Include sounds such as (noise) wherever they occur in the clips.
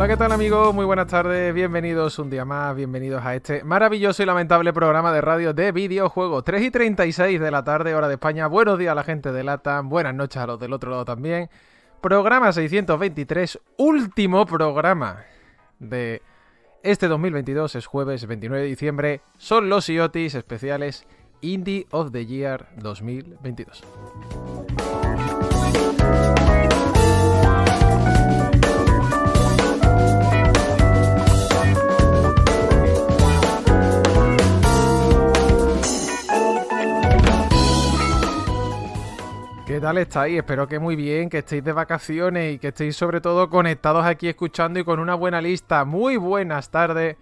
Hola, ¿qué tal amigos? Muy buenas tardes, bienvenidos un día más, bienvenidos a este maravilloso y lamentable programa de radio de videojuegos. 3 y 36 de la tarde, hora de España. Buenos días a la gente de LATAM, buenas noches a los del otro lado también. Programa 623, último programa de este 2022, es jueves 29 de diciembre. Son los IOTIS especiales Indie of the Year 2022. ¿Qué tal estáis? Espero que muy bien, que estéis de vacaciones y que estéis sobre todo conectados aquí escuchando y con una buena lista. Muy buenas tardes.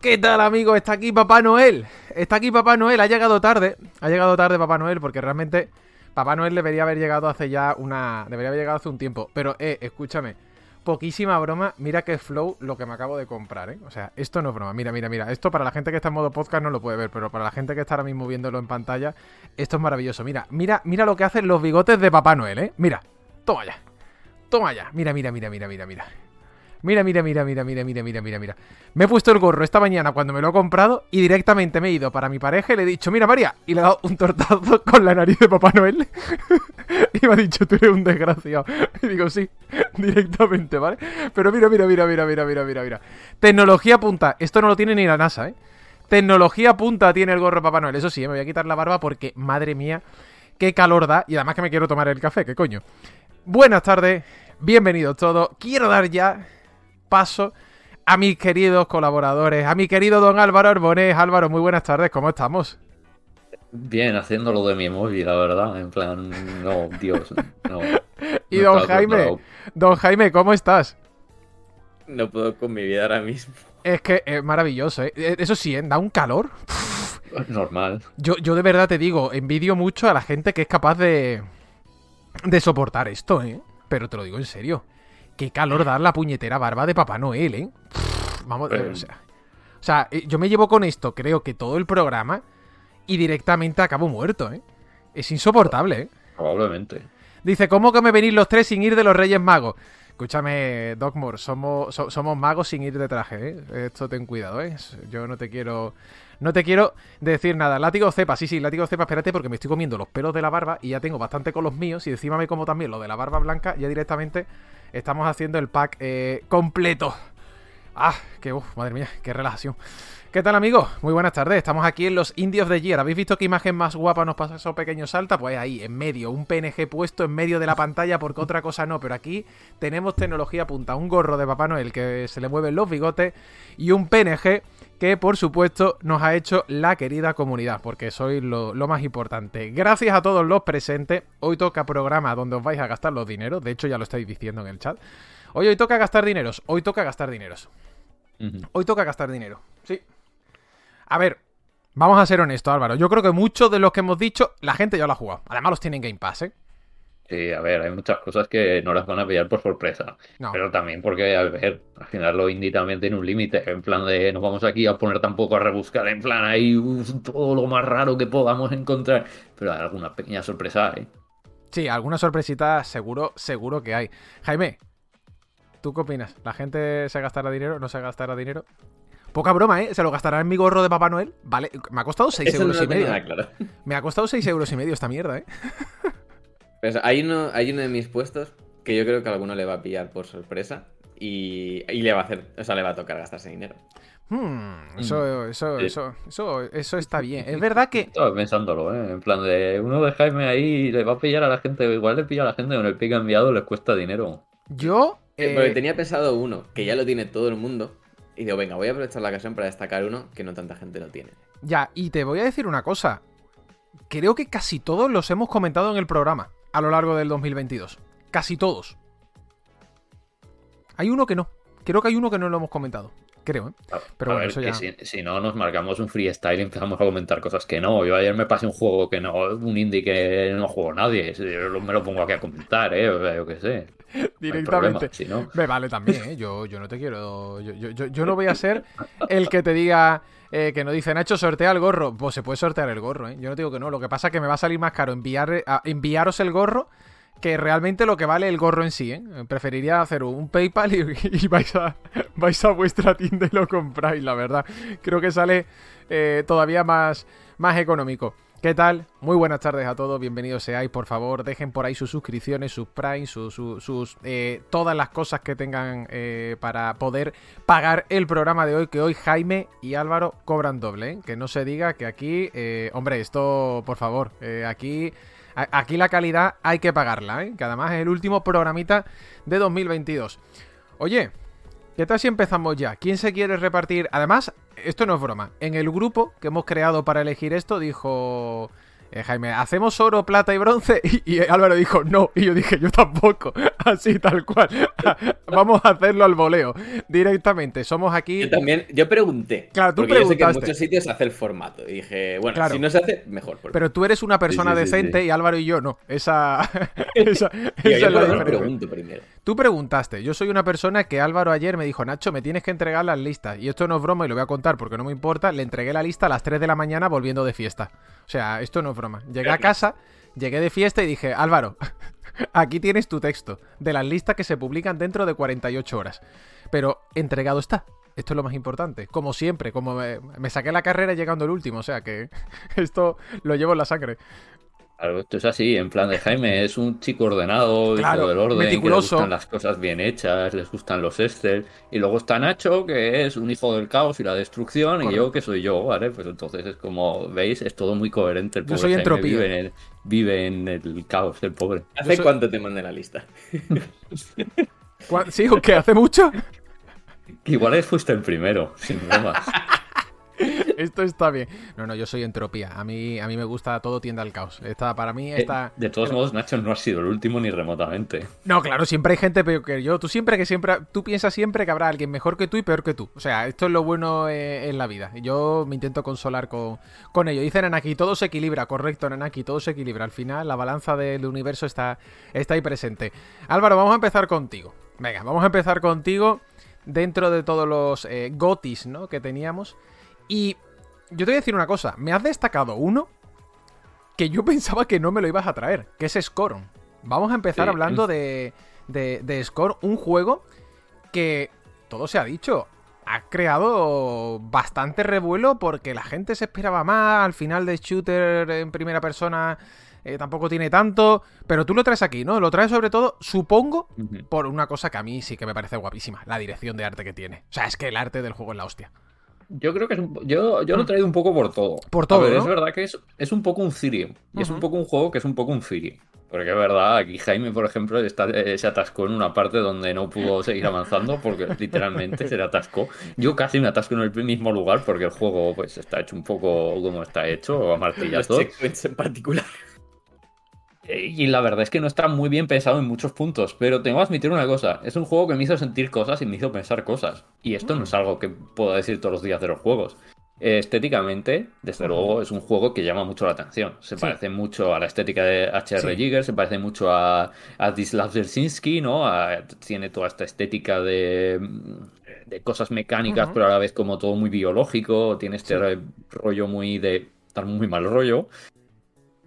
¿Qué tal amigos? Está aquí Papá Noel. Está aquí Papá Noel. Ha llegado tarde. Ha llegado tarde Papá Noel porque realmente Papá Noel debería haber llegado hace ya una... Debería haber llegado hace un tiempo. Pero, eh, escúchame. Poquísima broma. Mira qué flow lo que me acabo de comprar, ¿eh? O sea, esto no es broma. Mira, mira, mira. Esto para la gente que está en modo podcast no lo puede ver, pero para la gente que está ahora mismo viéndolo en pantalla, esto es maravilloso. Mira, mira, mira lo que hacen los bigotes de Papá Noel, ¿eh? Mira. Toma ya. Toma ya. Mira, mira, mira, mira, mira, mira. Mira, mira, mira, mira, mira, mira, mira, mira, mira. Me he puesto el gorro esta mañana cuando me lo he comprado y directamente me he ido para mi pareja y le he dicho, mira María, y le he dado un tortazo con la nariz de Papá Noel. y me ha dicho, tú eres un desgraciado. Y digo, sí, directamente, ¿vale? Pero mira, mira, mira, mira, mira, mira, mira, mira. Tecnología punta. Esto no lo tiene ni la NASA, ¿eh? Tecnología punta tiene el gorro de Papá Noel. Eso sí, ¿eh? me voy a quitar la barba porque, madre mía, qué calor da. Y además que me quiero tomar el café, ¿qué coño? Buenas tardes, bienvenidos todos. Quiero dar ya paso a mis queridos colaboradores, a mi querido don Álvaro Arbonés. Álvaro, muy buenas tardes, ¿cómo estamos? Bien, haciéndolo de mi móvil, la verdad. En plan, no, Dios, no. (laughs) Y No don Jaime, don Jaime, ¿cómo estás? No puedo con mi vida ahora mismo. Es que es maravilloso, ¿eh? Eh, Eso sí, ¿eh? da un calor. Normal. Yo, yo de verdad te digo, envidio mucho a la gente que es capaz de, de soportar esto, ¿eh? Pero te lo digo en serio. Qué calor dar la puñetera barba de Papá Noel, ¿eh? Vamos, eh, o sea, o sea, eh, yo me llevo con esto, creo que todo el programa y directamente acabo muerto, ¿eh? Es insoportable, ¿eh? Probablemente. Dice, ¿cómo que me venís los tres sin ir de los Reyes Magos? Escúchame, Dogmore, somos, so- somos magos sin ir de traje, ¿eh? Esto ten cuidado, ¿eh? Yo no te quiero... No te quiero decir nada. Látigo cepa, sí, sí, látigo cepa, espérate, porque me estoy comiendo los pelos de la barba y ya tengo bastante con los míos. Y encima me como también lo de la barba blanca, ya directamente estamos haciendo el pack eh, completo. Ah, que, uf, madre mía, qué relajación. ¿Qué tal, amigos? Muy buenas tardes. Estamos aquí en los Indie of the. ¿Habéis visto qué imagen más guapa nos pasa esos pequeños salta? Pues ahí, en medio, un PNG puesto en medio de la pantalla, porque otra cosa no. Pero aquí tenemos tecnología punta, un gorro de Papá Noel que se le mueven los bigotes y un PNG que, por supuesto, nos ha hecho la querida comunidad, porque sois lo, lo más importante. Gracias a todos los presentes. Hoy toca programa donde os vais a gastar los dineros. De hecho, ya lo estáis diciendo en el chat. Hoy, hoy toca gastar dineros. Hoy toca gastar dineros. Hoy toca gastar dinero. Sí. A ver, vamos a ser honestos, Álvaro. Yo creo que muchos de los que hemos dicho, la gente ya lo ha jugado. Además, los tienen Game Pass, ¿eh? Sí, a ver, hay muchas cosas que no las van a pillar por sorpresa. No. Pero también porque, a ver, al final lo indie también tiene un límite. En plan de, no vamos aquí a poner tampoco a rebuscar, en plan ahí uf, todo lo más raro que podamos encontrar. Pero hay alguna pequeña sorpresa, ¿eh? Sí, alguna sorpresita seguro, seguro que hay. Jaime, ¿tú qué opinas? ¿La gente se gastará dinero? ¿No se gastará dinero? Poca broma, ¿eh? ¿Se lo gastará en mi gorro de Papá Noel? Vale, me ha costado 6 Eso no euros y medio. nada claro. Me ha costado 6 euros y medio esta mierda, ¿eh? (laughs) Pues hay uno, hay uno de mis puestos que yo creo que a alguno le va a pillar por sorpresa y, y le va a hacer, o sea, le va a tocar gastarse dinero. Hmm, eso, eso, Sí. eso, eso, eso está bien. Es (laughs) verdad que Estaba pensándolo, ¿eh? En plan de, uno de Jaime ahí le va a pillar a la gente, igual le pilla a la gente con el pico enviado, les cuesta dinero. yo... Eh, eh, Porque tenía pensado uno que ya lo tiene todo el mundo y digo, venga, voy a aprovechar la ocasión para destacar uno que no tanta gente lo tiene. Ya, y te voy a decir una cosa. creo que casi todos los hemos comentado en el programa a lo largo del 2022. Casi todos. Hay uno que no. Creo que hay uno que no lo hemos comentado. Creo, ¿eh? Pero a bueno, ver, eso que ya. si, si no nos marcamos un freestyle y empezamos a comentar cosas que no. Yo ayer me pasé un juego que no, un indie que no juego nadie. Yo me lo pongo aquí a comentar, ¿eh? O sea, yo qué sé. Directamente. problema, si no. Me vale también, ¿eh? Yo, yo no te quiero. Yo, yo, yo no voy a ser el que te diga eh, que no dice Nacho, sortea el gorro. Pues se puede sortear el gorro, ¿eh? Yo no digo que no. Lo que pasa es que me va a salir más caro enviar, a- enviaros el gorro que realmente lo que vale el gorro en sí, ¿eh? Preferiría hacer un PayPal y, y vais, a, vais a vuestra tienda y lo compráis, la verdad. Creo que sale eh, todavía más, más económico. ¿Qué tal? Muy buenas tardes a todos, bienvenidos seáis, por favor, dejen por ahí sus suscripciones, sus Prime, sus, sus, eh, todas las cosas que tengan eh, para poder pagar el programa de hoy, que hoy Jaime y Álvaro cobran doble, ¿eh? que no se diga que aquí, eh, hombre, esto, por favor, aquí, aquí la calidad hay que pagarla, que además es el último programita de 2022. Oye, ¿Qué tal si empezamos ya? ¿Quién se quiere repartir? Además, esto no es broma. En el grupo que hemos creado para elegir esto, dijo eh, Jaime, ¿hacemos oro, plata y bronce? (laughs) Y, y Álvaro dijo, no. Y yo dije, yo tampoco. (laughs) Así, tal cual. (laughs) Vamos a hacerlo al voleo. Directamente. Somos aquí. Yo también, yo pregunté. Claro, tú porque yo sé que en preguntaste. muchos sitios se hace el formato. Y dije, bueno, Claro. si no se hace, mejor. porque- Pero tú eres una persona sí, sí, decente sí. y Álvaro y yo no. Esa, esa, esa yo es la diferencia. pregunto primero. Tú preguntaste, yo soy una persona que Álvaro ayer me dijo, Nacho, me tienes que entregar las listas. Y esto no es broma y lo voy a contar porque no me importa. Le entregué la lista a las 3 de la mañana volviendo de fiesta. O sea, esto no es broma. Llegué a casa, llegué de fiesta y dije, Álvaro, (laughs) aquí tienes tu texto de las listas que se publican dentro de 48 horas. Pero entregado está. Esto es lo más importante. Como siempre, como me, me saqué la carrera llegando el último. O sea que (laughs) esto lo llevo en la sangre. Claro, esto es así, en plan de Jaime es un chico ordenado, Claro, hijo del orden, que le meticuloso. gustan las cosas bien hechas, les gustan los Excel. Y luego está Nacho, que es un hijo del caos y la destrucción, y yo que soy yo, ¿vale? Pues entonces es como, ¿veis? Es todo muy coherente. El Yo pobre soy Jaime entropía. Vive en el, vive en el caos, el pobre. ¿Hace soy- cuánto te mandé la lista? (laughs) ¿Cuá- ¿Sí o qué? ¿Hace mucho? Igual es fuiste el primero, sin bromas. (laughs) (laughs) Esto está bien. No, no, yo soy entropía. A mí, a mí me gusta todo tiende al caos. Esta, para mí, Eh, esta. De todos modos, Nacho no ha sido el último ni remotamente. No, claro, siempre hay gente peor que yo. Tú siempre que siempre. Tú piensas siempre que habrá alguien mejor que tú y peor que tú. O sea, esto es lo bueno eh, en la vida. Yo me intento consolar con, con ello. Dice Nanaki, todo se equilibra, correcto, Nanaki, todo se equilibra. Al final, la balanza del universo está, está ahí presente. Álvaro, vamos a empezar contigo. Venga, vamos a empezar contigo dentro de todos los eh, gotis, ¿no? Que teníamos. Y yo te voy a decir una cosa. Me has destacado uno que yo (laughs) pensaba que no me lo ibas a traer, que es Scoron. Vamos a empezar Sí. hablando de, de, de Score, un juego que, todo se ha dicho, ha creado bastante revuelo porque la gente se esperaba más, al final de shooter en primera persona eh, tampoco tiene tanto, pero tú lo traes aquí, ¿no? Lo traes sobre todo, supongo, por una cosa que a mí sí que me parece guapísima, la dirección de arte que tiene. O sea, es que el arte del juego es la hostia. Yo creo que es un, po- yo, yo lo he traído un poco por todo. Por todo, A ver, ¿no? es verdad que es, es un poco un Cirium. Y es un poco un juego que es un poco un Cirium. Porque es verdad, aquí Jaime, por ejemplo, está- eh, se atascó en una parte donde no pudo seguir avanzando porque (laughs) literalmente se le atascó. Yo casi me atasco en el mismo lugar porque el juego pues está hecho un poco como está hecho, a Los martillazos. checkpoints en particular. Y la verdad es que no está muy bien pensado en muchos puntos, pero tengo que admitir una cosa, es un juego que me hizo sentir cosas y me hizo pensar cosas. Y esto no es algo que puedo decir todos los días de los juegos. Estéticamente, desde luego, es un juego que llama mucho la atención. Se Sí. parece mucho a la estética de H.R. Sí. Giger, se parece mucho a, a Dislav ¿no? A- tiene toda esta estética de, de cosas mecánicas, pero a la vez como todo muy biológico, tiene este rollo muy de estar muy mal rollo.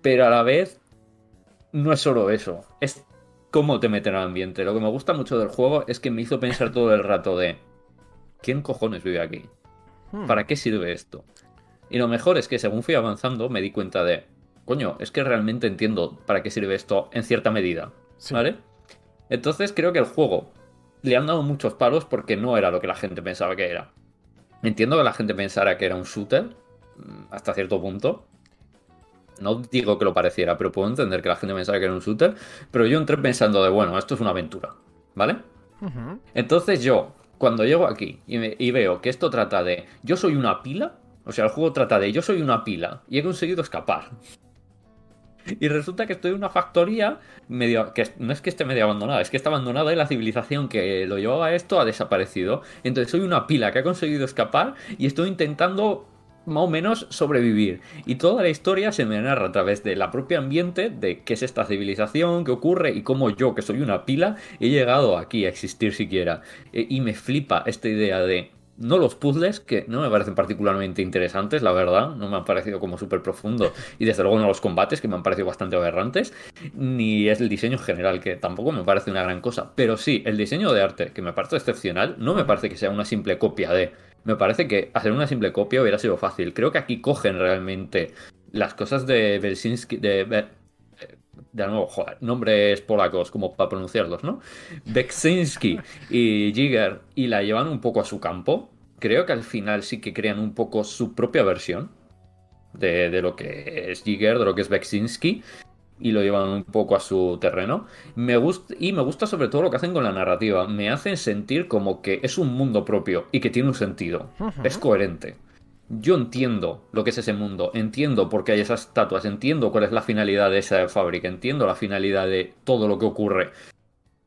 Pero a la vez no es solo eso, es cómo te mete en el ambiente. Lo que me gusta mucho del juego es que me hizo pensar todo el rato de ¿quién cojones vive aquí? Hmm. ¿Para qué sirve esto? Y lo mejor es que según fui avanzando me di cuenta de, coño, es que realmente entiendo para qué sirve esto en cierta medida, Sí. ¿vale? Entonces creo que el juego le han dado muchos palos porque no era lo que la gente pensaba que era. Entiendo que la gente pensara que era un shooter, mm, hasta cierto punto. No digo que lo pareciera, pero puedo entender que la gente pensara que era un shooter. Pero yo entré pensando de, bueno, esto es una aventura, ¿vale? Entonces yo, cuando llego aquí y, me- y veo que esto trata de, yo soy una pila, o sea, el juego trata de, yo soy una pila y he conseguido escapar. Y resulta que estoy en una factoría medio. que no es que esté medio abandonada, es que está abandonada y la civilización que lo llevaba a esto ha desaparecido. Entonces soy una pila que ha conseguido escapar y estoy intentando más o menos sobrevivir. Y toda la historia se me narra a través de la propia ambiente, de qué es esta civilización, qué ocurre y cómo yo, que soy una pila, he llegado aquí a existir siquiera. E, y me flipa esta idea de no los puzzles, que no me parecen particularmente interesantes, la verdad, no me han parecido como súper profundos, y desde luego no los combates, que me han parecido bastante aberrantes, ni es el diseño general, que tampoco me parece una gran cosa, pero sí, el diseño de arte, que me parece excepcional, no me parece que sea una simple copia de... Me parece que hacer una simple copia hubiera sido fácil. Creo que aquí cogen realmente las cosas de Belsinski, de, de nuevo, joder, nombres polacos como para pronunciarlos, ¿no? Beksinski y Jigger y la llevan un poco a su campo. Creo que al final sí que crean un poco su propia versión de, de lo que es Jigger, de lo que es Beksinski y lo llevan un poco a su terreno. Me gusta, y me gusta sobre todo lo que hacen con la narrativa. Me hacen sentir como que es un mundo propio y que tiene un sentido. Es coherente. Yo entiendo lo que es ese mundo, entiendo por qué hay esas estatuas, entiendo cuál es la finalidad de esa fábrica, entiendo la finalidad de todo lo que ocurre.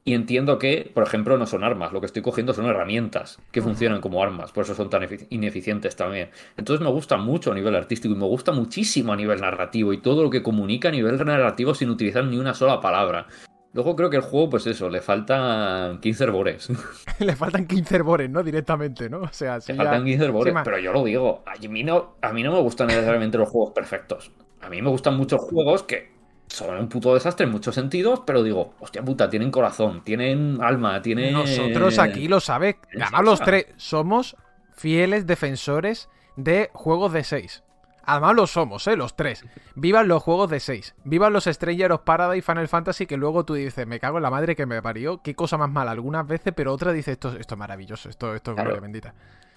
Y entiendo que, por ejemplo, no son armas, lo que estoy cogiendo son herramientas que funcionan como armas, por eso son tan ineficientes también. Entonces me gusta mucho a nivel artístico y me gusta muchísimo a nivel narrativo y todo lo que comunica a nivel narrativo sin utilizar ni una sola palabra. Luego creo que el juego, pues eso, le faltan 15 herbores. (laughs) (laughs) le faltan 15 herbores, ¿no? Directamente, ¿no? O sea, Le faltan 15 herbores, pero yo lo digo, a mí, no, a mí no me gustan necesariamente los juegos perfectos. A mí me gustan muchos juegos que son un puto desastre en muchos sentidos, pero digo, hostia puta, tienen corazón, tienen alma, tienen... Nosotros aquí lo sabes, además los tres somos fieles defensores de juegos de 6. Además lo somos, ¿eh? Los tres. Vivan los juegos de 6. Vivan los Stranger of Paradise y Final Fantasy que luego tú dices, me cago en la madre que me parió. Qué cosa más mala algunas veces, pero otra dice, esto, esto es maravilloso, esto, esto es gloria bendita.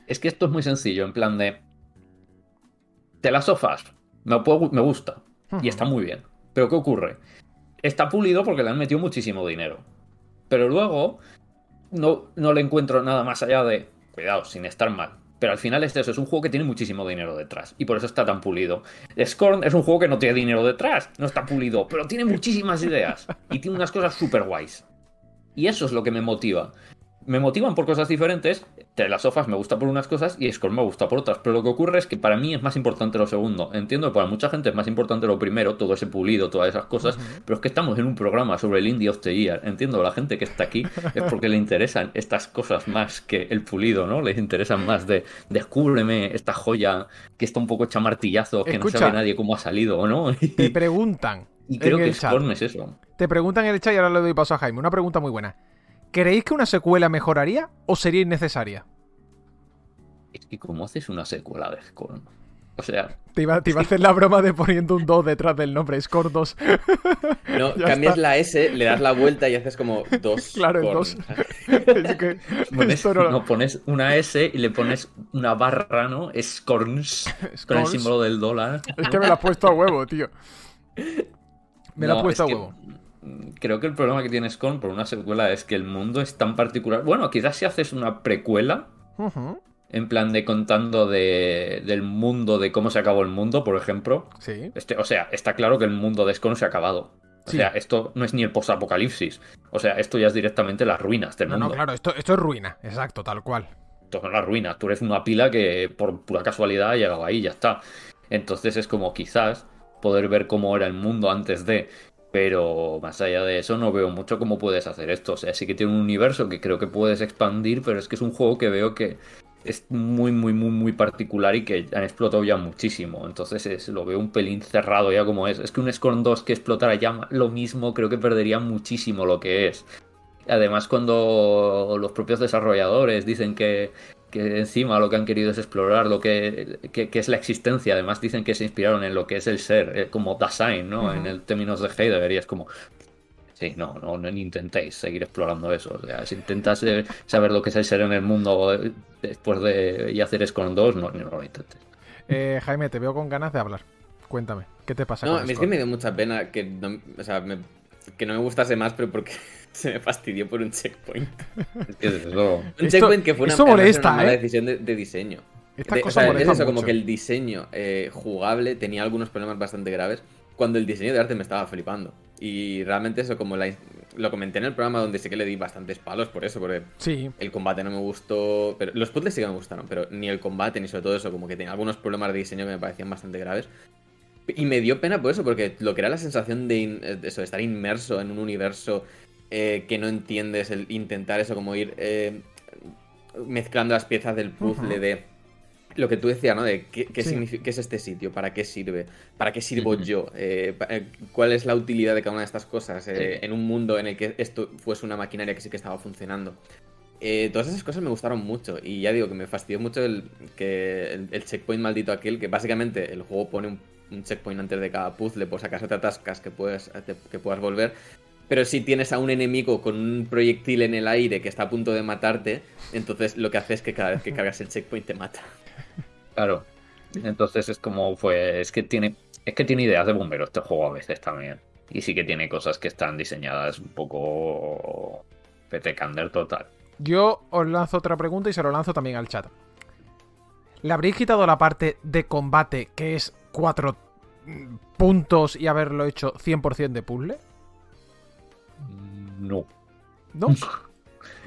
Es que esto es muy sencillo, en plan de... Te las sofas. Me, me gusta. Y está muy bien. Pero ¿qué ocurre? Está pulido porque le han metido muchísimo dinero. Pero luego no, no le encuentro nada más allá de, cuidado, sin estar mal. Pero al final es eso, es un juego que tiene muchísimo dinero detrás. Y por eso está tan pulido. Scorn es un juego que no tiene dinero detrás. No está pulido, pero tiene muchísimas ideas. Y tiene unas cosas súper guays. Y eso es lo que me motiva me motivan por cosas diferentes. De las sofas me gusta por unas cosas y Scorn me gusta por otras. Pero lo que ocurre es que para mí es más importante lo segundo. Entiendo que para mucha gente es más importante lo primero, todo ese pulido, todas esas cosas. Pero es que estamos en un programa sobre el Indie of the Year. Entiendo, la gente que está aquí es porque le interesan estas cosas más que el pulido, ¿no? Les interesan más de descúbreme esta joya que está un hecha martillazo, que no sabe nadie cómo ha salido, ¿no? (laughs) Te preguntan. Y creo que Scorn es eso. Te preguntan en el chat y ahora le doy paso a Jaime. Una pregunta muy buena. ¿Creéis que una secuela mejoraría o sería innecesaria? Es que ¿cómo haces una secuela de Scorn? O sea... Te iba, a hacer la broma de poniendo un 2 detrás del nombre, Scorn 2. No, (laughs) cambias la S, le das la vuelta y haces como 2. (laughs) Claro, el 2. (laughs) no... pones una S y le pones una barra, ¿no? Scorns, con el símbolo del dólar. Es que me la has puesto a huevo, tío. Me la has puesto a huevo creo que el problema que tienes con por una secuela es que el mundo es tan particular. Bueno, quizás si haces una precuela, en plan de contando de, del mundo, de cómo se acabó el mundo, por ejemplo. Sí. Este, o sea, está claro que el mundo de Scone se ha acabado. O sea, esto no es ni el post-apocalipsis. O sea, esto ya es directamente las ruinas del mundo. No, claro, esto, esto es ruina, exacto, tal cual. Esto son las ruinas. Tú eres una pila que por pura casualidad ha llegado ahí y ya está. Entonces es como quizás poder ver cómo era el mundo antes de pero más allá de eso no veo mucho cómo puedes hacer esto. O sea, sí que tiene un universo que creo que puedes expandir, pero es que es un juego que veo que es muy, muy, muy, muy particular y que han explotado ya muchísimo. Entonces es, lo veo un pelín cerrado ya como es. Es que un Scorn 2 que explotara ya lo mismo creo que perdería muchísimo lo que es. Además, cuando los propios desarrolladores dicen que que encima lo que han querido es explorar lo que, es la existencia. Además dicen que se inspiraron en lo que es el ser, eh, como Dasein, ¿no? En el términos de Heidegger y es como... Sí, no, no, no intentéis seguir explorando eso. O sea, si intentas eh, saber lo que es el ser en el mundo eh, después de y hacer con dos, no, no lo intentes. Jaime, te veo con ganas de hablar. Cuéntame, ¿qué te pasa? No, es que me dio mucha pena que no, o sea, que no me gustase más, pero porque se me fastidió por un checkpoint. Un checkpoint que fue una, mala ¿eh? decisión de, diseño. Esta cosa es eso, como que el diseño eh, jugable tenía algunos problemas bastante graves. cuando el diseño de arte me estaba flipando. Y realmente eso, como lo comenté en el programa donde sí que le di bastantes palos por eso, porque sí. el combate no me gustó, pero los puzzles sí que me gustaron, pero ni el combate ni sobre todo eso, como que tenía algunos problemas de diseño que me parecían bastante graves. Y me dio pena por eso, porque lo que era la sensación de, eso, de estar inmerso en un universo eh, que no entiendes, el intentar eso, como ir eh, mezclando las piezas del puzzle de lo que tú decías, ¿no? De qué, qué, es este sitio, para qué sirve, para qué sirvo yo, eh, cuál es la utilidad de cada una de estas cosas en un mundo en el que esto fuese una maquinaria que sí que estaba funcionando. todas esas cosas me gustaron mucho y ya digo que me fastidió mucho el, que el, checkpoint maldito aquel, que básicamente el juego pone un, un, checkpoint antes de cada puzzle por si acaso te atascas que, puedes, que puedas volver, pero si tienes a un enemigo con un proyectil en el aire que está a punto de matarte, entonces lo que hace es que cada vez que cargas el checkpoint te mata. Claro. Entonces es como fue. Es que tiene. Es que tiene ideas de bombero este juego a veces también. Y sí que tiene cosas que están diseñadas un poco. PT total. Yo os lanzo otra pregunta y se lo lanzo también al chat. ¿Le habréis quitado la parte de combate que es cuatro puntos y haberlo hecho 100% de puzzle? No. ¿No? (laughs)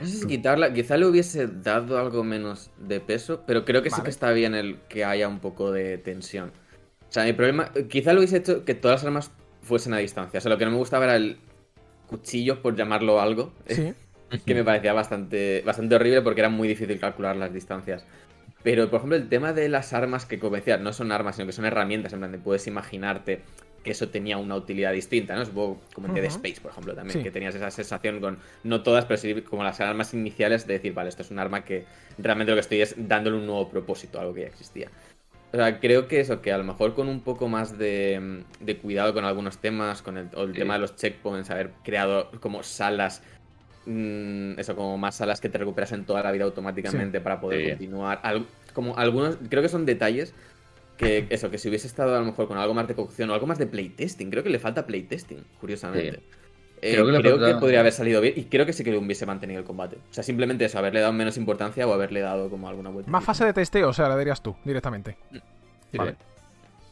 No sé si quitarla, quizá le hubiese dado algo menos de peso, pero creo que sí que está bien el que haya un poco de tensión. O sea, mi problema, quizá lo hubiese hecho que todas las armas fuesen a distancia. O sea, lo que no me gustaba era el cuchillo, por llamarlo algo, (laughs) sí. que me parecía bastante, bastante horrible porque era muy difícil calcular las distancias. Pero, por ejemplo, el tema de las armas que, como decía, no son armas, sino que son herramientas, en plan, de puedes imaginarte que eso tenía una utilidad distinta, ¿no? Supongo como en Dead Space, por ejemplo, también, que tenías esa sensación con, no todas, pero sí como las armas iniciales de decir, vale, esto es un arma que realmente lo que estoy es dándole un nuevo propósito a algo que ya existía. O sea, creo que eso, que a lo mejor con un poco más de, cuidado con algunos temas, con el, el tema de los checkpoints, haber creado como salas, mm, eso, como más salas que te recuperas en toda la vida automáticamente para poder continuar. como algunos, creo que son detalles que eso, que si hubiese estado a lo mejor con algo más de cocción o algo más de playtesting, creo que le falta playtesting, curiosamente. Eh, creo, que, podría haber salido bien y creo que sí que hubiese mantenido el combate. O sea, simplemente eso, haberle dado menos importancia o haberle dado como alguna vuelta. Más fase de testeo, o sea, la dirías tú, directamente. Mm. Vale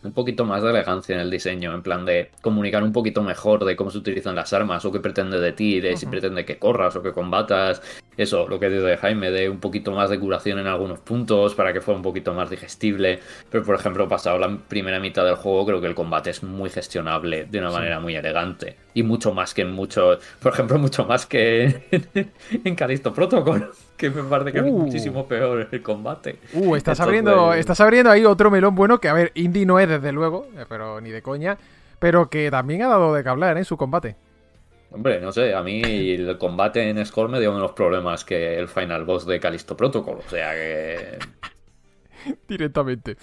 un poquito más de elegancia en el diseño, en plan de comunicar un poquito mejor de cómo se utilizan las armas o qué pretende de ti, de si pretende que corras o que combatas. Eso, lo que dice Jaime, de un poquito más de curación en algunos puntos para que fuera un poquito más digestible. Pero, por ejemplo, pasado la primera mitad del juego, creo que el combate es muy gestionable de una manera muy elegante. Y mucho más que en muchos, por ejemplo, mucho más que (laughs) en, en Calisto Protocol que me parece que es uh. muchísimo peor el combate. Uh, estás abriendo, estás abriendo ahí otro melón bueno que, a ver, Indy no es desde luego, eh, pero ni de coña, pero que también ha dado de que hablar en su combate. Hombre, no sé, a mí el combate en Score me dio menos problemas que el final boss de Calisto Protocol, o sea que... (laughs) directamente.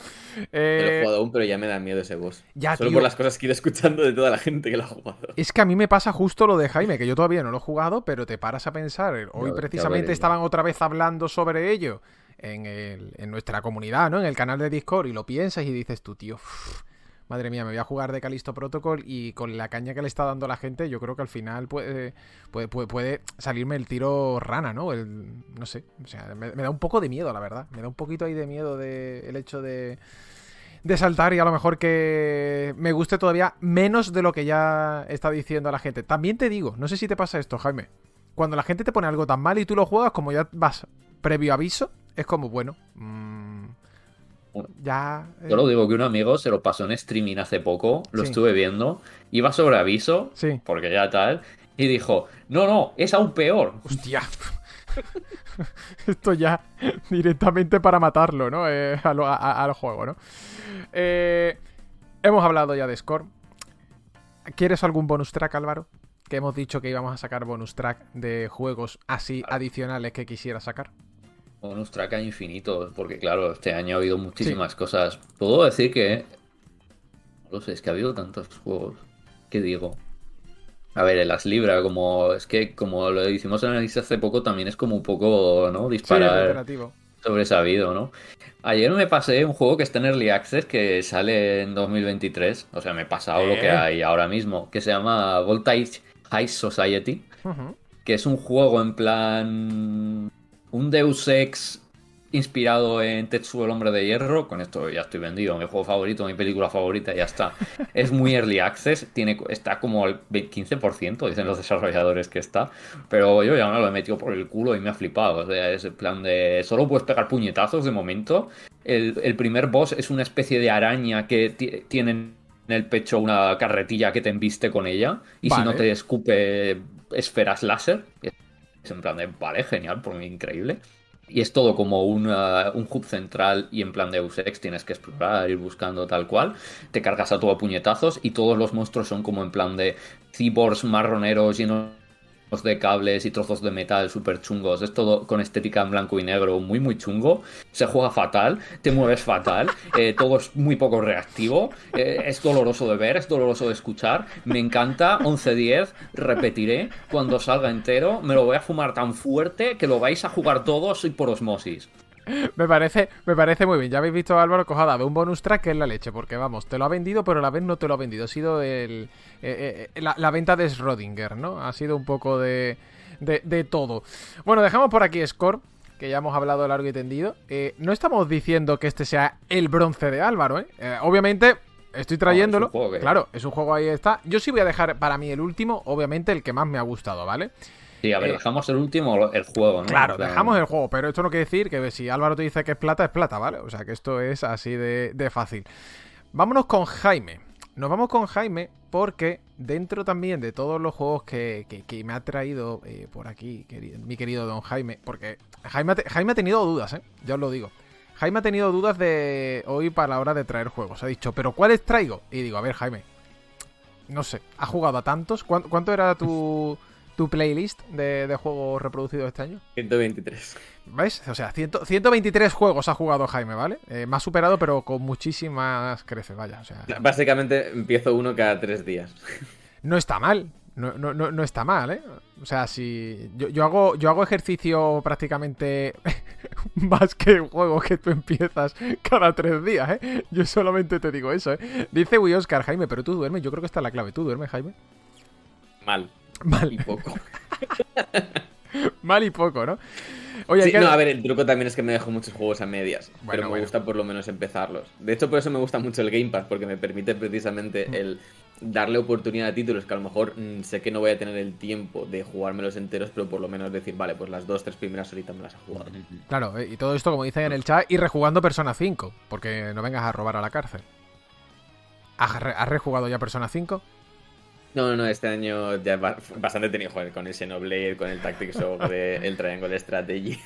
Eh... lo he jugado aún, pero ya me da miedo ese boss. Solo por las cosas que he ido escuchando de toda la gente que lo ha jugado. Es que a mí me pasa justo lo de Jaime, que yo todavía no lo he jugado, pero te paras a pensar. Hoy precisamente estaban otra vez hablando sobre ello en, en, nuestra comunidad, ¿no? En el canal de Discord, y lo piensas y dices tú, tío. Madre mía, me voy a jugar de Calisto Protocol y con la caña que le está dando la gente, yo creo que al final puede, puede, puede, salirme el tiro rana, ¿no? El, no sé, o sea, me, da un poco de miedo, la verdad. Me da un poquito ahí de miedo de, el hecho de, de saltar y a lo mejor que me guste todavía menos de lo que ya está diciendo la gente. También te digo, no sé si te pasa esto, Jaime. Cuando la gente te pone algo tan mal y tú lo juegas, como ya vas previo aviso, es como, bueno, mmm, ya. Yo lo digo que un amigo se lo pasó en streaming hace poco, lo estuve viendo, iba sobre aviso, sí. porque ya tal, y dijo: No, no, es aún peor. Hostia. (laughs) Esto ya directamente para matarlo, ¿no? Eh, al, juego, ¿no? Eh, hemos hablado ya de Score. ¿Quieres algún bonus track, Álvaro? Que hemos dicho que íbamos a sacar bonus track de juegos así adicionales que quisiera sacar bonus track a infinito, porque claro, este año ha habido muchísimas cosas. Puedo decir que. No sé, es que ha habido tantos juegos. ¿Qué digo? A ver, el As Libra, como. Es que como lo hicimos en análisis hace poco, también es como un poco, ¿no? Disparar. sobresabido, ¿no? Ayer me pasé un juego que está en Early Access que sale en 2023. O sea, me he pasado lo que eh. hay ahora mismo. Que se llama Voltage High Society. Que es un juego en plan un Deus Ex inspirado en Tetsuo el hombre de hierro, con esto ya estoy vendido, mi juego favorito, mi película favorita, ya está. (laughs) Es muy early access, tiene, está como al 15%, dicen los desarrolladores que está, pero yo ya me lo he metido por el culo y me ha flipado. O sea, es el plan de solo puedes pegar puñetazos de momento. El, el primer boss es una especie de araña que tiene en el pecho una carretilla que te embiste con ella y si no te escupe esferas láser. En plan de, vale, genial, por mí increíble. Y es todo como un hub central y en plan de Ex tienes que explorar, ir buscando tal cual. Te cargas a todo a puñetazos y todos los monstruos son como en plan de cyborgs marroneros llenos de cables y trozos de metal súper chungos. Es todo con estética en blanco y negro, muy, muy chungo. Se juega fatal, te mueves fatal, eh, todo es muy poco reactivo. Eh, es doloroso de ver, es doloroso de escuchar. Me encanta, 11-10, repetiré. Cuando salga entero, me lo voy a fumar tan fuerte que lo vais a jugar todos y por osmosis. (laughs) me parece, me parece muy bien. Ya habéis visto a Álvaro Cojada de un bonus track que es la leche, porque vamos, te lo ha vendido, pero a la vez no te lo ha vendido. Ha sido el, eh, eh, la, venta de Schrödinger, ¿no? Ha sido un poco de, de, todo. Bueno, dejamos por aquí Score, que ya hemos hablado largo y tendido. Eh, no estamos diciendo que este sea el bronce de Álvaro, ¿eh? obviamente, estoy trayéndolo. claro, es un juego ahí está. Yo sí voy a dejar para mí el último, obviamente el que más me ha gustado, ¿vale? Sí, a ver, dejamos el último, el juego, ¿no? Claro, dejamos el juego, pero esto no quiere decir que si Álvaro te dice que es plata, es plata, ¿vale? O sea que esto es así de, de fácil. Vámonos con Jaime. Nos vamos con Jaime porque dentro también de todos los juegos que, me ha traído eh, por aquí mi querido don Jaime, porque Jaime, Jaime ha tenido dudas, ¿eh? ya os lo digo. Jaime ha tenido dudas de hoy para la hora de traer juegos. Ha dicho, ¿pero cuáles traigo? Y digo, a ver, Jaime, no sé, ¿ha jugado a tantos? ¿Cuánto, era tu, tu playlist de, de, juegos reproducidos este año? 123. ¿Ves? O sea, 123 juegos ha jugado Jaime, ¿vale? Eh, me ha superado, pero con muchísimas creces, vaya. O sea, Básicamente empiezo uno cada tres días. (laughs) No está mal. No, no, no, está mal, ¿eh? O sea, si. Yo, hago, yo hago ejercicio prácticamente (laughs) más que el juego que tú empiezas cada tres días, ¿eh? Yo solamente te digo eso, ¿eh? Dice Wii Oscar, Jaime, pero tú duermes. Yo creo que está la clave. ¿Tú duermes, Jaime? Mal. Mal. Y poco. Mal y poco, ¿no? Oye, no, a ver, el truco también es que me dejo muchos juegos a medias, pero me gusta por lo menos empezarlos. De hecho, por eso me gusta mucho el Game Pass, porque me permite precisamente mm. el darle oportunidad a títulos que a lo mejor mm, sé que no voy a tener el tiempo de jugármelos enteros, pero por lo menos decir, vale, pues las dos, tres primeras horitas me las he jugado. Claro, eh, y todo esto, como dice en el chat, y rejugando Persona 5, porque no vengas a robar a la cárcel. ¿Has, rejugado ya Persona 5? No, no, este año ya bastante tenido joder con el Xenoblade, con el Tactics sobre el Triangle Strategy.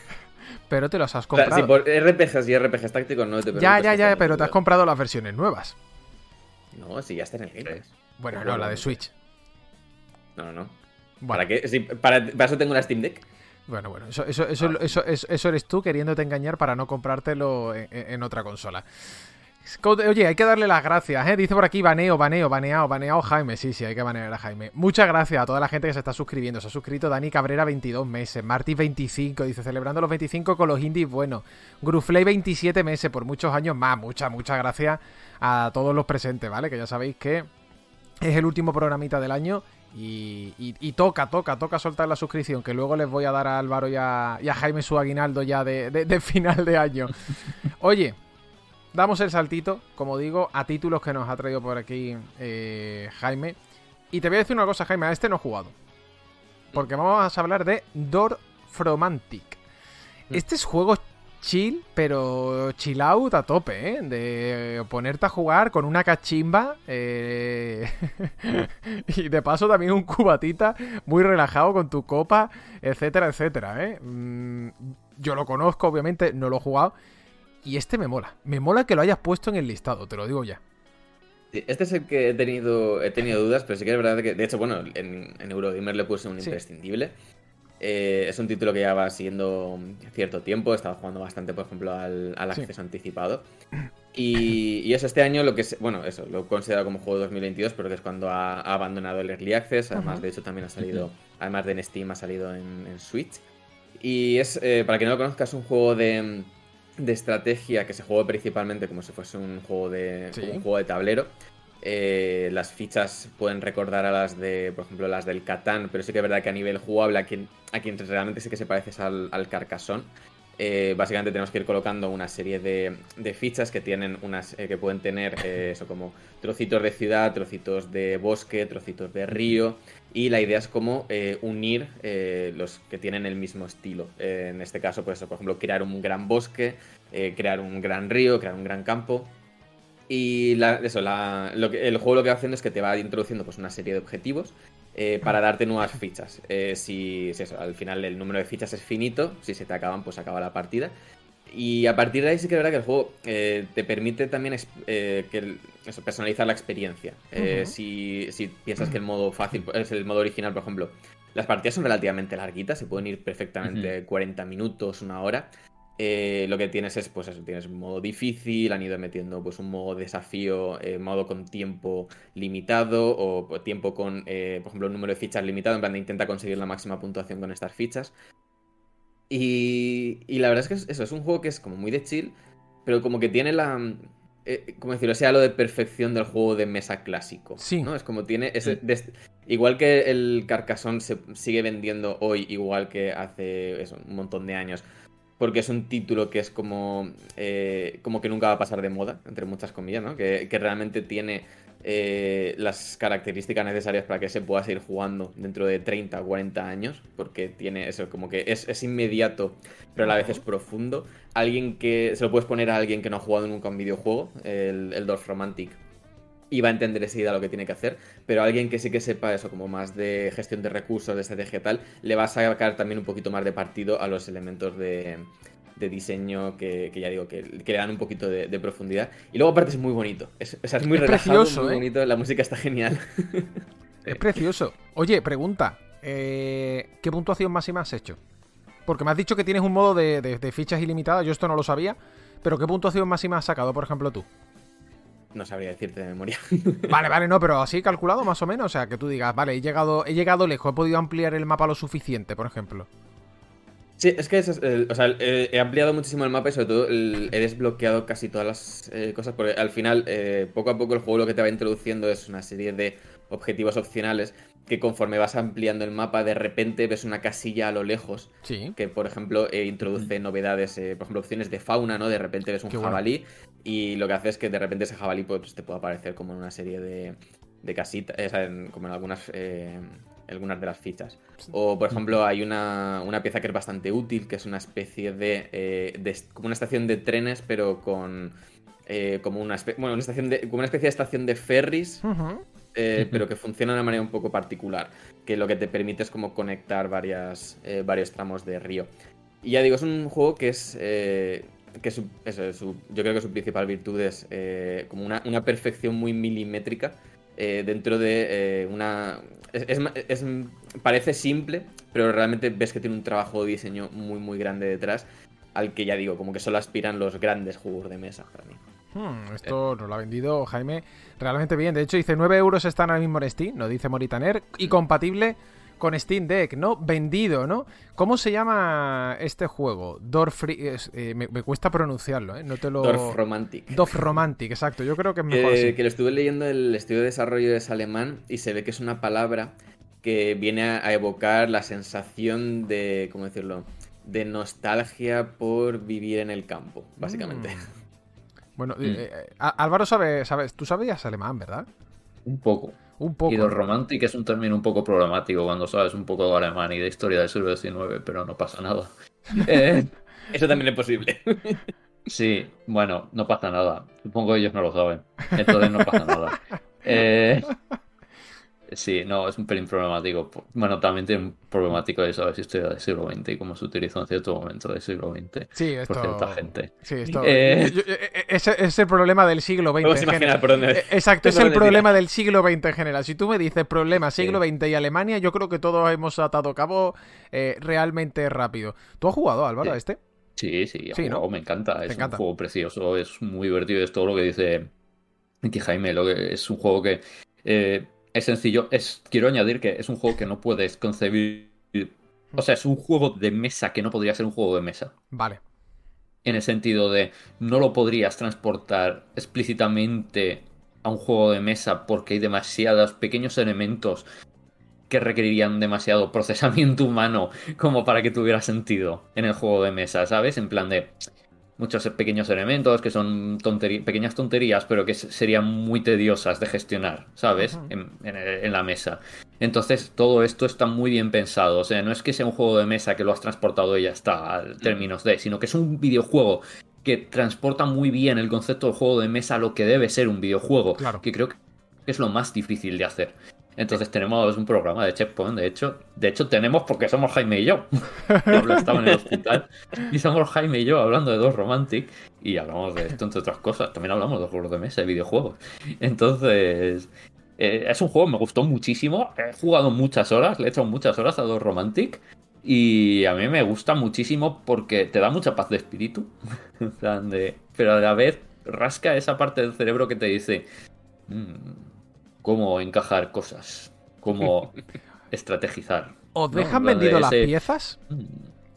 Pero te los has comprado. sí, por RPGs y RPGs tácticos no te Ya, ya, ya, pero te has comprado las versiones nuevas. No, sí, ya está en el Game Bueno, no, la de Switch. No, no, no. ¿Para qué? para, eso tengo una Steam Deck. Bueno, bueno, eso, eso, eso, eso, eso, eres tú queriéndote engañar para no comprártelo en otra consola. Oye, hay que darle las gracias, ¿eh? Dice por aquí baneo, baneo, baneado, baneado Jaime. Sí, sí, hay que banear a Jaime. Muchas gracias a toda la gente que se está suscribiendo. Se ha suscrito Dani Cabrera, 22 meses. Marty, 25. Dice, celebrando los 25 con los indies, bueno. Grufley, 27 meses, por muchos años más. Muchas, muchas gracias a todos los presentes, ¿vale? Que ya sabéis que es el último programita del año. Y, toca, toca, toca soltar la suscripción, que luego les voy a dar a Álvaro y a, Jaime su aguinaldo ya de (laughs) final de año. Oye, damos el saltito, como digo, a títulos que nos ha traído por aquí eh, Jaime. Y te voy a decir una cosa, Jaime, a este no he jugado. Porque vamos a hablar de Dorfromantic. Mm. Este es juego chill, pero chill out a tope, ¿eh? De ponerte a jugar con una cachimba eh, (laughs) y de paso también un cubatita muy relajado con tu copa, etcétera, etcétera, ¿eh? Mm, yo lo conozco, obviamente, no lo he jugado. Y este me mola. Me mola que lo hayas puesto en el listado, te lo digo ya. este es el que he tenido, he tenido dudas, pero sí que es verdad que, de hecho, bueno, en, Eurogamer le puse un imprescindible. Eh, es un título que ya va siguiendo cierto tiempo, he estado jugando bastante, por ejemplo, al, acceso anticipado. Y, es este año lo que es, bueno, eso, lo he considerado como juego de 2022, porque es cuando ha, abandonado el Early Access, además, de hecho, también ha salido, además de en Steam, ha salido en, Switch. Y es, eh, para quien no lo conozca, es un juego de de estrategia que se juega principalmente como si fuese un juego de, un juego de tablero. Eh, las fichas pueden recordar a las de, por ejemplo, las del Catán, pero sí que es verdad que a nivel jugable, a quien, a quien realmente sí que se parece es al, al Carcassonne. Eh, básicamente tenemos que ir colocando una serie de, fichas que tienen unas que pueden tener eso como trocitos de ciudad, trocitos de bosque, trocitos de río y la idea es como unir los que tienen el mismo estilo. en este caso, pues por ejemplo, crear un gran bosque, crear un gran río, crear un gran campo. Y eso, el juego lo que va haciendo es que te va introduciendo pues, una serie de objetivos eh, para darte nuevas fichas. Eh, si, eso, al final el número de fichas es finito, si se te acaban, pues acaba la partida. Y a partir de ahí sí que es verdad que el juego eh, te permite también que eso, personalizar la experiencia. si, si, piensas que el modo fácil es el modo original, por ejemplo, las partidas son relativamente larguitas, se pueden ir perfectamente 40 minutos, una hora. Eh, lo que tienes es, pues eso, tienes modo difícil, han ido metiendo pues un modo desafío, eh, modo con tiempo limitado o tiempo con, eh, por ejemplo, un número de fichas limitado, en plan de intenta conseguir la máxima puntuación con estas fichas. Y, la verdad es que eso, es un juego que es como muy de chill, pero como que tiene la... como decirlo, sea lo de perfección del juego de mesa clásico. Sí. ¿no? Es como tiene. igual que el Carcassonne se sigue vendiendo hoy, igual que hace un montón de años porque es un título que es como, eh, como que nunca va a pasar de moda, entre muchas comillas, ¿no? Que, realmente tiene eh, las características necesarias para que se pueda seguir jugando dentro de 30 o 40 años, porque tiene eso, como que es, inmediato, pero a la vez es profundo. Alguien que se lo puedes poner a alguien que no ha jugado nunca un videojuego, el, el Dorf Romantic y va a entender enseguida lo que tiene que hacer, pero alguien que sí que sepa eso, como más de gestión de recursos, de estrategia y tal, le va a sacar también un poquito más de partido a los elementos de, diseño que, ya digo, que, le dan un poquito de, profundidad. Y luego aparte es muy bonito, es, o sea, es muy precioso, muy ¿eh? bonito, la música está genial. (laughs) es precioso. Oye, pregunta, eh, ¿qué puntuación máxima has hecho? Porque me has dicho que tienes un modo de, de fichas ilimitadas, yo esto no lo sabía, pero ¿qué puntuación máxima has sacado, por ejemplo, tú? No sabría decirte de memoria. (laughs) Vale, vale, no, pero así calculado más o menos. O sea, que tú digas, vale, he llegado, he llegado lejos, he podido ampliar el mapa lo suficiente, por ejemplo. Sí, es que o sea, he ampliado muchísimo el mapa y sobre todo he desbloqueado casi todas las eh, cosas porque al final, eh, poco a poco el juego lo que te va introduciendo es una serie de objetivos opcionales que conforme vas ampliando el mapa, de repente ves una casilla a lo lejos. Sí. Que, por ejemplo, eh, introduce novedades, eh, por ejemplo, opciones de fauna, ¿no? De repente ves un jabalí y lo que hace es que de repente ese jabalí pues, te puede aparecer como en una serie de, de casitas, eh, como en algunas, algunas de las fichas. O, por ejemplo, hay una, una, pieza que es bastante útil, que es una especie de, como una estación de trenes, pero con... como una, bueno, una estación de, como una especie de estación de ferries, eh, pero que funciona de una manera un poco particular, que lo que te permite es como conectar varias, eh, varios tramos de río. Y ya digo, es un juego que es... Eh, que yo creo que su principal virtud es como una, perfección muy milimétrica dentro de una... Es, parece simple, pero realmente ves que tiene un trabajo de diseño muy muy grande detrás, al que ya digo, como que solo aspiran los grandes juegos de mesa para mí. Hmm, esto nos lo ha vendido Jaime realmente bien. De hecho, dice 9 euros están ahora mismo en Steam, nos dice Moritaner, y compatible con Steam Deck, ¿no? Vendido, ¿no? ¿Cómo se llama este juego? Dorf eh, me, cuesta pronunciarlo, ¿eh? No te lo... Dorf Romantic. Dorf Romantic, exacto. Yo creo que es mejor Que lo estuve leyendo, el estudio de desarrollo es alemán y se ve que es una palabra que viene a, evocar la sensación de, ¿cómo decirlo? De nostalgia por vivir en el campo, básicamente. Mm. Bueno, mm. eh, eh, Álvaro sabe, sabes, tú sabías alemán, ¿verdad? Un poco. Un poco. Y lo romántico es un término un poco problemático cuando sabes un poco de alemán y de historia del siglo XIX, pero no pasa nada. (laughs) Eh, Eso también es posible. (laughs) sí, bueno, no pasa nada. Supongo que ellos no lo saben. Entonces no pasa nada. (laughs) Eh, Sí, no, es un pelín problemático. Bueno, también tiene un problemático de saber si historia del siglo XX y cómo se utilizó en cierto momento del siglo XX sí, por cierta gente. Sí, esto... Eh, eh, eh, es, el problema del siglo XX. En general. Por dónde... Exacto, es el problema del siglo XX en general. Si tú me dices problema siglo XX y Alemania, yo creo que todos hemos atado cabo realmente rápido. ¿Tú has jugado, Álvaro, a este? Sí, sí, sí ¿no? me encanta. Es un juego precioso, es muy divertido, es todo lo que dice Jaime, lo que es un juego que es sencillo. Es, quiero añadir que es un juego que no puedes concebir. O sea, es un juego de mesa que no podría ser un juego de mesa. Vale. En el sentido de no lo podrías transportar explícitamente a un juego de mesa porque hay demasiados pequeños elementos que requerirían demasiado procesamiento humano como para que tuviera sentido en el juego de mesa, ¿sabes? En plan de muchos pequeños elementos que son pequeñas tonterías, pero que serían muy tediosas de gestionar, ¿sabes? en, la mesa. Entonces, todo esto está muy bien pensado. O sea, no es que sea un juego de mesa que lo has transportado y ya está, al términos de, sino que es un videojuego que transporta muy bien el concepto del juego de mesa a lo que debe ser un videojuego. Claro. Que creo que es lo más difícil de hacer. Entonces tenemos un programa de Checkpoint, de hecho. De hecho tenemos porque somos Jaime y yo. (laughs) Pablo estaba en el hospital y somos Jaime y yo hablando de dos Romantic y hablamos de esto entre otras cosas. También hablamos de juegos de mesa, de videojuegos. Entonces, eh, es un juego que me gustó muchísimo. He jugado muchas horas, le he hecho muchas horas a dos Romantic. Y a mí me gusta muchísimo porque te da mucha paz de espíritu. (laughs) pero a la vez rasca esa parte del cerebro que te dice... Mm, cómo encajar cosas, cómo (laughs) estrategizar. ¿Os dejan vendido las piezas? Mm.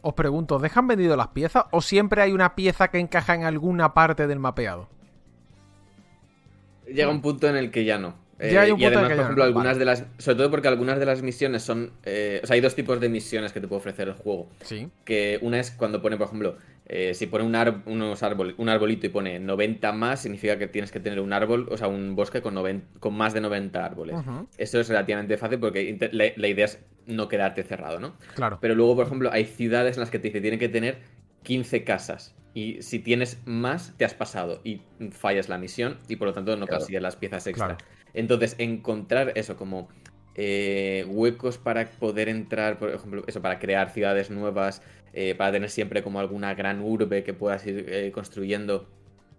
Os pregunto, ¿os dejan vendido las piezas o siempre hay una pieza que encaja en alguna parte del mapeado? Llega un punto en el que ya no. y además, por ejemplo, algunas de las. Sobre todo porque algunas de las misiones son. Eh, o sea, hay dos tipos de misiones que te puede ofrecer el juego. Sí. Que una es cuando pone, por ejemplo, eh, si pone un, unos un arbolito y pone 90 más, significa que tienes que tener un árbol, o sea, un bosque con, con más de 90 árboles. Eso es relativamente fácil porque la, idea es no quedarte cerrado, ¿no? Claro. Pero luego, por ejemplo, hay ciudades en las que te dice tienen que tener 15 casas. Y si tienes más, te has pasado y fallas la misión y por lo tanto no consigues las piezas extra. Entonces, encontrar eso como eh, huecos para poder entrar, por ejemplo, eso, para crear ciudades nuevas, eh, para tener siempre como alguna gran urbe que puedas ir eh, construyendo.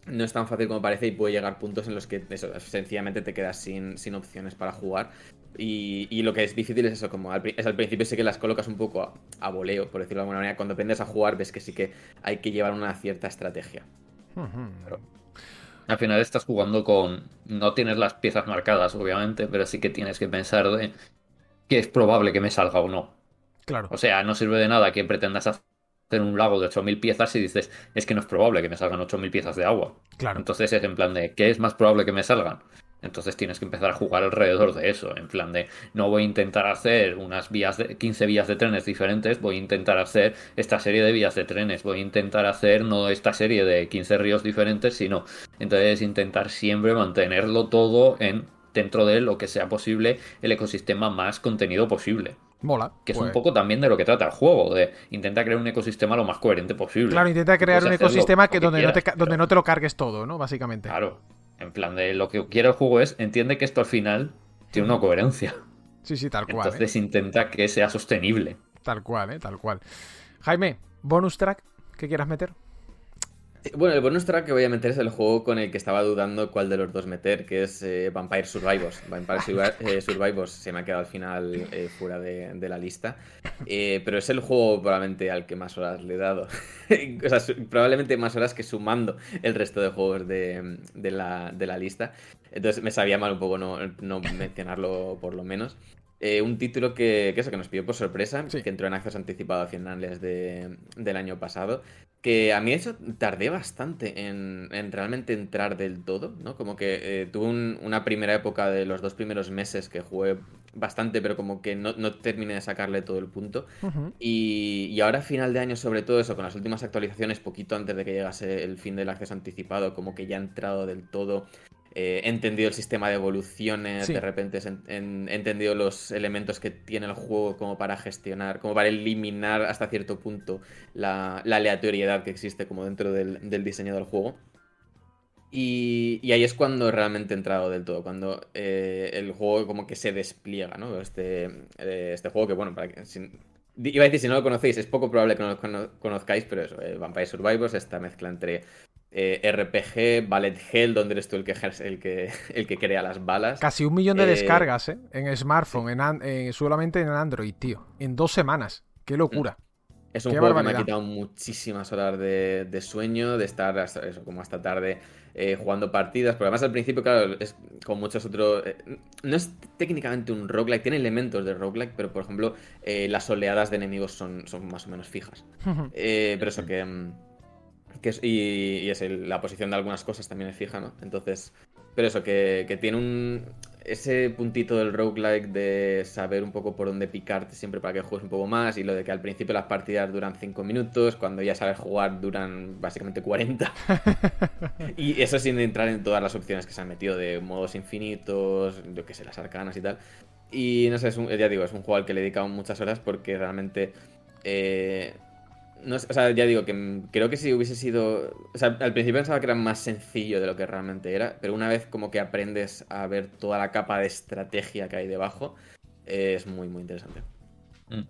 No es tan fácil como parece y puede llegar puntos en los que eso, sencillamente te quedas sin, opciones para jugar. Y, lo que es difícil es eso, como al, es al principio sí que las colocas un poco a, voleo, por decirlo de alguna manera. Cuando aprendes a jugar ves que sí que hay que llevar una cierta estrategia. al final estás jugando con... No tienes las piezas marcadas, obviamente, pero sí que tienes que pensar de que es probable que me salga o no. Claro. O sea, no sirve de nada que pretendas hacer un lago de 8.000 piezas y dices, es que no es probable que me salgan 8.000 piezas de agua. Claro. Entonces es en plan de, ¿qué es más probable que me salgan? Entonces tienes que empezar a jugar alrededor de eso, en plan de no voy a intentar hacer unas vías de 15 vías de trenes diferentes, voy a intentar hacer esta serie de vías de trenes, voy a intentar hacer no esta serie de 15 ríos diferentes, sino entonces intentar siempre mantenerlo todo en dentro de lo que sea posible el ecosistema más contenido posible. Mola. Que es un pues. poco también de lo que trata el juego, de intenta crear un ecosistema lo más coherente posible. Claro, intenta crear un ecosistema que donde, no te, donde no te lo cargues todo, ¿no? Básicamente. Claro. En plan de lo que quiere el juego es, entiende que esto al final tiene una coherencia. Sí, sí, tal cual. Entonces ¿eh? intenta que sea sostenible. Tal cual, ¿eh? Tal cual. Jaime, bonus track que quieras meter. Bueno, el bonus track que voy a meter es el juego con el que estaba dudando cuál de los dos meter, que es eh, Vampire Survivors. Vampire (laughs) eh, Survivors se me ha quedado al final eh, fuera de, la lista. pero es el juego probablemente al que más horas le he dado. (laughs) o sea, probablemente más horas que sumando el resto de juegos de, la, lista. Entonces me sabía mal un poco no, mencionarlo por lo menos. Un título que, eso, que nos pidió por sorpresa, que entró en acceso anticipado a finales de, del año pasado, que a mí eso tardé bastante en, realmente entrar del todo, ¿no? Como que eh, tuve una primera época de los dos primeros meses que jugué bastante, pero como que no, terminé de sacarle todo el punto. y, y, ahora, a final de año, sobre todo eso, con las últimas actualizaciones, poquito antes de que llegase el fin del acceso anticipado, como que ya he entrado del todo he entendido el sistema de evoluciones, de repente he entendido los elementos que tiene el juego como para gestionar, como para eliminar hasta cierto punto la, aleatoriedad que existe como dentro del, diseño del juego. Y, ahí es cuando realmente he entrado del todo, cuando eh, el juego como que se despliega, ¿no? Este, eh, este juego que, bueno, para que, iba a decir si no lo conocéis, es poco probable que no lo conozcáis, pero eso, eh, Vampire Survivors, esta mezcla entre eh, RPG, Ballet Hell, donde eres tú el que, el que, (laughs) el que crea las balas. Casi un millón de eh, descargas, ¿eh? En smartphone, en solamente en Android, tío. En dos semanas. ¡Qué locura! Es un juego que me ha quitado muchísimas horas de, sueño, de estar eso, como hasta tarde eh, jugando partidas. Pero además al principio, claro, es como muchos otros. no es técnicamente un roguelike, tiene elementos de roguelike, pero por ejemplo, las oleadas de enemigos son, son más o menos fijas. (laughs) pero eso que. Mm, y, es la posición de algunas cosas también es fija, ¿no? Entonces, pero eso, que, tiene un... ese puntito del roguelike de saber un poco por dónde picarte siempre para que juegues un poco más y lo de que al principio las partidas duran 5 minutos, cuando ya sabes jugar duran básicamente 40. (laughs) y eso sin entrar en todas las opciones que se han metido de modos infinitos, yo que sé, las arcanas y tal. Y no sé, es un, ya digo, es un juego al que le he dedicado muchas horas porque realmente... Eh, no o sea, ya digo que creo que si hubiese sido. O sea, al principio pensaba que era más sencillo de lo que realmente era, pero una vez como que aprendes a ver toda la capa de estrategia que hay debajo, es muy, muy interesante. Mm.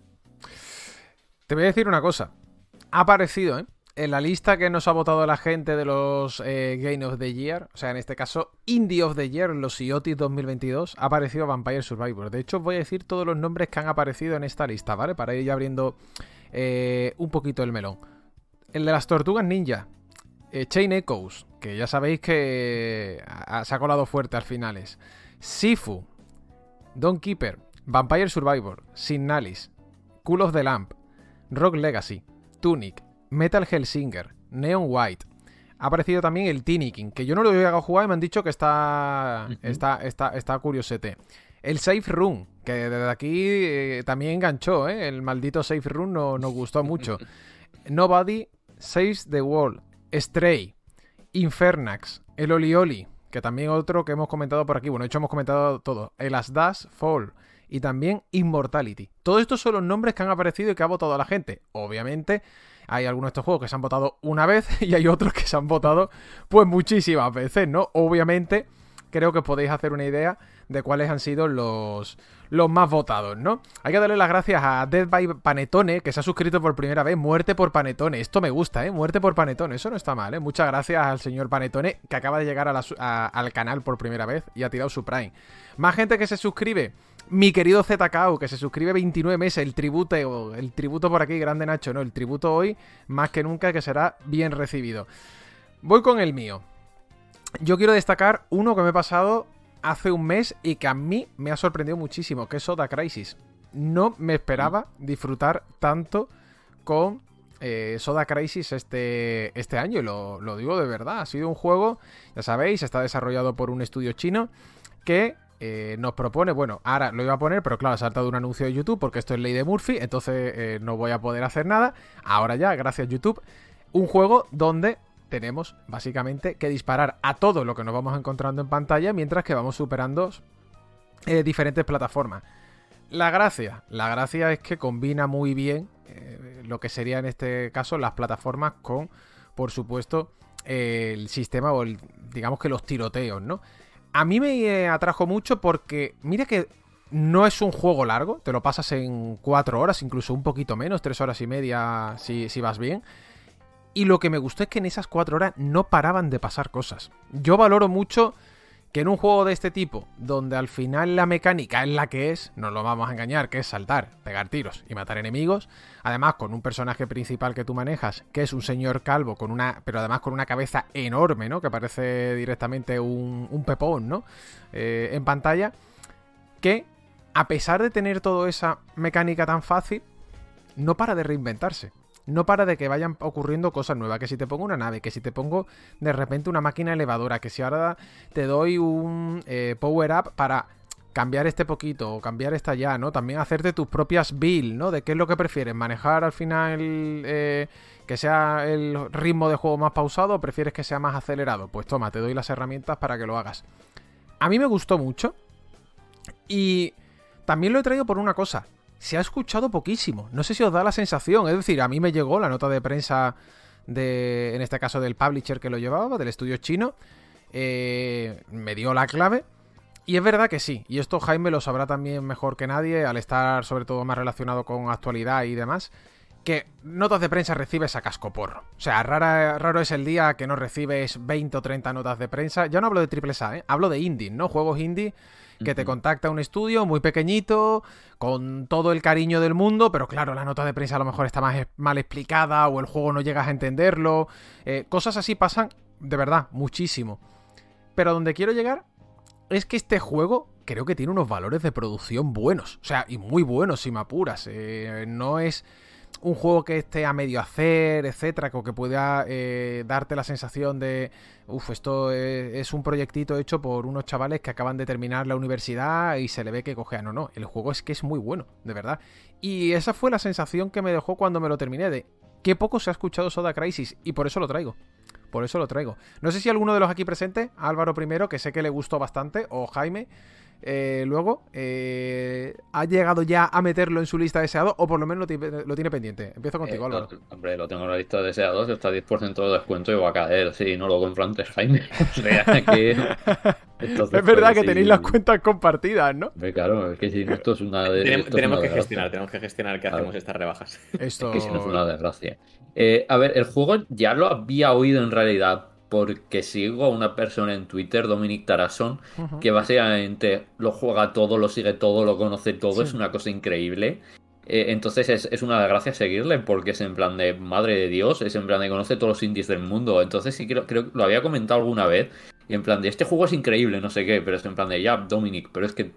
Te voy a decir una cosa. Ha aparecido, ¿eh? En la lista que nos ha votado la gente de los eh, of the Year, o sea, en este caso Indie of the Year, los IOTI 2022, ha aparecido Vampire Survivor. De hecho, voy a decir todos los nombres que han aparecido en esta lista, ¿vale? Para ir ya abriendo eh, un poquito el melón. El de las tortugas ninja. Eh, Chain Echoes, que ya sabéis que se ha colado fuerte al finales. Sifu. Don Keeper. Vampire Survivor. Signalis. Cool of the Lamp. Rock Legacy. Tunic. Metal Hellsinger. Neon White. Ha aparecido también el Tiniking, que yo no lo he llegado a jugar y me han dicho que está, está, está, está curiosete. El Safe Room, que desde aquí eh, también enganchó, ¿eh? El maldito Safe Room no, nos gustó mucho. (laughs) Nobody Saves the World. Stray. Infernax. El Olioli, que también otro que hemos comentado por aquí. Bueno, de hecho hemos comentado todo. El Asdas Fall. Y también Immortality. Todos estos son los nombres que han aparecido y que ha votado la gente. Obviamente, hay algunos de estos juegos que se han votado una vez (laughs) y hay otros que se han votado pues muchísimas veces, ¿no? Obviamente, creo que podéis hacer una idea de cuáles han sido los, los más votados, ¿no? Hay que darle las gracias a Dead by Panetone, que se ha suscrito por primera vez. Muerte por Panetone. Esto me gusta, ¿eh? Muerte por Panetone. Eso no está mal, ¿eh? Muchas gracias al señor Panetone, que acaba de llegar al canal por primera vez y ha tirado su Prime. Más gente que se suscribe. Mi querido ZKO, que se suscribe 29 meses. El tributo, el tributo por aquí, grande Nacho, ¿no? El tributo hoy, más que nunca, que será bien recibido. Voy con el mío. Yo quiero destacar uno que me he pasado hace un mes y que a mí me ha sorprendido muchísimo, que es Soda Crisis. No me esperaba disfrutar tanto con eh, Soda Crisis este, este año, y lo, digo de verdad. Ha sido un juego, ya sabéis, está desarrollado por un estudio chino que eh, nos propone, bueno, ahora lo iba a poner, pero claro, ha saltado un anuncio de YouTube porque esto es ley de Murphy, entonces eh, no voy a poder hacer nada. Ahora ya, gracias YouTube, un juego donde tenemos básicamente que disparar a todo lo que nos vamos encontrando en pantalla mientras que vamos superando eh, diferentes plataformas. La gracia, la gracia es que combina muy bien eh, lo que sería en este caso las plataformas con, por supuesto, el sistema o el, digamos que los tiroteos, ¿no? A mí me atrajo mucho porque, mira que no es un juego largo, te lo pasas en cuatro horas, incluso un poquito menos, tres horas y media si, si vas bien. Y lo que me gustó es que en esas cuatro horas no paraban de pasar cosas. Yo valoro mucho que en un juego de este tipo, donde al final la mecánica es la que es, no lo vamos a engañar, que es saltar, pegar tiros y matar enemigos, además con un personaje principal que tú manejas, que es un señor calvo, con una, pero además con una cabeza enorme, ¿no? Que parece directamente un, pepón, ¿no? Eh, en pantalla, que a pesar de tener toda esa mecánica tan fácil, no para de reinventarse no para de que vayan ocurriendo cosas nuevas. Que si te pongo una nave, que si te pongo de repente una máquina elevadora, que si ahora te doy un eh, power up para cambiar este poquito o cambiar esta ya, ¿no? También hacerte tus propias builds, ¿no? De qué es lo que prefieres, manejar al final eh, que sea el ritmo de juego más pausado o prefieres que sea más acelerado. Pues toma, te doy las herramientas para que lo hagas. A mí me gustó mucho y también lo he traído por una cosa se ha escuchado poquísimo. No sé si os da la sensación. Es decir, a mí me llegó la nota de prensa de, en este caso del publisher que lo llevaba, del estudio chino. Eh, me dio la clave. Y es verdad que sí. Y esto Jaime lo sabrá también mejor que nadie, al estar sobre todo más relacionado con actualidad y demás. Que notas de prensa recibes a cascoporro. O sea, rara, raro es el día que no recibes 20 o 30 notas de prensa. Ya no hablo de triple A, ¿eh? hablo de indie, ¿no? Juegos indie que te contacta un estudio muy pequeñito, con todo el cariño del mundo, pero claro, la nota de prensa a lo mejor está más mal explicada o el juego no llegas a entenderlo. Eh, cosas así pasan, de verdad, muchísimo. Pero donde quiero llegar es que este juego creo que tiene unos valores de producción buenos, o sea, y muy buenos si me apuras. Eh, no es un juego que esté a medio hacer, etcétera, o que pueda eh, darte la sensación de, uff, esto es, un proyectito hecho por unos chavales que acaban de terminar la universidad y se le ve que cojean. No, no, el juego es que es muy bueno, de verdad. Y esa fue la sensación que me dejó cuando me lo terminé de qué poco se ha escuchado Soda Crisis y por eso lo traigo. Por eso lo traigo. No sé si alguno de los aquí presentes, Álvaro primero, que sé que le gustó bastante, o Jaime, eh, luego eh, ha llegado ya a meterlo en su lista de deseados o por lo menos lo, tiene pendiente. Empiezo contigo, eh, Álvaro. hombre, lo tengo en la lista de deseados, está 10% de descuento y va a caer. Si no lo compro antes, Jaime. (laughs) (laughs) es verdad que tenéis las cuentas compartidas, ¿no? claro, es que si esto es una de, Tenemos, que gestionar, tenemos que gestionar que hacemos estas rebajas. Esto... Es que si no es una desgracia. a ver, el juego ya lo había oído en realidad porque sigo a una persona en Twitter, Dominic Tarasson, que básicamente lo juega todo, lo sigue todo, lo conoce todo, es una cosa increíble. Eh, entonces es, una desgracia seguirle porque es en plan de madre de Dios, es en plan de conoce todos los indies del mundo. Entonces sí creo, creo lo había comentado alguna vez. Y en plan de este juego es increíble, no sé qué, pero es en plan de ya, Dominic, pero es que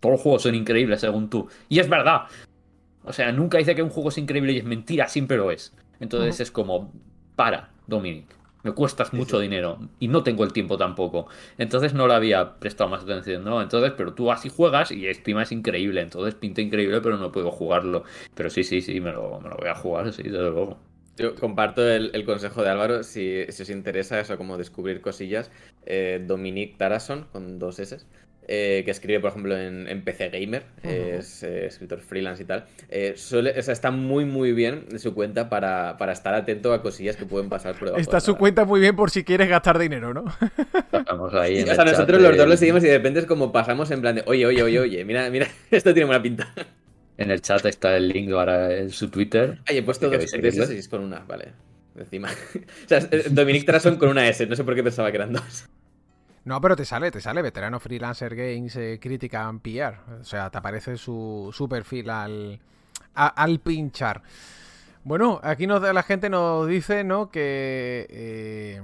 todos los juegos son increíbles según tú. Y es verdad. O sea, nunca dice que un juego es increíble y es mentira, siempre lo es. Entonces es como, para, Dominic me cuestas mucho dinero y no tengo el tiempo tampoco. Entonces no le había prestado más atención, ¿no? Entonces, pero tú así juegas y estima es increíble. Entonces pinta increíble, pero no puedo jugarlo. Pero sí, sí, sí, me lo, me lo voy a jugar, sí, desde luego. Yo comparto el, consejo de Álvaro, si, os interesa eso, como descubrir cosillas. Eh, Dominique Tarason, con dos S, eh, que escribe, por ejemplo, en, PC Gamer, es eh, escritor freelance y tal, eh, suele, está muy, muy bien su cuenta para, estar atento a cosillas que pueden pasar por Está su cuenta muy bien por si quieres gastar dinero, ¿no? Estamos ahí. o sea, nosotros los dos le seguimos y de repente es como pasamos en plan de, oye, oye, oye, oye, mira, mira, (laughs) esto tiene buena pinta. En el chat está el link para en su Twitter. Ay, he puesto dos S con una, vale. Encima. (laughs) o sea, Dominic Trason con una S, no sé por qué pensaba que eran dos. No, pero te sale, te sale veterano freelancer games eh, crítica PR. O sea, te aparece su, su perfil al, al pinchar. Bueno, aquí nos, la gente nos dice, ¿no? Que eh,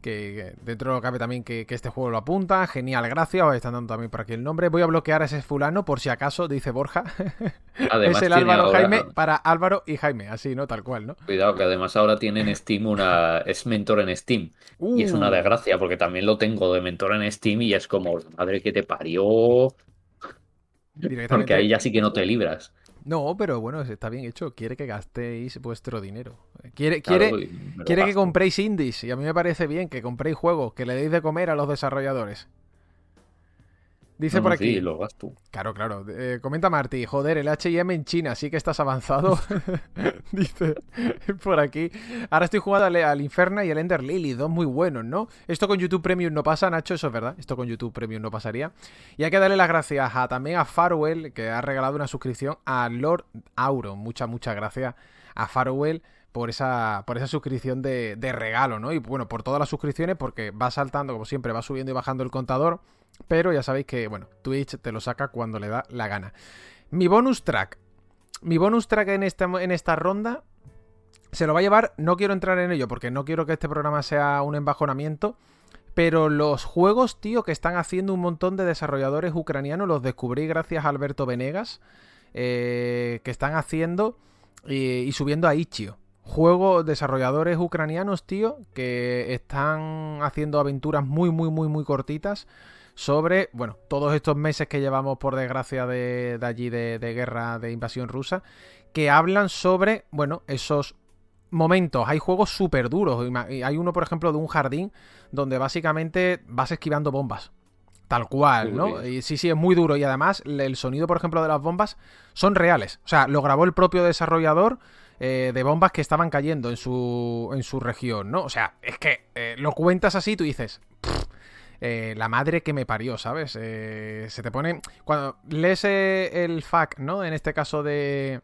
que dentro de lo cabe también que, este juego lo apunta. Genial, gracias. Os están dando también por aquí el nombre. Voy a bloquear a ese fulano por si acaso, dice Borja. (laughs) es el Álvaro Jaime para Álvaro y Jaime, así, ¿no? Tal cual, ¿no? Cuidado, que además ahora tienen Steam una. Es mentor en Steam. Y es una uh. desgracia, porque también lo tengo de mentor en Steam y es como, madre que te parió. Porque ahí ya sí que no te libras. No, pero bueno, está bien hecho. Quiere que gastéis vuestro dinero. Quiere, quiere, quiere que compréis indies. Y a mí me parece bien que compréis juegos, que le deis de comer a los desarrolladores. Dice por aquí. Sí, lo gasto. Claro, claro. Eh, comenta Marty, joder, el HM en China, sí que estás avanzado. (laughs) Dice por aquí. Ahora estoy jugando al, Inferna y al Ender Lily, dos muy buenos, ¿no? Esto con YouTube Premium no pasa, Nacho, eso es verdad. Esto con YouTube Premium no pasaría. Y hay que darle las gracias a, también a Farwell, que ha regalado una suscripción a Lord Auro. Muchas, muchas gracias a Farwell por esa, por esa suscripción de, de regalo, ¿no? Y bueno, por todas las suscripciones, porque va saltando, como siempre, va subiendo y bajando el contador. Pero ya sabéis que, bueno, Twitch te lo saca cuando le da la gana. Mi bonus track. Mi bonus track en esta, en esta ronda se lo va a llevar. No quiero entrar en ello porque no quiero que este programa sea un embajonamiento. Pero los juegos, tío, que están haciendo un montón de desarrolladores ucranianos, los descubrí gracias a Alberto Venegas, eh, que están haciendo y, subiendo a Ichio. Juegos desarrolladores ucranianos, tío, que están haciendo aventuras muy, muy, muy, muy cortitas sobre, bueno, todos estos meses que llevamos, por desgracia, de, allí de, guerra, de invasión rusa, que hablan sobre, bueno, esos momentos. Hay juegos súper duros. Hay uno, por ejemplo, de un jardín donde básicamente vas esquivando bombas. Tal cual, ¿no? Y sí, sí, es muy duro. Y además, el sonido, por ejemplo, de las bombas son reales. O sea, lo grabó el propio desarrollador eh, de bombas que estaban cayendo en su, en su región, ¿no? O sea, es que eh, lo cuentas así, tú dices. Eh, la madre que me parió, ¿sabes? Eh, se te pone. Cuando lees eh, el fact, ¿no? En este caso de.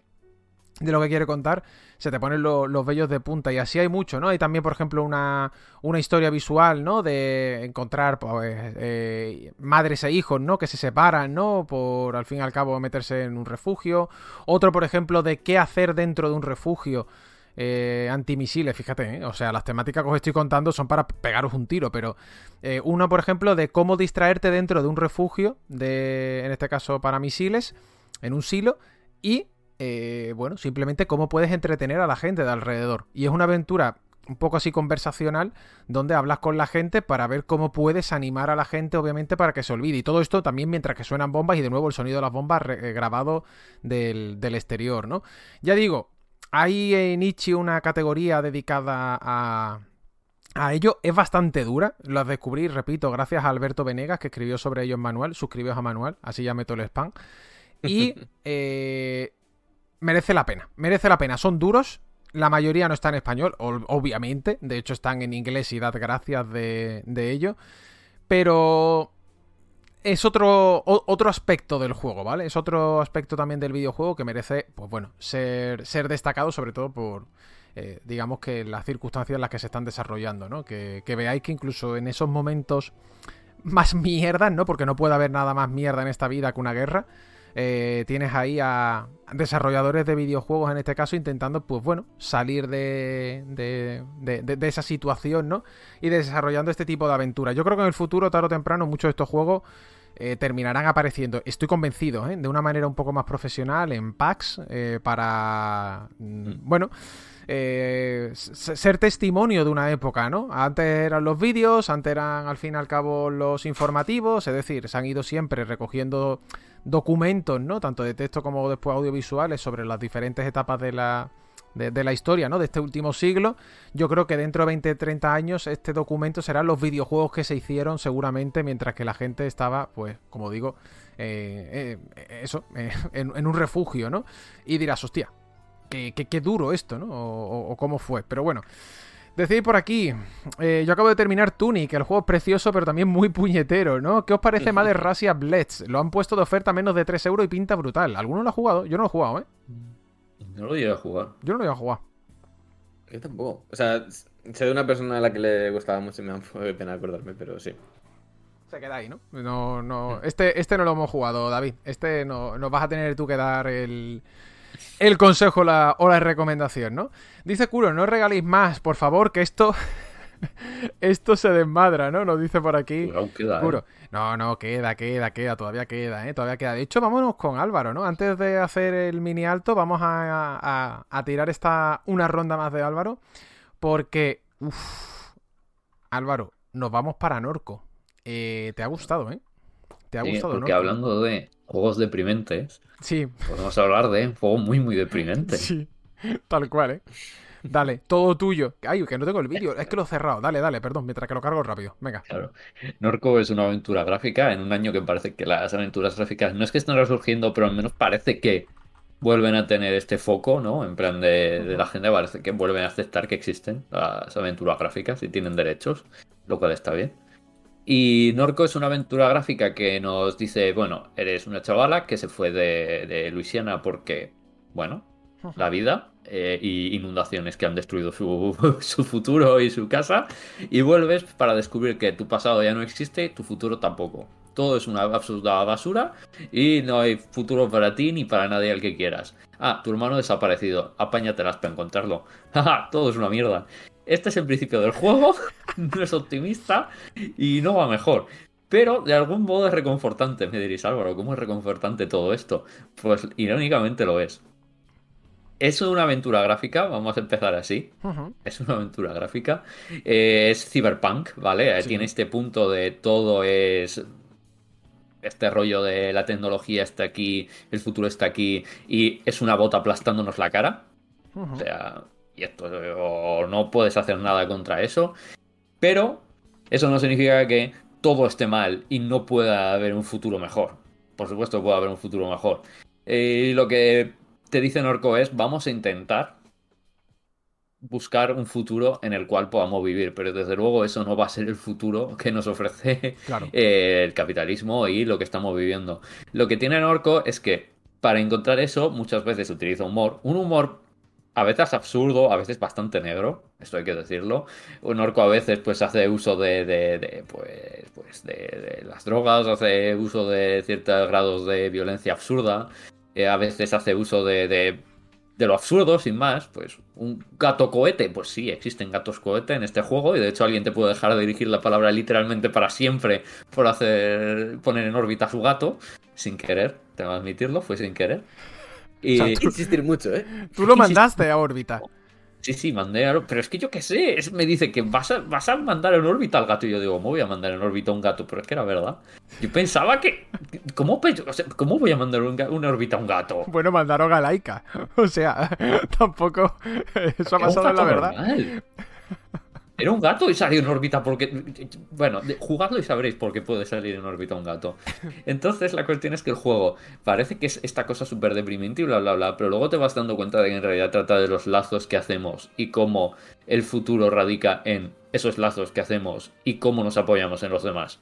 De lo que quiere contar, se te ponen los vellos de punta. Y así hay mucho, ¿no? Hay también, por ejemplo, una, una historia visual, ¿no? De encontrar pues, madres e hijos, ¿no? Que se separan, ¿no? Por al fin y al cabo meterse en un refugio. Otro, por ejemplo, de qué hacer dentro de un refugio eh, antimisiles, fíjate, ¿eh? o sea, las temáticas que os estoy contando son para pegaros un tiro, pero eh, uno, por ejemplo, de cómo distraerte dentro de un refugio, de, en este caso para misiles, en un silo, y eh, bueno, simplemente cómo puedes entretener a la gente de alrededor. Y es una aventura un poco así conversacional, donde hablas con la gente para ver cómo puedes animar a la gente, obviamente, para que se olvide. Y todo esto también mientras que suenan bombas y de nuevo el sonido de las bombas eh, grabado del, del, exterior, ¿no? Ya digo, hay en Ichi una categoría dedicada a, a ello. Es bastante dura, lo descubrí, repito, gracias a Alberto Venegas, que escribió sobre ello en Manual. Suscribíos a Manual, así ya meto el spam. Y (laughs) eh, merece la pena, merece la pena. Son duros, la mayoría no está en español, obviamente. De hecho, están en inglés y dad gracias de, ello. Pero es otro, otro aspecto del juego, ¿vale? Es otro aspecto también del videojuego que merece, pues bueno, ser, ser destacado, sobre todo por, eh, digamos que las circunstancias en las que se están desarrollando, ¿no? Que, veáis que incluso en esos momentos más (laughs) mierdas, ¿no? Porque no puede haber nada más mierda en esta vida que una guerra. Eh, tienes ahí a desarrolladores de videojuegos en este caso intentando, pues bueno, salir de, de, esa situación, ¿no? Y desarrollando este tipo de aventuras. Yo creo que en el futuro, tarde o temprano, muchos de estos juegos eh, terminarán apareciendo, estoy convencido, ¿eh? de una manera un poco más profesional en packs para, mm, mm. bueno, ser testimonio de una época, ¿no? Antes eran los vídeos, antes eran al fin y al cabo los informativos, es decir, se han ido siempre recogiendo documentos, ¿no? Tanto de texto como después audiovisuales sobre las diferentes etapas de la, de, la historia, ¿no? De este último siglo. Yo creo que dentro de 20, 30 años este documento serán los videojuegos que se hicieron seguramente mientras que la gente estaba, pues, como digo, eh, eh, eso, (laughs) eh, en, un refugio, ¿no? Y dirás, hostia, qué, qué, duro esto, ¿no? o cómo fue. Pero bueno. Decid por aquí, yo acabo de terminar Tunic, el juego es precioso pero también muy puñetero, ¿no? ¿Qué os parece más de Rasia Blitz? Lo han puesto de oferta a menos de 3 euros y pinta brutal. ¿Alguno lo ha jugado? Yo no lo he jugado, ¿eh? No lo llevo a jugar. Yo no lo llevo a jugar. Yo tampoco. O sea, sé de una persona a la que le gustaba mucho y me da pena acordarme, pero sí. Se queda ahí, ¿no? No, no. Este, este no lo hemos jugado, David. Este no, nos vas a tener tú que dar el, el consejo o la recomendación, ¿no? Dice Kuro, no regaléis más, por favor, que esto... (laughs) esto se desmadra, ¿no? Nos dice por aquí. queda, ¿eh? No, no, queda, queda, queda, todavía queda, ¿eh? Todavía queda. De hecho, vámonos con Álvaro, ¿no? Antes de hacer el mini alto, vamos a, a, tirar esta una ronda más de Álvaro. Porque, uff, Álvaro, nos vamos para Norco. Eh, ¿Te ha gustado, eh? ¿Te ha gustado, Porque hablando de juegos deprimentes, sí. podemos hablar de un juego muy, muy deprimente. (laughs) Sí, tal cual, ¿eh? Dale, todo tuyo. Ay, que no tengo el vídeo. Es que lo he cerrado. Dale, dale, perdón, mientras que lo cargo rápido. Venga. Claro. Norco es una aventura gráfica en un año que parece que las aventuras gráficas no es que estén resurgiendo, pero al menos parece que vuelven a tener este foco, ¿no? En plan de, de la gente, parece que vuelven a aceptar que existen las aventuras gráficas y tienen derechos, lo cual está bien. Y Norco es una aventura gráfica que nos dice, bueno, eres una chavala que se fue de, de Luisiana porque, bueno, la vida eh, y inundaciones que han destruido (laughs) su, futuro y su casa, y vuelves para descubrir que tu pasado ya no existe, tu futuro tampoco. Todo es una absoluta basura y no hay futuro para ti ni para nadie al que quieras. Ah, tu hermano desaparecido, apáñatelas para encontrarlo. (laughs) Jaja, todo es una mierda. Este es el principio del juego, (laughs) no es optimista y no va mejor. Pero de algún modo es reconfortante, me diréis Álvaro, ¿cómo es reconfortante todo esto? Pues irónicamente lo es. Es una aventura gráfica, vamos a empezar así. Es una aventura gráfica. Eh, es cyberpunk, ¿vale? Tiene este punto de todo es este rollo de la tecnología está aquí, el futuro está aquí y es una bota aplastándonos la cara. O sea, y esto o no puedes hacer nada contra eso. Pero eso no significa que todo esté mal y no pueda haber un futuro mejor. Por supuesto puede haber un futuro mejor. Y lo que te dice Norco es, vamos a intentar buscar un futuro en el cual podamos vivir, pero desde luego eso no va a ser el futuro que nos ofrece eh, (laughs) el capitalismo y lo que estamos viviendo. Lo que tiene Norco es que para encontrar eso muchas veces utiliza humor, un humor a veces absurdo, a veces bastante negro, esto hay que decirlo. Un orco a veces pues hace uso de, de, pues, pues de, las drogas, hace uso de ciertos grados de violencia absurda, eh, a veces hace uso de, de, lo absurdo, sin más. Pues un gato cohete, pues sí, existen gatos cohete en este juego y de hecho alguien te puede dejar de dirigir la palabra literalmente para siempre por hacer poner en órbita a su gato, sin querer, tengo que admitirlo, fue sin querer. Y... Que insistir mucho, ¿eh? Tú lo mandaste a órbita. Sí, sí, mandé a... Pero es que yo qué sé, es- me dice que vas a, vas a mandar en órbita al gato. Y yo digo, ¿cómo voy a mandar en órbita a un gato? Pero es que era verdad. Yo pensaba que... ¿Cómo, pe- o sea, ¿cómo voy a mandar un una órbita a un gato? Bueno, mandaron a Laika. (laughs) O sea, (laughs) tampoco. Eso ha pasado en la verdad. normal. Era un gato y salió en órbita porque... Bueno, jugadlo y sabréis por qué puede salir en órbita un gato. Entonces la cuestión es que el juego parece que es esta cosa súper deprimente y bla, bla, bla, pero luego te vas dando cuenta de que en realidad trata de los lazos que hacemos y cómo el futuro radica en esos lazos que hacemos y cómo nos apoyamos en los demás.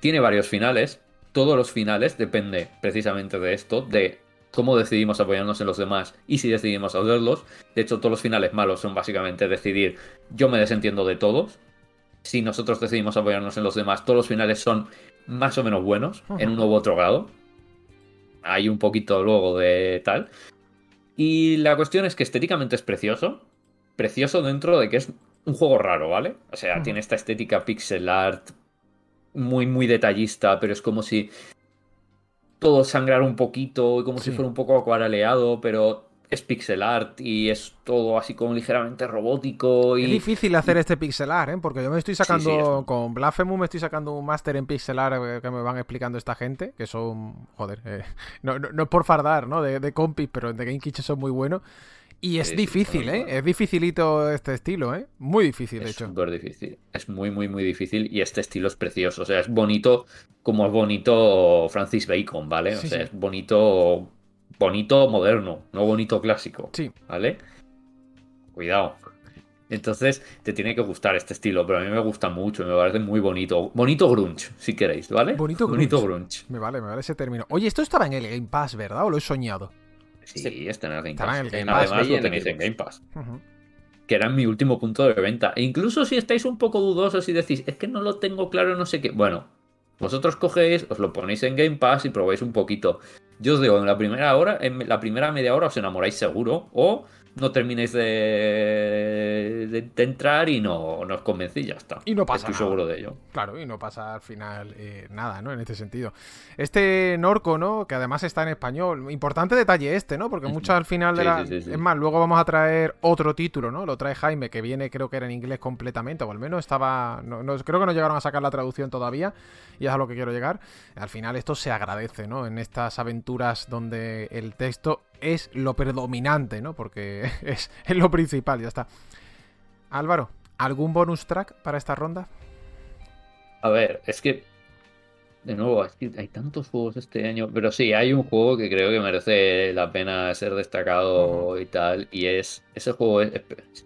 Tiene varios finales. Todos los finales depende precisamente de esto, de cómo decidimos apoyarnos en los demás y si decidimos odiarlos. De hecho, todos los finales malos son básicamente decidir yo me desentiendo de todos. Si nosotros decidimos apoyarnos en los demás, todos los finales son más o menos buenos, en uno u otro grado. Hay un poquito luego de tal. Y la cuestión es que estéticamente es precioso. Precioso dentro de que es un juego raro, ¿vale? O sea, tiene esta estética pixel art muy, muy detallista, pero es como si todo sangrara un poquito y como si Sí. fuera un poco acuareleado, pero es pixel art y es todo así como ligeramente robótico y... Es difícil hacer este pixelar, ¿eh? Porque yo me estoy sacando, sí, es- con Blasphemous me estoy sacando un máster en pixelar eh, que me van explicando esta gente, que son, joder, eh, (laughs) no, no, no es por fardar, ¿no? De, de compis, pero de Game Kitchen son muy buenos. Y es Sí, difícil, ¿eh? Es dificilito este estilo, ¿eh? Muy difícil, de Es hecho. súper difícil. Es muy, muy, muy difícil. Y este estilo es precioso. O sea, es bonito como es bonito Francis Bacon, ¿vale? O sea, sí. es bonito. Bonito moderno, no bonito clásico. Sí. ¿Vale? Cuidado. Entonces, te tiene que gustar este estilo, pero a mí me gusta mucho, me parece muy bonito. Bonito grunge, si queréis, ¿vale? Bonito Bonito grunge. grunge. Me vale, me vale ese término. Oye, esto estaba en el Game Pass, ¿verdad? ¿O lo he soñado? Sí, está en el Game Pass. en el Game Pass, Además, lo en tenéis en. Game Pass. Que era mi último punto de venta. E incluso si estáis un poco dudosos y decís, es que no lo tengo claro, no sé qué. Bueno, vosotros cogéis, os lo ponéis en Game Pass y probáis un poquito. Yo os digo, en la primera hora, en la primera media hora os enamoráis seguro. O no terminéis de, de- de entrar y no, no os convencí, ya está. Y no pasa Estoy nada. seguro de ello. Claro, y no pasa al final eh, nada, ¿no? En este sentido. Este Norco, ¿no? Que además está en español. Importante detalle este, ¿no? Porque Ujú. muchos al final de Sí, la... sí, sí, sí. Es más, luego vamos a traer otro título, ¿no? Lo trae Jaime, que viene creo que era en inglés completamente, o al menos estaba... No, no- creo que no llegaron a sacar la traducción todavía, y es a lo que quiero llegar. Al final esto se agradece, ¿no? En estas aventuras donde el texto es lo predominante, ¿no? Porque (laughs) es, es lo principal, ya está. Álvaro, ¿algún bonus track para esta ronda? A ver, es que. De nuevo, es que hay tantos juegos este año. Pero sí, hay un juego que creo que merece la pena ser destacado y tal. Y es. Ese juego es.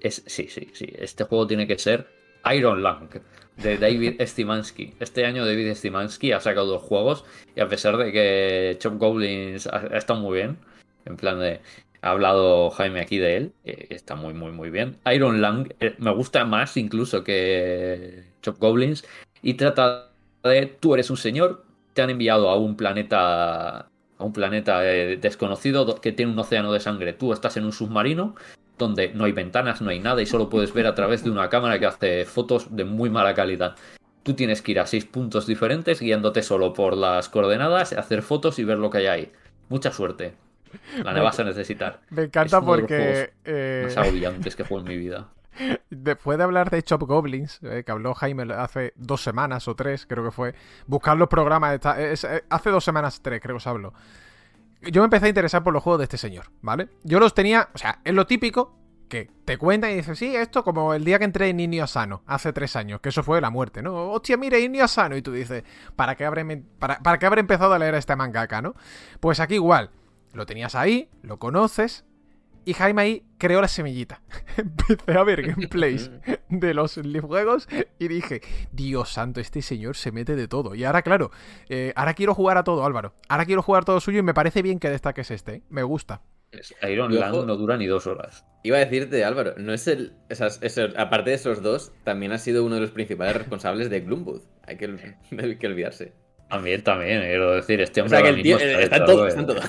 es- sí, sí, sí. Este juego tiene que ser Iron Lung. De David (laughs) Stimansky. Este año David Stimansky ha sacado dos juegos. Y a pesar de que Chop Goblins ha, ha estado muy bien. En plan de. Ha hablado Jaime aquí de él. eh, está muy, muy, muy bien. Iron Lung eh, me gusta más incluso que Chop Goblins. Y trata de tú eres un señor, te han enviado a un planeta a un planeta eh, desconocido do- que tiene un océano de sangre. Tú estás en un submarino donde no hay ventanas, no hay nada y solo puedes ver a través de una cámara que hace fotos de muy mala calidad. Tú tienes que ir a seis puntos diferentes guiándote solo por las coordenadas, hacer fotos y ver lo que hay ahí. Mucha suerte. La vas a necesitar. Me encanta Es uno de los porque eh, Más agobiantes que juego en mi vida. (laughs) después de hablar de Chop Goblins, eh, que habló Jaime hace dos semanas o tres, creo que fue, buscar los programas, esta- es- eh, hace dos semanas, tres, creo que se habló. Yo me empecé a interesar por los juegos de este señor, ¿vale? Yo los tenía, o sea, es lo típico que te cuentan y dices, sí, esto como el día que entré en Niño Asano, hace tres años, que eso fue la muerte, ¿no? Hostia, mira, Niño Asano, y tú dices, ¿para qué habré, para, ¿para qué habré empezado a leer a este mangaka, no? Pues aquí igual, lo tenías ahí, lo conoces, y Jaime ahí creó la semillita. (laughs) Empecé a ver gameplays (laughs) de los juegos y dije, Dios santo, este señor se mete de todo. Y ahora, claro, eh, ahora quiero jugar a todo, Álvaro. Ahora quiero jugar todo suyo y me parece bien que destaques este. ¿eh? Me gusta. Iron Lung no dura ni dos horas. Iba a decirte, Álvaro, no es el. esas- aparte de esos dos, también ha sido uno de los principales responsables de Gloomwood. Hay que, (laughs) hay que olvidarse. También, también, quiero decir, este O hombre sea que el tío mismo está en todo, de- está en todo.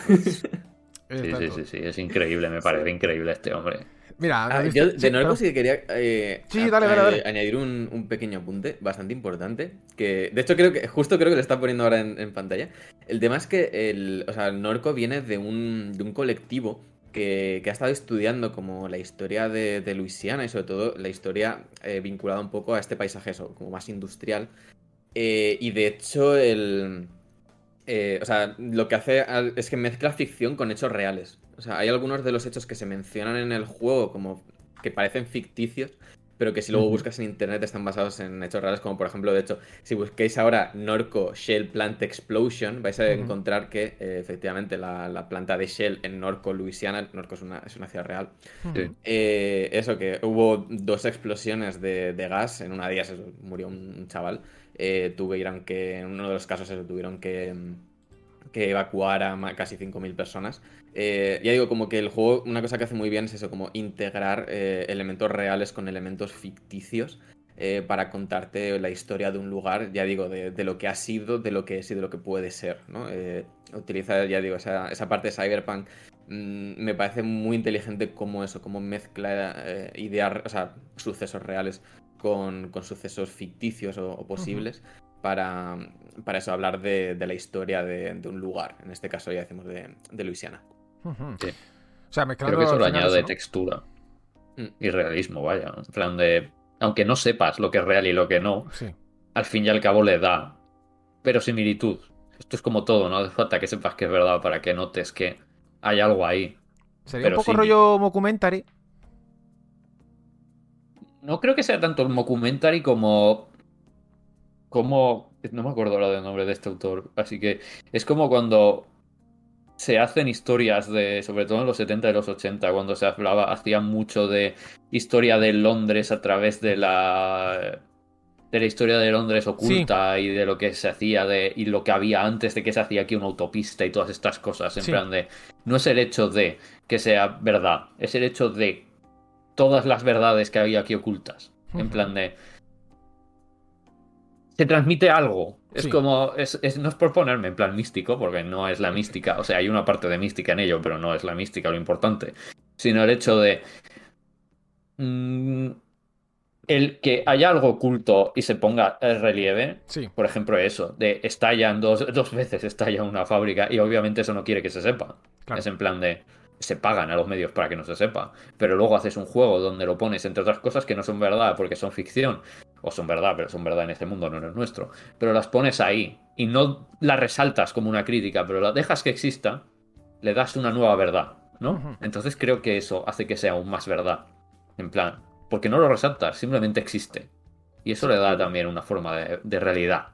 Sí, sí, sí, sí, es increíble, me parece increíble este hombre. Mira, Ah, yo de pero- sí que quería eh, Sí, a- dale, dale, a- dale. añadir un, un pequeño apunte bastante importante. Que de hecho creo que, justo creo que lo está poniendo ahora en, en pantalla. El tema es que el, o sea, Norco viene de un, de un colectivo que, que ha estado estudiando como la historia de, de Luisiana y sobre todo la historia eh, vinculada un poco a este paisaje eso, como más industrial. Eh, y de hecho el... eh, o sea, lo que hace es que mezcla ficción con hechos reales. O sea, hay algunos de los hechos que se mencionan en el juego como que parecen ficticios, pero que si luego buscas en internet están basados en hechos reales, como por ejemplo, de hecho, si busquéis ahora Norco Shell Plant Explosion, vais a encontrar que eh, efectivamente la, la planta de Shell en Norco, Luisiana, Norco es una, es una ciudad real, Sí. eh, eso, que hubo dos explosiones de, de gas, en una de ellas murió un chaval, eh, tuvieron que, en uno de los casos tuvieron que, que evacuar a casi 5.000 personas. Eh, ya digo, como que el juego, una cosa que hace muy bien es eso, como integrar eh, elementos reales con elementos ficticios eh, para contarte la historia de un lugar, ya digo, de, lo que ha sido, de lo que es y de lo que puede ser, ¿no? Eh, ya digo, esa, esa parte de Cyberpunk mm, me parece muy inteligente cómo eso, cómo mezcla ideas, o sea, sucesos reales con, con sucesos ficticios o, o posibles para, para eso, hablar de, de la historia de, de un lugar. En este caso ya decimos de, de Luisiana. Ujú. Sí. O sea, mezclando Creo que eso lo añade ¿no? textura Mm. y realismo, vaya. En plan de. Aunque no sepas lo que es real y lo que no, Sí. al fin y al cabo le da verosimilitud. Esto es como todo, no hace falta que sepas que es verdad para que notes que hay algo ahí. Sería un Pero poco sí. rollo mockumentary. No creo que sea tanto un documentary como. Como. No me acuerdo ahora del nombre de este autor. Así que es como cuando se hacen historias de. Sobre todo en los 70 y los 80, cuando se hablaba, hacían mucho de historia de Londres a través de la. De la historia de Londres oculta y de lo que se hacía de, y lo que había antes de que se hacía aquí una autopista y todas estas cosas. En Sí. plan de. No es el hecho de que sea verdad, es el hecho de todas las verdades que había aquí ocultas. En plan de. Se transmite algo. Es Sí. como. Es, es- no es por ponerme en plan místico, porque no es la mística. O sea, hay una parte de mística en ello, pero no es la mística lo importante. Sino el hecho de. mm, el que haya algo oculto y se ponga el relieve. Sí. Por ejemplo, eso, de estallan dos, dos veces estalla una fábrica y obviamente eso no quiere que se sepa. Claro. Es en plan de se pagan a los medios para que no se sepa, pero luego haces un juego donde lo pones entre otras cosas que no son verdad porque son ficción o son verdad, pero son verdad en este mundo, no en el nuestro, pero las pones ahí y no las resaltas como una crítica, pero las dejas que exista, le das una nueva verdad, ¿no? Entonces creo que eso hace que sea aún más verdad. En plan, porque no lo resaltas, simplemente existe. Y eso le da también una forma de, de realidad.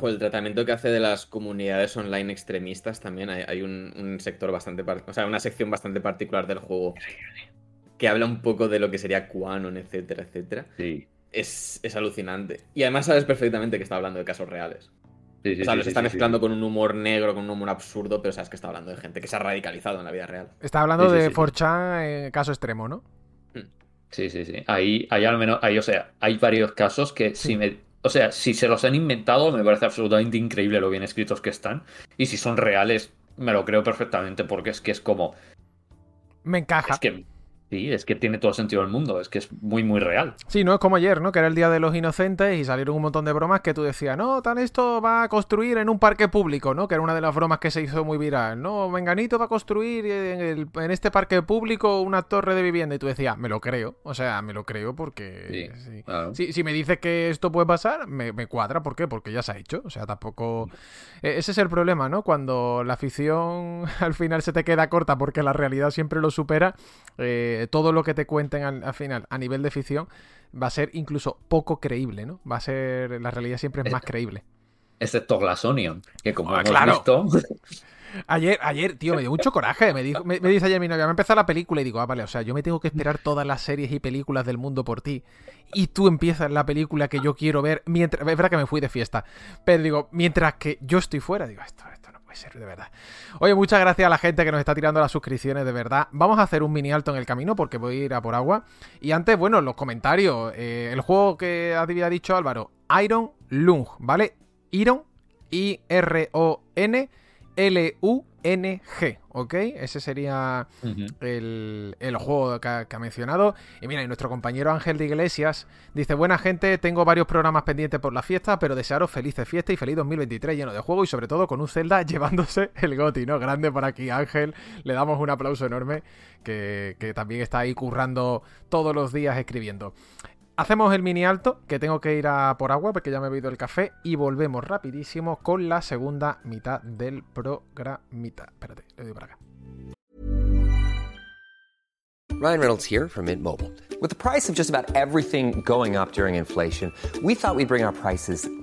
O el tratamiento que hace de las comunidades online extremistas también. Hay, hay un, un sector bastante. O sea, una sección bastante particular del juego que habla un poco de lo que sería QAnon, etcétera, etcétera. Sí. Es, es alucinante. Y además sabes perfectamente que está hablando de casos reales. Sí, sí, o sea, sí, los sí, está sí, mezclando sí. con un humor negro, con un humor absurdo, pero sabes que está hablando de gente que se ha radicalizado en la vida real. Está hablando de sí. 4chan en caso extremo, ¿no? Sí, sí, sí. Ahí hay al menos, ahí, o sea, hay varios casos que Sí. si me, o sea, si se los han inventado, me parece absolutamente increíble lo bien escritos que están. Y si son reales, me lo creo perfectamente, porque es que es como, Me encaja. es que, sí, es que tiene todo el sentido del mundo, es que es muy, muy real. Sí, no es como ayer, ¿no? Que era el día de los inocentes y salieron un montón de bromas que tú decías, no, tan esto va a construir en un parque público, ¿no? Que era una de las bromas que se hizo muy viral, ¿no? Menganito va a construir en, el- en este parque público una torre de vivienda y tú decías, me lo creo, o sea, me lo creo porque... Sí, sí. claro. Si me dices que esto puede pasar, me, me cuadra. ¿Por qué? Porque ya se ha hecho. O sea, tampoco. E- Ese es el problema, ¿no? Cuando la ficción (laughs) al final se te queda corta porque la realidad siempre lo supera, eh, todo lo que te cuenten al, al final a nivel de ficción va a ser incluso poco creíble, ¿no? Va a ser. La realidad siempre es Eh, más creíble. Excepto Glass Onion, que como Ah, hemos claro. visto, (laughs) Ayer, ayer, tío, me dio mucho coraje. Me, dijo, me, me dice ayer mi novia, me empezó la película y digo, ah, vale, o sea, yo me tengo que esperar todas las series y películas del mundo por ti. Y tú empiezas la película que yo quiero ver mientras. Es verdad que me fui de fiesta. Pero digo, mientras que yo estoy fuera, digo, esto, esto ser, de verdad. Oye, muchas gracias a la gente que nos está tirando las suscripciones, de verdad. Vamos a hacer un mini alto en el camino porque voy a ir a por agua. Y antes, bueno, los comentarios. Eh, el juego que había dicho Álvaro, Iron Lung, ¿vale? Iron, I-R-O-N L-U-N-G, ¿ok? Ese sería el, juego que ha, mencionado. Y mira, y nuestro compañero Ángel de Iglesias dice: Buena gente, tengo varios programas pendientes por la fiesta, pero desearos felices fiestas y feliz 2023 lleno de juego y sobre todo con un Zelda (laughs) llevándose el Goti, ¿no? Grande por aquí, Ángel. Le damos un aplauso enorme que, que también está ahí currando todos los días escribiendo. Hacemos el mini alto, que tengo que ir a por agua porque ya me he bebido el café y volvemos rapidísimo con la segunda mitad del programita. Espérate, le doy para acá. Ryan Reynolds here from Mint Mobile. With the price of just about everything going up during inflation, we thought we'd bring our prices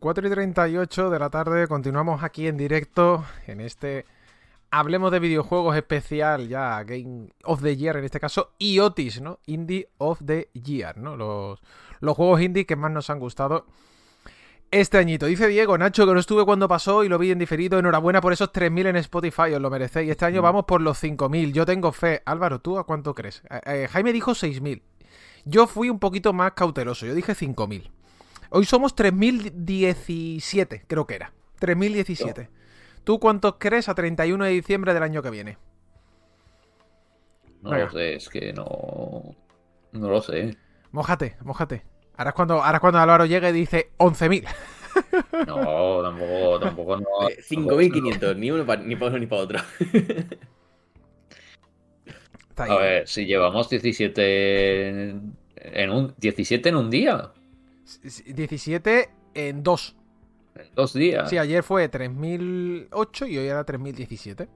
4 y 38 de la tarde, continuamos aquí en directo en este Hablemos de videojuegos especial, ya Game of the Year en este caso, y Otis, ¿no? Indie of the Year, ¿no? Los, los juegos indie que más nos han gustado este añito. Dice Diego, Nacho, que no estuve cuando pasó y lo vi en diferido. Enhorabuena por esos 3.000 en Spotify, os lo merecéis. Este año mm. vamos por los 5.000. Yo tengo fe. Álvaro, ¿tú a cuánto crees? Eh, eh, Jaime dijo 6.000. Yo fui un poquito más cauteloso. Yo dije 5.000. Hoy somos 3.017, creo que era. 3.017. ¿Tú cuántos crees a 31 de diciembre del año que viene? No lo sé, es que no. No lo sé. Mójate, mójate. Ahora es cuando, ahora cuando Álvaro llegue y dice 11.000. No, tampoco, tampoco no. 5.500, eh, ni uno ni para uno ni para otro. a ver, si llevamos 17 en un 17 en un día. 17 en dos. Dos días. Sí, ayer fue 3008 y hoy era 3017.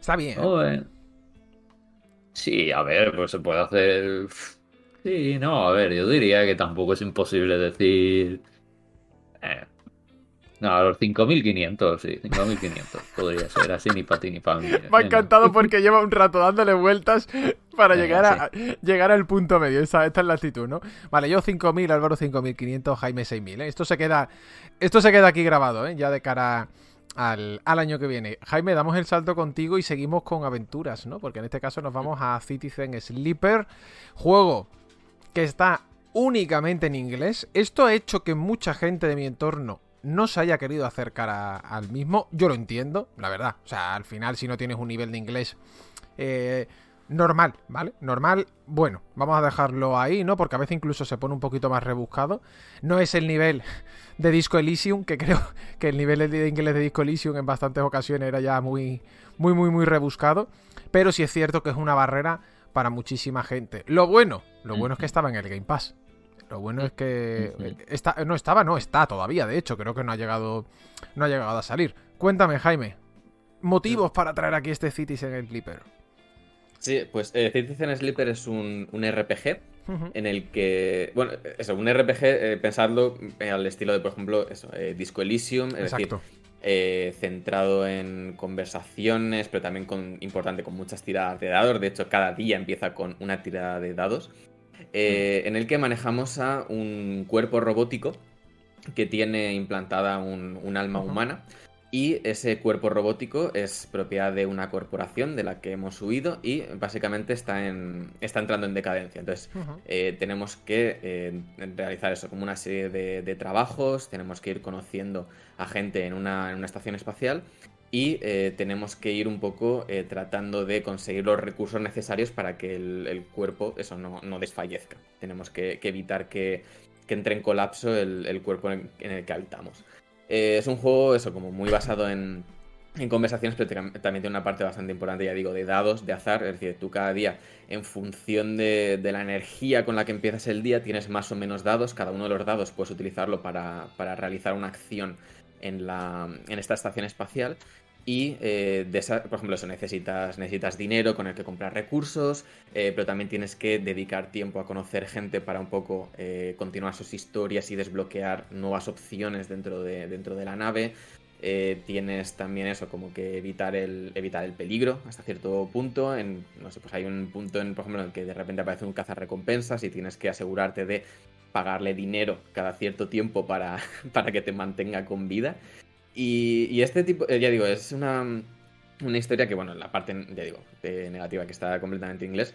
Está bien. ¿eh? Sí, a ver, pues se puede hacer. Sí, no, a ver, yo diría que tampoco es imposible decir. Eh, no, a los 5.500, sí, 5.500 podría ser así ni para ti ni para mí. Me ha encantado porque lleva un rato dándole vueltas para llegar, a, llegar al punto medio. Esta, esta es la actitud, ¿no? Vale, yo 5.000, Álvaro 5.500, Jaime 6.000. ¿eh? Esto, se queda, esto se queda aquí grabado, ¿eh? ya de cara al, al, año que viene. Jaime, damos el salto contigo y seguimos con aventuras, ¿no? Porque en este caso nos vamos a Citizen Sleeper, juego que está únicamente en inglés. Esto ha hecho que mucha gente de mi entorno no se haya querido acercar al mismo. Yo lo entiendo, la verdad. O sea, al final, si no tienes un nivel de inglés eh, normal, ¿vale? Normal, bueno, vamos a dejarlo ahí, ¿no? Porque a veces incluso se pone un poquito más rebuscado. No es el nivel de Disco Elysium, que creo (laughs) que el nivel de inglés de Disco Elysium en bastantes ocasiones era ya muy, muy, muy, muy rebuscado. Pero sí es cierto que es una barrera para muchísima gente. Lo bueno, lo bueno es que estaba en el Game Pass. Lo bueno es que está, no estaba, no está todavía, de hecho, creo que no ha llegado no ha llegado a salir. Cuéntame, Jaime, motivos para traer aquí este Citizen Sleeper. Sí, pues eh, Citizen Sleeper es un, RPG en el que, bueno, eso, un RPG, eh, pensadlo eh, al estilo de, por ejemplo, eso, eh, Disco Elysium, es decir, centrado en conversaciones, pero también con, importante, con muchas tiradas de dados. De hecho, cada día empieza con una tirada de dados. Eh, en el que manejamos a un cuerpo robótico que tiene implantada un, alma humana. Y ese cuerpo robótico es propiedad de una corporación de la que hemos huido y básicamente está, en, está entrando en decadencia. Entonces eh, tenemos que eh, realizar eso como una serie de, trabajos, tenemos que ir conociendo a gente en una, en una estación espacial y eh, tenemos que ir un poco eh, tratando de conseguir los recursos necesarios para que el, cuerpo eso no, desfallezca. Tenemos que, evitar que, entre en colapso el, cuerpo en, el que habitamos. Eh, es un juego, eso, como muy basado en, en conversaciones, pero también tiene una parte bastante importante, ya digo, de dados, de azar. Es decir, tú cada día, en función de, de, la energía con la que empiezas el día, tienes más o menos dados. Cada uno de los dados puedes utilizarlo para, para realizar una acción en, la, en esta estación espacial. Y, eh, de por ejemplo, eso necesitas, necesitas dinero con el que comprar recursos, eh, pero también tienes que dedicar tiempo a conocer gente para un poco eh, continuar sus historias y desbloquear nuevas opciones dentro de, dentro de la nave. Tienes también eso, como que evitar el, evitar el peligro hasta cierto punto. En, no sé, pues hay un punto, en, por ejemplo, en el que de repente aparece un cazarrecompensas y tienes que asegurarte de pagarle dinero cada cierto tiempo para, (laughs) para que te mantenga con vida. Y, este tipo, eh, ya digo, es una, una historia que, bueno, la parte, ya digo, de negativa que está completamente en inglés,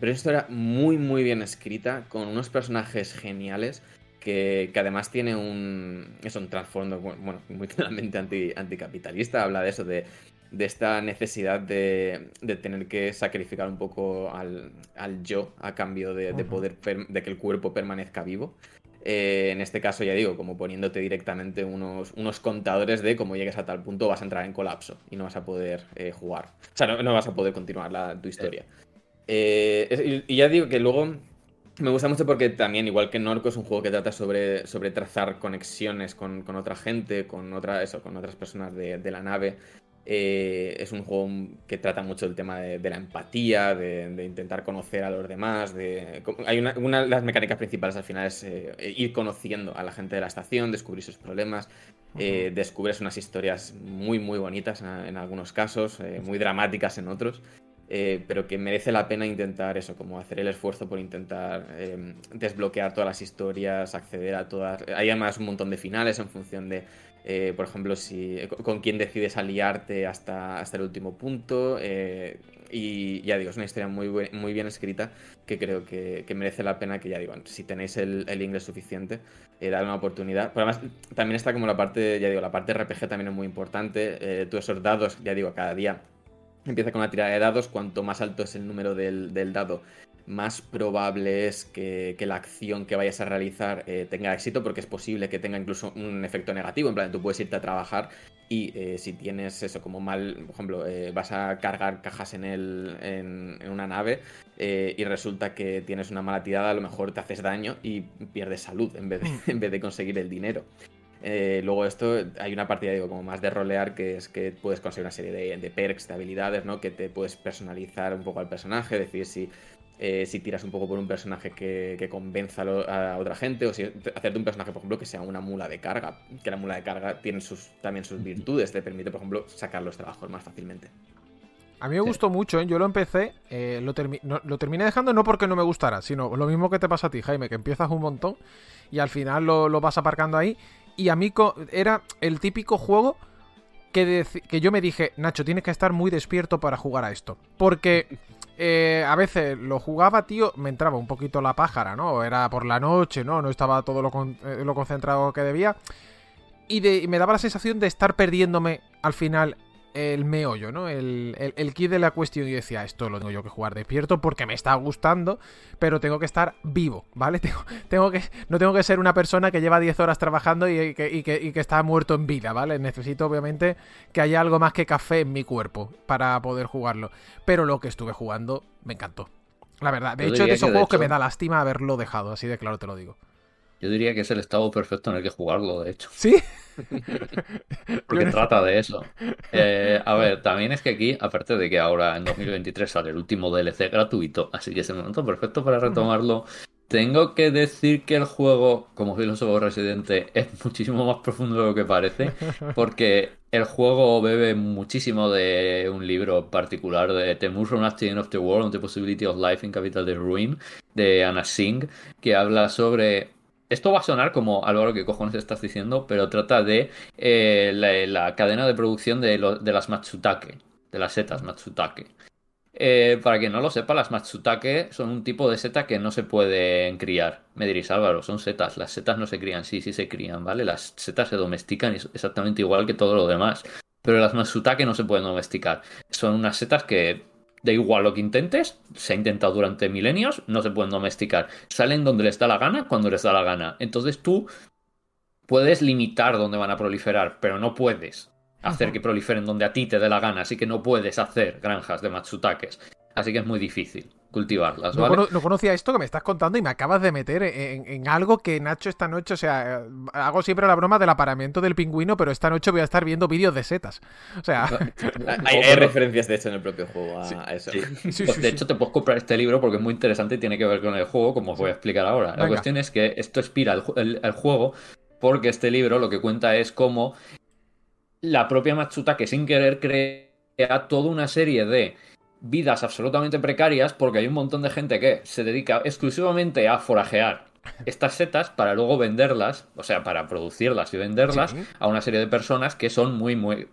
pero es una historia muy, muy bien escrita, con unos personajes geniales, que, que además tiene un, es un trasfondo, bueno, muy (laughs) claramente anti, anticapitalista, habla de eso, de, de esta necesidad de, de, tener que sacrificar un poco al, al yo a cambio de, de poder, de que el cuerpo permanezca vivo. Eh, en este caso, ya digo, como poniéndote directamente unos, unos contadores de cómo llegues a tal punto vas a entrar en colapso y no vas a poder eh, jugar. O sea, no, vas a poder continuar la, tu historia. Eh, y ya digo que luego me gusta mucho porque también, igual que Norco, es un juego que trata sobre, sobre trazar conexiones con, con otra gente, con, otra, eso, con otras personas de la nave. Eh, es un juego que trata mucho el tema de, de la empatía, de, de, intentar conocer a los demás. De, hay una, una, de las mecánicas principales al final es eh, ir conociendo a la gente de la estación, descubrir sus problemas. Eh, descubres unas historias muy, muy bonitas en, en algunos casos, muy dramáticas en otros. Pero que merece la pena intentar eso, como hacer el esfuerzo por intentar desbloquear todas las historias, acceder a todas. Hay además un montón de finales en función de, eh, por ejemplo, si con quién decides aliarte hasta, hasta el último punto. Eh, y ya digo, es una historia muy, muy bien escrita que creo que, que, merece la pena que ya digo, si tenéis el, el inglés suficiente, eh, darle una oportunidad. Pero además también está como la parte, ya digo, la parte RPG también es muy importante. Eh, tú esos dados, ya digo, cada día empieza con una tirada de dados, cuanto más alto es el número del, del dado, más probable es que, que, la acción que vayas a realizar eh, tenga éxito, porque es posible que tenga incluso un efecto negativo. En plan, tú puedes irte a trabajar y eh, si tienes eso como mal, por ejemplo, eh, vas a cargar cajas en, el, en, en una nave eh, y resulta que tienes una mala tirada, a lo mejor te haces daño y pierdes salud en vez de, en vez de conseguir el dinero. Luego esto, hay una partida, digo, como más de rolear, que es que puedes conseguir una serie de, de, perks, de habilidades, ¿no? Que te puedes personalizar un poco al personaje, decir si, eh, si tiras un poco por un personaje que, que convenza a, otra gente, o si hacerte un personaje, por ejemplo, que sea una mula de carga, que la mula de carga tiene sus, también sus virtudes, te permite, por ejemplo, sacar los trabajos más fácilmente. A mí me gustó mucho, ¿eh? yo lo empecé, eh, lo, termi no, lo, terminé dejando no porque no me gustara, sino lo mismo que te pasa a ti, Jaime, que empiezas un montón y al final lo, lo vas aparcando ahí y a mí era el típico juego que, que, yo me dije, Nacho, tienes que estar muy despierto para jugar a esto. Porque eh, a veces lo jugaba, tío, me entraba un poquito la pájara, ¿no? Era por la noche, ¿no? No estaba todo lo, eh, lo concentrado que debía. Y, de, y, me daba la sensación de estar perdiéndome al final el meollo, ¿no? El, el, el, kit de la cuestión. Y decía, esto lo tengo yo que jugar despierto porque me está gustando, pero tengo que estar vivo, ¿vale? (laughs) Tengo, tengo que, no tengo que ser una persona que lleva 10 horas trabajando y, y, que, y, que, y, que, está muerto en vida, ¿vale? Necesito, obviamente, que haya algo más que café en mi cuerpo para poder jugarlo. Pero lo que estuve jugando me encantó. La verdad, de yo hecho, de esos juegos hecho... que me da lástima haberlo dejado, así de claro te lo digo. Yo diría que es el estado perfecto en el que jugarlo, de hecho. ¿Sí? (laughs) Porque trata de eso. Eh, a ver, también es que aquí, aparte de que ahora en 2023 sale el último DLC gratuito, así que es el momento perfecto para retomarlo. Tengo que decir que el juego, como filósofo residente, es (laughs) muchísimo más profundo de lo que parece, porque el juego bebe muchísimo de un libro particular de The Mushroom the of the World, The Possibility of Life in Capital de Ruin, de Anna Singh, que habla sobre esto va a sonar como algo que cojones estás diciendo, pero trata de eh, la, cadena de producción de, las Matsutake, de las setas Matsutake. Eh, para quien no lo sepa, las Matsutake son un tipo de seta que no se pueden criar. Me diréis, Álvaro, son setas. Las setas no se crían, sí, sí se crían, ¿vale? Las setas se domestican exactamente igual que todo lo demás. Pero las Matsutake no se pueden domesticar. Son unas setas que Da igual lo que intentes, se ha intentado durante milenios, no se pueden domesticar. Salen donde les da la gana, cuando les da la gana. Entonces tú puedes limitar dónde van a proliferar, pero no puedes hacer que proliferen donde a ti te dé la gana, así que no puedes hacer granjas de matsutakes. Así que es muy difícil cultivarlas, No, ¿vale? no conocía esto que me estás contando y me acabas de meter en, en algo que Nacho esta noche, o sea, hago siempre la broma del apareamiento del pingüino, pero esta noche voy a estar viendo vídeos de setas. O sea, Hay, (laughs) hay referencias, de hecho, en el propio juego a, a eso. Sí. (laughs) sí, Pues de hecho, te puedes comprar este libro porque es muy interesante y tiene que ver con el juego, como os voy a explicar ahora. La cuestión es que esto expira el, ju- el- el juego porque este libro lo que cuenta es cómo la propia Matsuta, que sin querer crea toda una serie de vidas absolutamente precarias porque hay un montón de gente que se dedica exclusivamente a forajear estas setas para luego venderlas, o sea, para producirlas y venderlas Sí. a una serie de personas que son muy, muy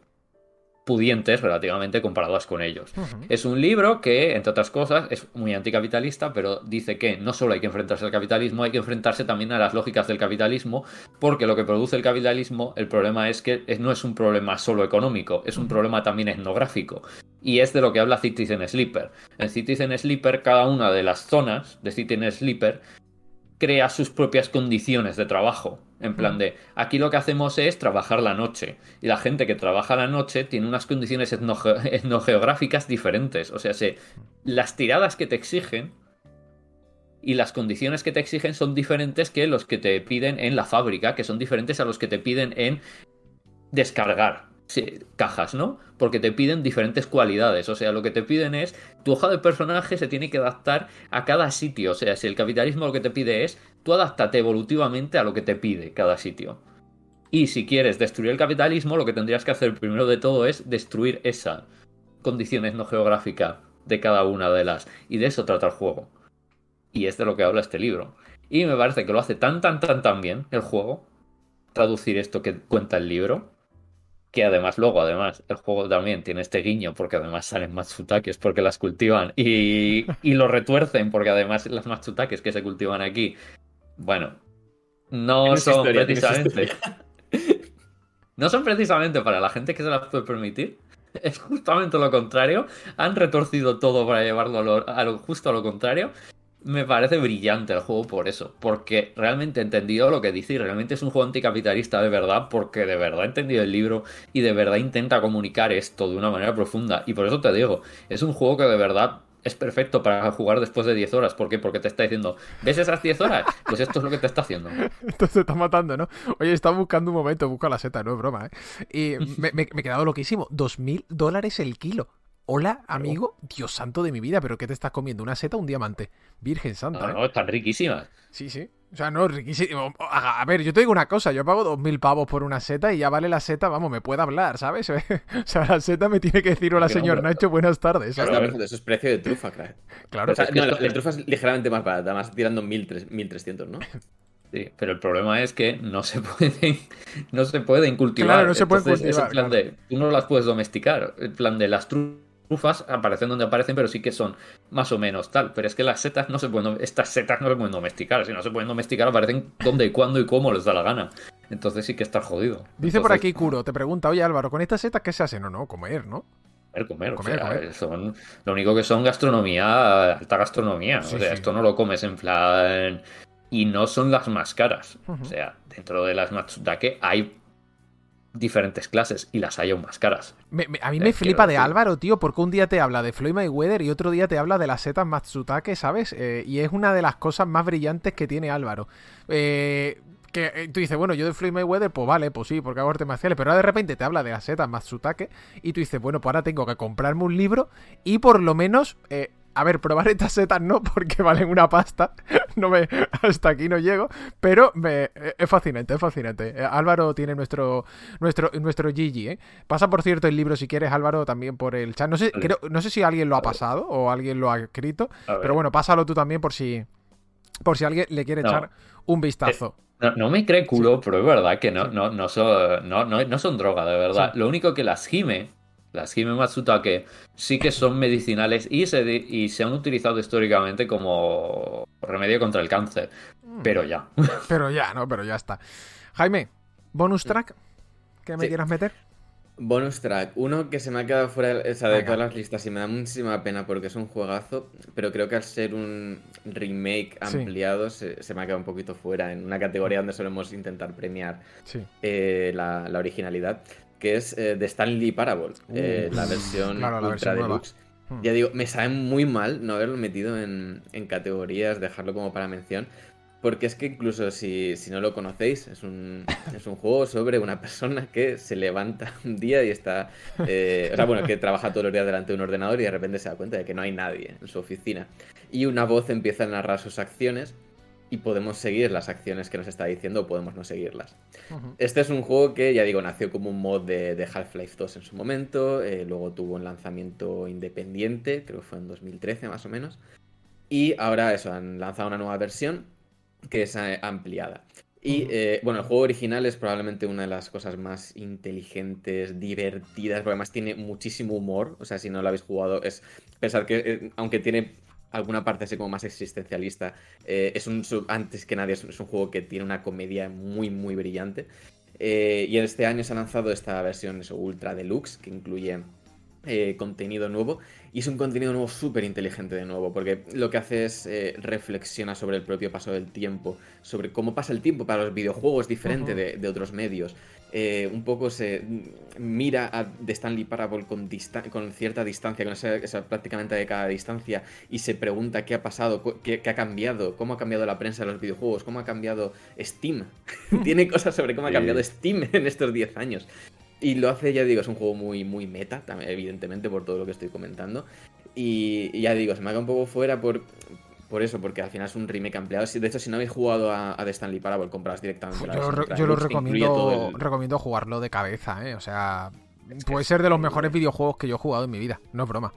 pudientes relativamente comparadas con ellos. Es un libro que, entre otras cosas, es muy anticapitalista, pero dice que no solo hay que enfrentarse al capitalismo, hay que enfrentarse también a las lógicas del capitalismo, porque lo que produce el capitalismo, el problema es que no es un problema solo económico, es un problema también etnográfico. Y es de lo que habla Citizen Sleeper. En Citizen Sleeper, cada una de las zonas de Citizen Sleeper crea sus propias condiciones de trabajo. En plan de, aquí lo que hacemos es trabajar la noche. Y la gente que trabaja la noche tiene unas condiciones etnoge- (laughs) etnogeográficas diferentes. O sea, se, las tiradas que te exigen y las condiciones que te exigen son diferentes que los que te piden en la fábrica, que son diferentes a los que te piden en descargar cajas, ¿no? Porque te piden diferentes cualidades. O sea, lo que te piden es tu hoja de personaje se tiene que adaptar a cada sitio. O sea, si el capitalismo lo que te pide es tú adáptate evolutivamente a lo que te pide cada sitio. Y si quieres destruir el capitalismo, lo que tendrías que hacer primero de todo es destruir esa condición no geográfica de cada una de las. Y de eso trata el juego. Y es de lo que habla este libro. Y me parece que lo hace tan, tan, tan, tan bien el juego, traducir esto que cuenta el libro, que además luego, además, el juego también tiene este guiño, porque además salen matsutakes porque las cultivan y, y lo retuercen, porque además las matsutakes que se cultivan aquí, bueno, no son historia, precisamente... (laughs) No son precisamente para la gente que se las puede permitir. Es justamente lo contrario. Han retorcido todo para llevarlo a lo, a lo- justo a lo contrario. Me parece brillante el juego por eso. Porque realmente he entendido lo que dice y realmente es un juego anticapitalista de verdad. Porque de verdad he entendido el libro y de verdad intenta comunicar esto de una manera profunda. Y por eso te digo, es un juego que de verdad es perfecto para jugar después de 10 horas. ¿Por qué? Porque te está diciendo, ¿ves esas 10 horas? Pues esto es lo que te está haciendo. (laughs) Entonces te está matando, ¿no? Oye, estaba buscando un momento, busca la seta, no es broma, ¿eh? Y me, me- he quedado loquísimo. Dos mil dólares el kilo. Hola, amigo. Dios santo de mi vida, ¿pero qué te estás comiendo? ¿Una seta o un diamante? Virgen santa, No, ¿eh? no, están riquísimas. Sí, sí. O sea, no, riquísimo. A, ver, yo te digo una cosa, yo pago dos mil pavos por una seta y ya vale la seta, vamos, me puede hablar, ¿sabes? (laughs) o sea, la seta me tiene que decir, hola, no, señor pero- Nacho, buenas tardes. Claro. Eso es precio de trufa, crack. Claro, O sea, es que no, esto- la, la trufa es ligeramente más barata, más tirando 1.300, 1.300, ¿no? (laughs) Sí, pero el problema es que no se pueden, no se pueden cultivar. Claro, no se pueden Entonces, es en cultivar, plan de, tú no las puedes domesticar. El plan de las trufas aparecen donde aparecen, pero sí que son más o menos tal. Pero es que las setas no se pueden, estas setas no se pueden domesticar. Si no se pueden domesticar, aparecen donde y cuándo y cómo les da la gana. Entonces sí que está jodido. Dice por aquí Kuro, te pregunta, oye Álvaro, ¿con estas setas qué se hace? No, no, comer, ¿no? Comer, comer, o Comer, sea, comer. son lo único que son gastronomía, alta gastronomía. Sí, o sea, sí. esto no lo comes en plan. Y no son las más caras. O sea, dentro de las Matsutake hay diferentes clases y las hay aún más caras. Me- me- a mí Eh, me flipa de decir- Álvaro, tío, porque un día te habla de Floyd Mayweather y otro día te habla de las setas Matsutake, ¿sabes? Eh, y es una de las cosas más brillantes que tiene Álvaro. Eh, que eh, tú dices, bueno, yo de Floyd Mayweather, pues vale, pues sí, porque hago artes marciales, pero ahora de repente te habla de las setas Matsutake y tú dices, bueno, pues ahora tengo que comprarme un libro y por lo menos, eh, a ver, probar estas setas no, porque valen una pasta, no me, hasta aquí no llego, pero me, eh, es fascinante, es fascinante. Eh, Álvaro tiene nuestro, nuestro, nuestro GG, ¿eh? Pasa, por cierto, el libro si quieres, Álvaro, también por el chat. No sé, creo- no sé si alguien lo ha pasado o alguien lo ha escrito, pero bueno, pásalo tú también por si, por si alguien le quiere No. echar un vistazo. No, no me cree culo, pero es verdad que no, no, no, son, no, no, no son droga, de verdad. Sí. Lo único que las hime, las hime Matsutake, sí que son medicinales y se, y se han utilizado históricamente como remedio contra el cáncer. Mm. Pero ya. (laughs) Pero ya, no, pero ya está. Jaime, bonus track que me Sí. quieras meter. Bonus track, uno que se me ha quedado fuera de, o sea, de todas las listas y me da muchísima pena porque es un juegazo, pero creo que al ser un remake Sí. ampliado se, se me ha quedado un poquito fuera en una categoría donde solemos intentar premiar Sí. eh, la, la originalidad, que es eh, The Stanley Parable, eh, Uh, la versión claro, la ultra versión deluxe. Hmm. Ya digo, me sabe muy mal no haberlo metido en, en categorías, dejarlo como para mención. Porque es que incluso si, si no lo conocéis, es un, (laughs) es un juego sobre una persona que se levanta un día y está... eh, o sea, bueno, que trabaja todos los días delante de un ordenador y de repente se da cuenta de que no hay nadie en su oficina. Y una voz empieza a narrar sus acciones y podemos seguir las acciones que nos está diciendo o podemos no seguirlas. Este es un juego que, ya digo, nació como un mod de, de Half-Life 2 en su momento, eh, luego tuvo un lanzamiento independiente, creo que fue en 2013 más o menos, y ahora eso, han lanzado una nueva versión que es eh, ampliada. Y eh, bueno, el juego original es probablemente una de las cosas más inteligentes, divertidas, porque además tiene muchísimo humor, o sea, si no lo habéis jugado, es pensar que, eh, aunque tiene alguna parte así como más existencialista, eh, es un, antes que nadie, es un, es un juego que tiene una comedia muy, muy brillante. Eh, y este año se ha lanzado esta versión eso, Ultra Deluxe, que incluye eh, contenido nuevo. Y es un contenido nuevo súper inteligente de nuevo, porque lo que hace es eh, reflexiona sobre el propio paso del tiempo, sobre cómo pasa el tiempo para los videojuegos diferente de, de otros medios. Eh, un poco se mira a The Stanley Parable con, con cierta distancia, con esa, esa prácticamente de cada distancia, y se pregunta qué ha pasado, qué, qué ha cambiado, cómo ha cambiado la prensa de los videojuegos, cómo ha cambiado Steam. (laughs) Tiene cosas sobre cómo ha cambiado Steam (laughs) en estos 10 años. Y lo hace, ya digo, es un juego muy, muy meta, evidentemente, por todo lo que estoy comentando. Y, y ya digo, se me ha quedado un poco fuera por, por eso, porque al final es un remake ampliado. Si- De hecho, si no habéis jugado a, a The Stanley Parable, compras directamente la Yo, lo yo lo recomiendo, el- recomiendo jugarlo de cabeza, ¿eh? O sea, puede ser de los mejores videojuegos que yo he jugado en mi vida, no es broma.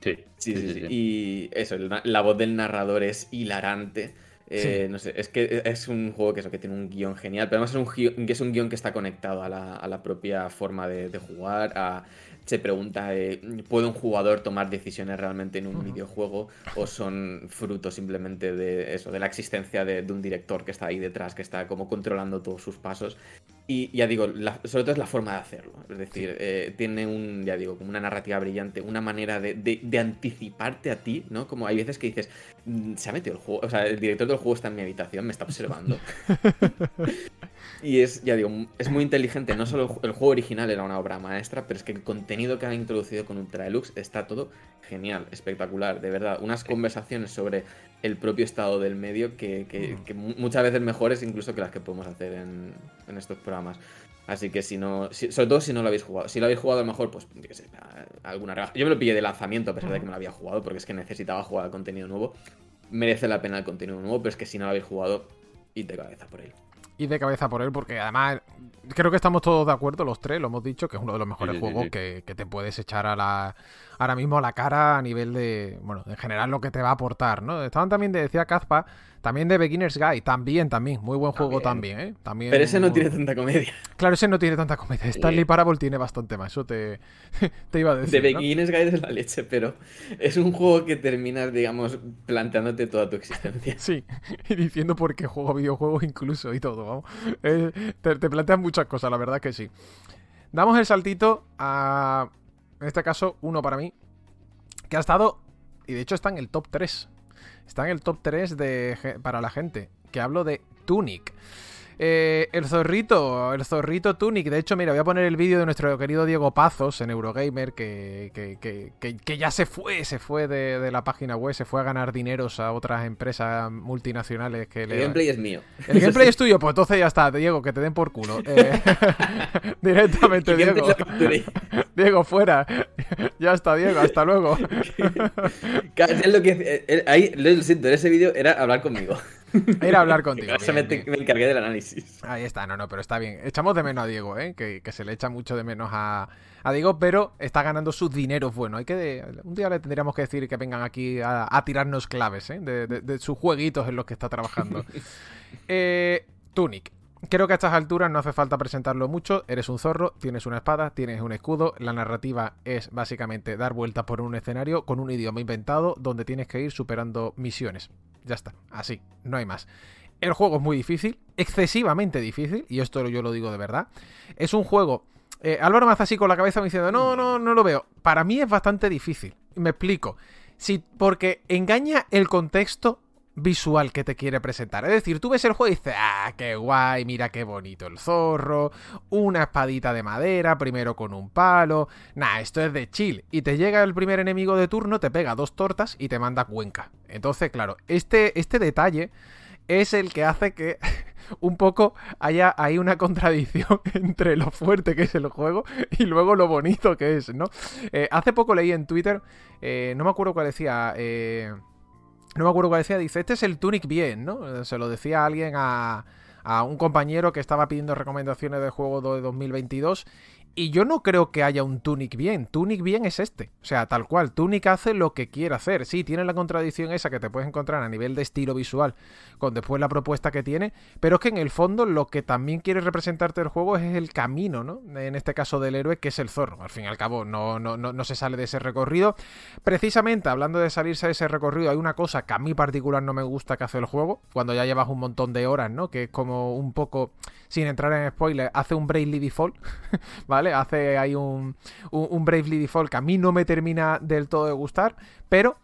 Sí, Sí, sí, sí. Y eso, la voz del narrador es hilarante. Eh, No sé, es que es un juego que, eso, que tiene un guion genial, pero además es un, gui- que es un guion que está conectado a la, a la propia forma de, de jugar. a- se pregunta, eh, ¿puede un jugador tomar decisiones realmente en un videojuego o son fruto simplemente de eso, de la existencia de, de un director que está ahí detrás, que está como controlando todos sus pasos? Y ya digo, la- sobre todo es la forma de hacerlo. Es decir, eh, tiene un, ya digo, como una narrativa brillante, una manera de, de- de anticiparte a ti, ¿no? Como hay veces que dices, "Mm, se ha metido el juego, o sea, el director del juego está en mi habitación, me está observando. (laughs) y es, ya digo, es muy inteligente. No solo el ju- el juego original era una obra maestra, pero es que el contenido que han introducido con Ultra Deluxe está todo genial, espectacular, de verdad. Unas conversaciones sobre el propio estado del medio que, que- que mu- muchas veces mejores incluso que las que podemos hacer en, en estos programas. Así que si no, si- sobre todo si no lo habéis jugado. Si lo habéis jugado a lo mejor, pues, yo qué sé, alguna rebaja. Yo me lo pillé de lanzamiento a pesar de que me lo había jugado, porque es que necesitaba jugar al contenido nuevo. Merece la pena el contenido nuevo, pero es que si no lo habéis jugado, id de cabeza por él. Y de cabeza por él, porque además creo que estamos todos de acuerdo, los tres, lo hemos dicho, que es uno de los mejores sí, sí, juegos sí. Que, que te puedes echar a la, ahora mismo la cara a nivel de, bueno, en general lo que te va a aportar, ¿no? Estaban también, de, decía Kazpa, también de Beginner's Guide, también, también, muy buen juego también, ¿eh? También Pero ese no muy- tiene tanta comedia. Claro, ese no tiene tanta comedia. Stanley Parable tiene bastante más, eso te, (laughs) te iba a decir. De ¿no? Beginner's Guide es la leche, pero es un juego que terminas, digamos, planteándote toda tu existencia. (laughs) Sí, y diciendo por qué juego videojuegos incluso y todo, vamos. Eh, te, te plantean muchas cosas, la verdad que sí. Damos el saltito a, en este caso, uno para mí, que ha estado, y de hecho está en el top 3. Está en el top 3 de, para la gente, que hablo de Tunic. Eh, el zorrito, el zorrito Tunic. De hecho, mira, voy a poner el vídeo de nuestro querido Diego Pazos en Eurogamer, que, que, que- que- ya se fue, se fue de, de la página web, se fue a ganar dineros a otras empresas multinacionales que El le... gameplay es mío. El gameplay es tuyo, pues entonces ya está, Diego, que te den por culo. (laughs) Eh, (laughs) directamente, ¿Quién te Diego. (laughs) Diego, fuera. ya está, Diego, hasta luego. Es lo que, eh, eh, ahí, lo siento, en ese vídeo era hablar conmigo. (laughs) Era hablar contigo. Bien, me, bien. me encargué del análisis. Ahí está, no, no, pero está bien. Echamos de menos a Diego, ¿eh? Que, que se le echa mucho de menos a, a Diego, pero está ganando sus dineros buenos. Hay que un día le tendríamos que decir que vengan aquí a, a tirarnos claves, ¿eh? De, de- de sus jueguitos en los que está trabajando. (laughs) Eh, Tunic. Creo que a estas alturas no hace falta presentarlo mucho. Eres un zorro, tienes una espada, tienes un escudo. La narrativa es básicamente dar vueltas por un escenario con un idioma inventado donde tienes que ir superando misiones. Ya está, así, no hay más. El juego es muy difícil, excesivamente difícil, y esto yo lo digo de verdad. Es un juego Eh, Álvaro me hace así con la cabeza diciendo, no, no, no lo veo. Para mí es bastante difícil. Me explico. Sí, porque engaña el contexto visual que te quiere presentar. Es decir, tú ves el juego y dices, ah, qué guay, mira qué bonito el zorro, una espadita de madera, primero con un palo, nah, esto es de chill. Y te llega el primer enemigo de turno, te pega dos tortas y te manda Cuenca. Entonces, claro, este, este detalle es el que hace que (laughs) un poco haya hay una contradicción (laughs) entre lo fuerte que es el juego y luego lo bonito que es, ¿no? Eh, hace poco leí en Twitter, eh, no me acuerdo cuál decía, eh, no me acuerdo cuál decía, dice, este es el Tunic bien, ¿no? Se lo decía alguien a, a un compañero que estaba pidiendo recomendaciones de juego de 2022 y yo no creo que haya un Tunic bien. Tunic bien es este. O sea, tal cual. Tunic hace lo que quiere hacer. Sí, tiene la contradicción esa que te puedes encontrar a nivel de estilo visual con después la propuesta que tiene. Pero es que en el fondo lo que también quiere representarte el juego es el camino, ¿no? En este caso del héroe, que es el zorro. Al fin y al cabo, no, no, no, no se sale de ese recorrido. Precisamente, hablando de salirse de ese recorrido, hay una cosa que a mí particular no me gusta que hace el juego. Cuando ya llevas un montón de horas, ¿no? Que es como un poco, sin entrar en spoiler, hace un Bravely Default, (laughs) ¿vale? Hace ahí un, un, un Bravely Default que a mí no me termina del todo de gustar, pero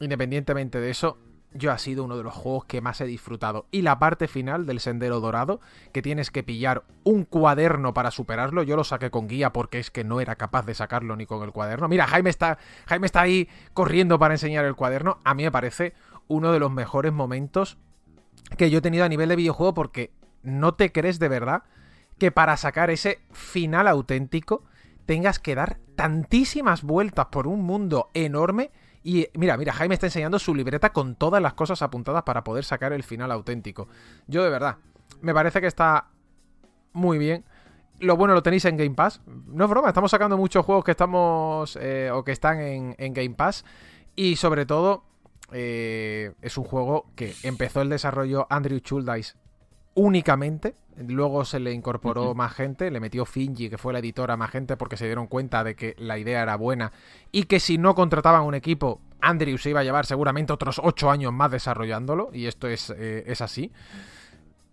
independientemente de eso, yo ha sido uno de los juegos que más he disfrutado. Y la parte final del Sendero Dorado, que tienes que pillar un cuaderno para superarlo, yo lo saqué con guía porque es que no era capaz de sacarlo ni con el cuaderno. Mira, Jaime está, Jaime está ahí corriendo para enseñar el cuaderno. A mí me parece uno de los mejores momentos que yo he tenido a nivel de videojuego porque no te crees de verdad que para sacar ese final auténtico tengas que dar tantísimas vueltas por un mundo enorme. Y mira, mira, Jaime está enseñando su libreta con todas las cosas apuntadas para poder sacar el final auténtico. Yo de verdad, me parece que está muy bien. Lo bueno lo tenéis en Game Pass. No es broma, estamos sacando muchos juegos que estamos eh, o que están en, Game Pass. Y sobre todo, eh, es un juego que empezó el desarrollo Andrew Chuldice únicamente. Luego se le incorporó más gente, le metió Finji, que fue la editora, más gente, porque se dieron cuenta de que la idea era buena y que si no contrataban un equipo, Andrew se iba a llevar seguramente otros 8 años más desarrollándolo, y esto es, eh, es así.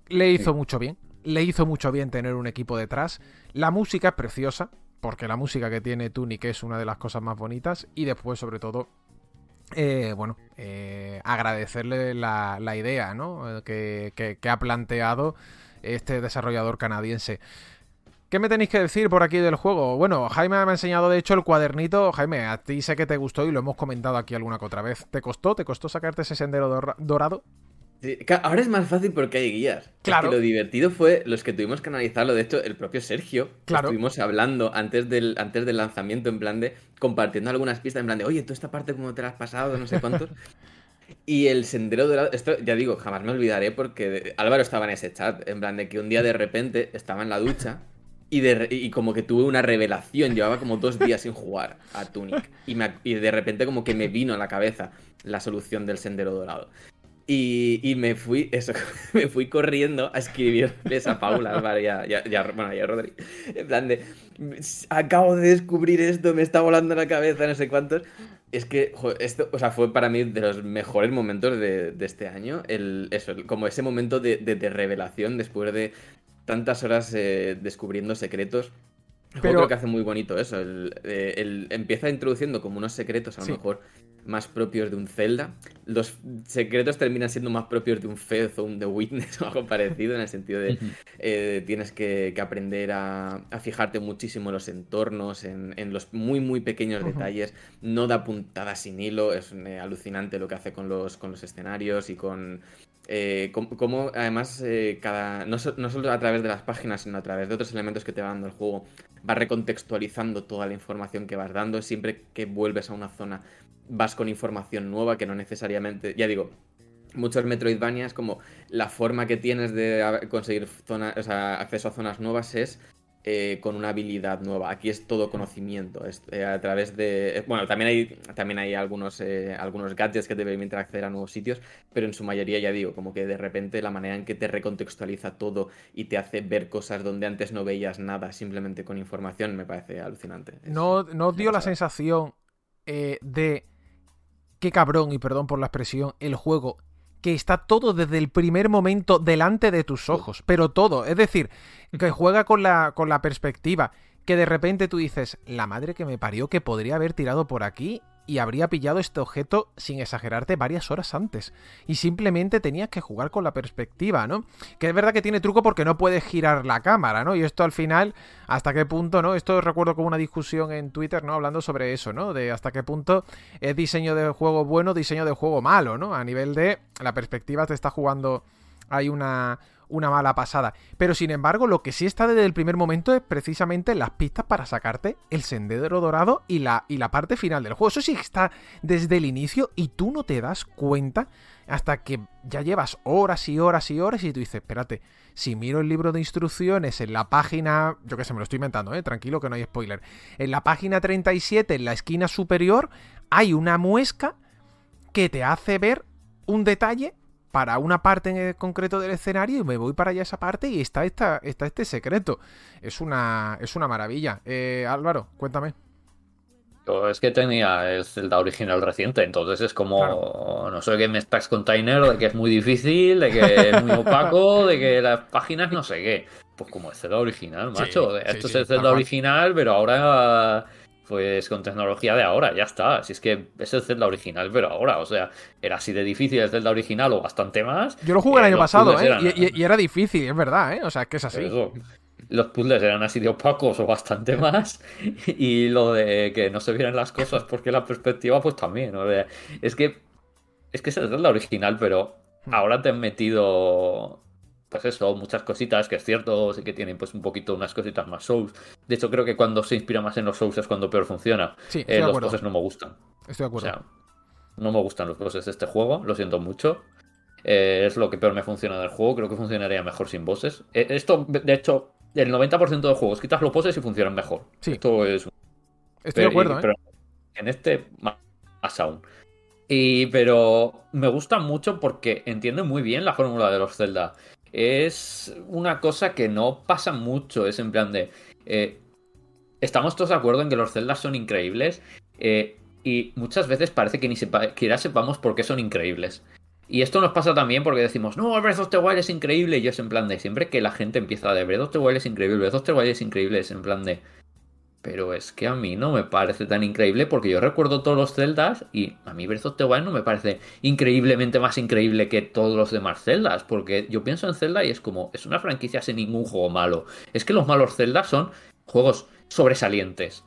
Le hizo sí. mucho bien, le hizo mucho bien tener un equipo detrás. La música es preciosa, porque la música que tiene Tunic es una de las cosas más bonitas, y después, sobre todo, eh, bueno, eh, agradecerle la, la idea ¿no? que, que, que, ha planteado este desarrollador canadiense. ¿Qué me tenéis que decir por aquí del juego? Bueno, Jaime me ha enseñado de hecho el cuadernito. Jaime, a ti sé que te gustó y lo hemos comentado aquí alguna que otra vez. ¿Te costó? ¿Te costó sacarte ese sendero dorado? Sí, ahora es más fácil porque hay guías. Claro. Lo divertido fue los que tuvimos que analizarlo. De hecho, el propio Sergio. Claro. Estuvimos hablando antes del, antes del lanzamiento, en plan de. compartiendo algunas pistas, en plan de, oye, tú esta parte, ¿cómo te la has pasado? No sé cuántos. (laughs) y el sendero dorado. Esto ya digo, jamás me olvidaré porque Álvaro estaba en ese chat. En plan de que un día de repente estaba en la ducha. Y, de, y, como que tuve una revelación, llevaba como dos días sin jugar a Tunic. Y, me, y, de repente como que me vino a la cabeza la solución del sendero dorado. Y, y, me fui, eso, (laughs) me fui corriendo a escribirles a Paula, (laughs) vale, ya, ya, ya, bueno, ya Rodri, en plan de, acabo de descubrir esto, me está volando la cabeza, no sé cuántos. Es que, joder, esto, o sea, fue para mí de los mejores momentos de, de este año, el, eso, como ese momento de, de, de revelación después de tantas horas eh, descubriendo secretos. Pero... creo que hace muy bonito eso. El, eh, el, empieza introduciendo como unos secretos, a lo sí. mejor más propios de un Zelda. Los secretos terminan siendo más propios de un Fez o un The Witness (laughs) o algo parecido, en el sentido de eh, tienes que, que aprender a, a, fijarte muchísimo en los entornos, en, en los muy, muy pequeños uh -huh. detalles. No da puntada sin hilo, es eh, alucinante lo que hace con los, con los escenarios y con eh, como, además eh, cada no, so, no, solo a través de las páginas sino a través de otros elementos que te va dando el juego va recontextualizando toda la información que vas dando siempre que vuelves a una zona vas con información nueva que no necesariamente ya digo muchos Metroidvanias como la forma que tienes de conseguir zona, o sea, acceso a zonas nuevas es eh, con una habilidad nueva. Aquí es todo conocimiento. Es, eh, a través de. Eh, bueno, también hay, también hay algunos, algunos gadgets que te permiten acceder a nuevos sitios, pero en su mayoría, ya digo, como que de repente la manera en que te recontextualiza todo y te hace ver cosas donde antes no veías nada simplemente con información me parece alucinante. No, no dio la sensación de. Qué cabrón, y perdón por la expresión, el juego que está todo desde el primer momento delante de tus ojos, pero todo, es decir, que (laughs) juega con la, con la perspectiva, que de repente tú dices, la madre que me parió que podría haber tirado por aquí y habría pillado este objeto sin exagerarte varias horas antes. Y simplemente tenías que jugar con la perspectiva, ¿no? Que es verdad que tiene truco porque no puedes girar la cámara, ¿no? Y esto al final, hasta qué punto, ¿no? Esto recuerdo como una discusión en Twitter, ¿no? Hablando sobre eso, ¿no? De hasta qué punto es diseño de juego bueno, diseño de juego malo, ¿no? A nivel de la perspectiva te está jugando... Hay una, una mala pasada. Pero sin embargo, lo que sí está desde el primer momento es precisamente las pistas para sacarte el sendero dorado y la, y la parte final del juego. Eso sí está desde el inicio y tú no te das cuenta hasta que ya llevas horas y horas y horas y tú dices, espérate, si miro el libro de instrucciones en la página, yo que sé, me lo estoy inventando, ¿eh? tranquilo que no hay spoiler, en la página 37, en la esquina superior, hay una muesca que te hace ver un detalle para una parte en concreto del escenario y me voy para allá esa parte y está, está este secreto. Es una, es una maravilla. Eh, Álvaro, cuéntame. Es que tenía el Zelda original reciente, entonces es como, no sé qué me stacks container, de que es muy difícil, de que es muy opaco, de que las páginas no sé qué. Pues como el Zelda original, macho. Esto es el Zelda original, pero ahora pues con tecnología de ahora, ya está. Si es que es el Zelda original, pero ahora, o sea, era así de difícil el Zelda original o bastante más. Yo lo jugué el año pasado, ¿eh? Y, era difícil, es verdad, ¿eh? O sea, que es así. Los puzzles eran así de opacos o bastante más. Y lo de que no se vieran las cosas porque la perspectiva, pues también. es que. Es que es el Zelda original, pero hmm. ahora te han metido pues eso, muchas cositas, que es cierto, sí que tienen pues un poquito unas cositas más Souls. De hecho, creo que cuando se inspira más en los Souls es cuando peor funciona. Sí, eh, los bosses no me gustan. Estoy de acuerdo. O sea, no me gustan los bosses de este juego, lo siento mucho. Eh, es lo que peor me funciona del juego, creo que funcionaría mejor sin bosses. Eh, esto, de hecho, el 90% de juegos quitas los bosses y funcionan mejor. Sí. Esto es... Estoy de acuerdo, Pero en este, más aún. Y, pero me gusta mucho porque entiende muy bien la fórmula de los Zelda es una cosa que no pasa mucho. Es en plan de. Eh, estamos todos de acuerdo en que los celdas son increíbles. Eh, y muchas veces parece que ni siquiera sepamos por qué son increíbles. Y esto nos pasa también porque decimos, no, Breath of the Wild es increíble. Y yo es en plan de, siempre que la gente empieza de Breath of the Wild es increíble, Breath of the Wild es increíble, es en plan de, pero es que a mí no me parece tan increíble porque yo recuerdo todos los Zeldas y a mí Breath of the Wild no me parece increíblemente más increíble que todos los demás Zeldas. Porque yo pienso en Zelda y es como, es una franquicia sin ningún juego malo. Es que los malos Zeldas son juegos sobresalientes.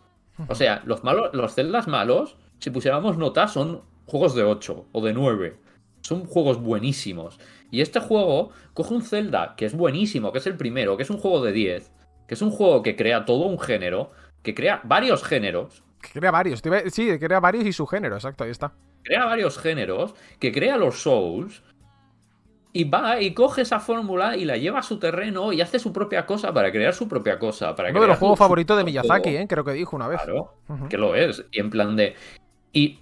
O sea, los, malos, los Zeldas malos, si pusiéramos notas, son juegos de 8 o de 9. Son juegos buenísimos. Y este juego coge un Zelda que es buenísimo, que es el primero, que es un juego de 10, que es un juego que crea todo un género que crea varios géneros. Que crea varios, sí, crea varios y su género, exacto, ahí está. Crea varios géneros, que crea los Souls, y va y coge esa fórmula y la lleva a su terreno y hace su propia cosa para crear su propia cosa. Para Uno de los juegos favoritos de Miyazaki, ¿eh? creo que dijo una vez. Claro, que lo es. Y en plan de. Y,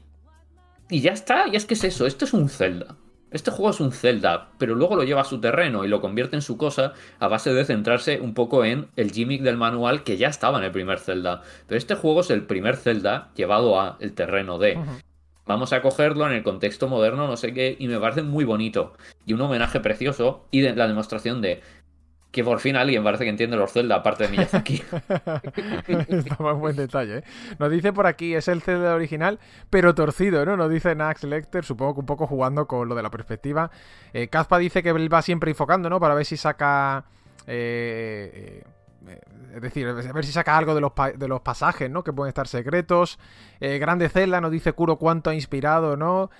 y ya está, y es que es eso, esto es un Zelda. Este juego es un Zelda, pero luego lo lleva a su terreno y lo convierte en su cosa a base de centrarse un poco en el gimmick del manual que ya estaba en el primer Zelda. Pero este juego es el primer Zelda llevado a el terreno de... Vamos a cogerlo en el contexto moderno, no sé qué, y me parece muy bonito. Y un homenaje precioso y de la demostración de que por fin alguien parece que entiende los Zelda, aparte de Miyazaki. (laughs) Está más buen detalle, ¿eh? Nos dice por aquí, es el Zelda original, pero torcido, ¿no? Nos dice Nax Lecter, supongo que un poco jugando con lo de la perspectiva. Eh, dice que él va siempre enfocando, ¿no? Para ver si saca... Eh, eh, es decir, a ver si saca algo de los, de los pasajes, ¿no? Que pueden estar secretos. Eh, Grande Zelda nos dice Kuro cuánto ha inspirado, ¿no?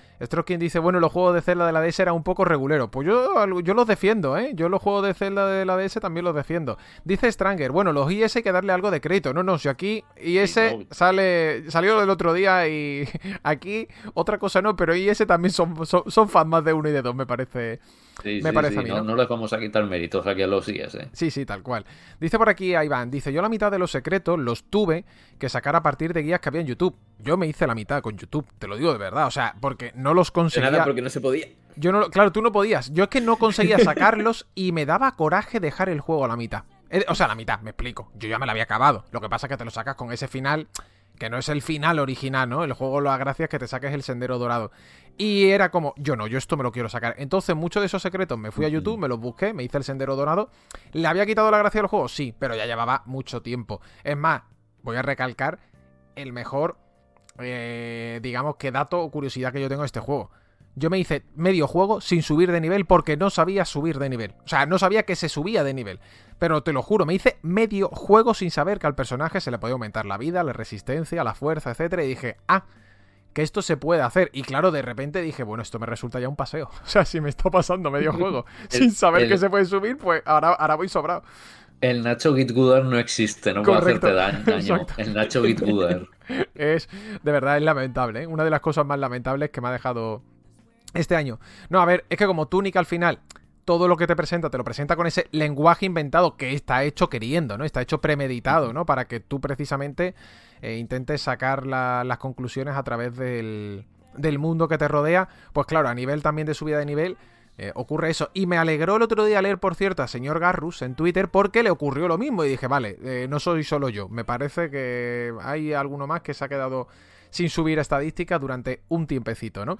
quien dice, bueno, los juegos de Zelda de la DS eran un poco reguleros. Pues yo, yo los defiendo, ¿eh? Yo los juegos de Zelda de la DS también los defiendo. Dice Stranger, bueno, los IS hay que darle algo de crédito. No, no, si aquí IS sale, salió el otro día y (laughs) aquí otra cosa no, pero IS también son, son, fans más de uno y de dos, me parece. me parece a mí, no, no, les vamos a quitar méritos aquí a los IS. ¿eh? Sí, sí, tal cual. Dice por aquí Iván, dice, yo la mitad de los secretos los tuve que sacar a partir de guías que había en YouTube. Yo me hice la mitad con YouTube, te lo digo de verdad, o sea, porque no los conseguía. nada, porque no se podía. Yo no, claro, tú no podías. Yo es que no conseguía (laughs) sacarlos y me daba coraje dejar el juego a la mitad. O sea, a la mitad, me explico. Yo ya me la había acabado. Lo que pasa es que te lo sacas con ese final que no es el final original, ¿no? El juego lo gracia es que te saques el sendero dorado. Y era como, yo no, yo esto me lo quiero sacar. Entonces, muchos de esos secretos me fui a YouTube, me los busqué, me hice el sendero dorado. ¿Le había quitado la gracia al juego? Sí, pero ya llevaba mucho tiempo. Es más, voy a recalcar el mejor, eh, digamos que dato o curiosidad que yo tengo de este juego. Yo me hice medio juego sin subir de nivel porque no sabía subir de nivel. O sea, no sabía que se subía de nivel. Pero te lo juro, me hice medio juego sin saber que al personaje se le podía aumentar la vida, la resistencia, la fuerza, etcétera. Y dije, ah, que esto se puede hacer. Y claro, de repente dije, bueno, esto me resulta ya un paseo. (laughs) O sea, si me está pasando medio (laughs) juego sin saber que se puede subir, pues ahora, ahora voy sobrado. El Nacho Gitgooder no existe, no puede hacerte daño. (laughs) El Nacho Gitgooder. es, de verdad, es lamentable. ¿eh? Una de las cosas más lamentables que me ha dejado este año. No, a ver, es que como Túnica al final todo lo que te presenta te lo presenta con ese lenguaje inventado que está hecho queriendo, ¿no? Está hecho premeditado, ¿no? Para que tú precisamente eh, intentes sacar las conclusiones a través del, mundo que te rodea. Pues claro, a nivel también de subida de nivel. Eh, ocurre eso. Y me alegró el otro día leer, por cierto, al señor Garrus en Twitter porque le ocurrió lo mismo. Y dije, vale, eh, no soy solo yo. Me parece que hay alguno más que se ha quedado sin subir estadísticas durante un tiempecito, ¿no?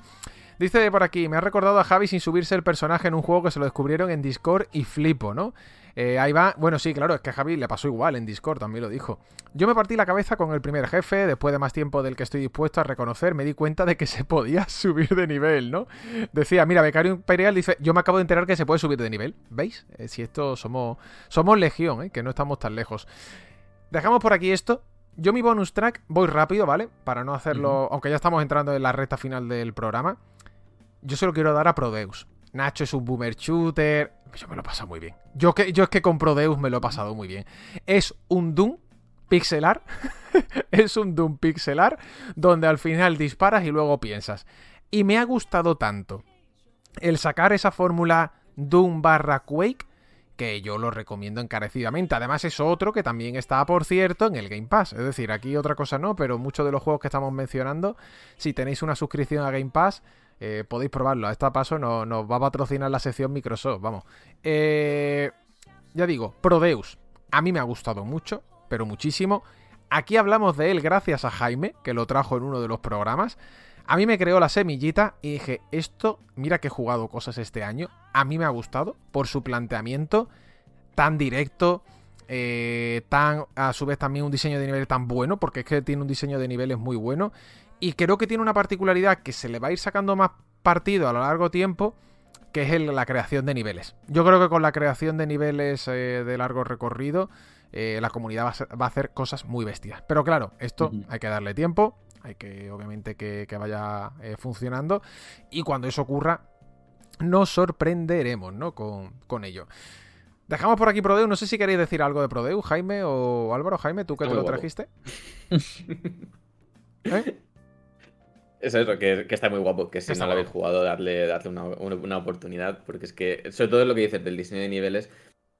Dice por aquí, me ha recordado a Javi sin subirse el personaje en un juego que se lo descubrieron en Discord y flipo, ¿no? Eh, ahí va, bueno, sí, claro, es que a Javi le pasó igual en Discord, también lo dijo. Yo me partí la cabeza con el primer jefe, después de más tiempo del que estoy dispuesto a reconocer, me di cuenta de que (laughs) se podía subir de nivel, ¿no? Decía, mira, Becario Imperial dice, yo me acabo de enterar que se puede subir de nivel, ¿veis? Eh, si esto somos, somos legión, ¿eh? que no estamos tan lejos. Dejamos por aquí esto, yo mi bonus track voy rápido, ¿vale? Para no hacerlo, aunque ya estamos entrando en la recta final del programa. Yo se lo quiero dar a Prodeus. Nacho es un boomer shooter. Yo me lo he pasado muy bien. Yo, que, yo es que con Prodeus me lo he pasado muy bien. Es un Doom pixelar. (laughs) es un Doom pixelar donde al final disparas y luego piensas. Y me ha gustado tanto el sacar esa fórmula Doom barra Quake que yo lo recomiendo encarecidamente. Además es otro que también está, por cierto, en el Game Pass. Es decir, aquí otra cosa no, pero muchos de los juegos que estamos mencionando, si tenéis una suscripción a Game Pass, eh, podéis probarlo. A este paso nos, va a patrocinar la sección Microsoft, vamos. Eh, ya digo, Prodeus. A mí me ha gustado mucho, pero muchísimo. Aquí hablamos de él gracias a Jaime, que lo trajo en uno de los programas. A mí me creó la semillita y dije, esto, mira que he jugado cosas este año, a mí me ha gustado por su planteamiento tan directo, eh, tan a su vez también un diseño de nivel tan bueno, porque es que tiene un diseño de niveles muy bueno, y creo que tiene una particularidad que se le va a ir sacando más partido a lo largo tiempo, que es la creación de niveles. Yo creo que con la creación de niveles eh, de largo recorrido, eh, la comunidad va a, hacer cosas muy bestias. Pero claro, esto hay que darle tiempo, hay que, obviamente, que, vaya eh, funcionando. Y cuando eso ocurra, nos sorprenderemos, ¿no? Con, ello. Dejamos por aquí Prodeus. No sé si queréis decir algo de Prodeus, Jaime o Álvaro. Jaime, ¿tú que te lo trajiste? (laughs) ¿Eh? Es eso, que, está muy guapo, que si no lo habéis jugado, darle, darle una, oportunidad, porque es que, sobre todo lo que dices del diseño de niveles,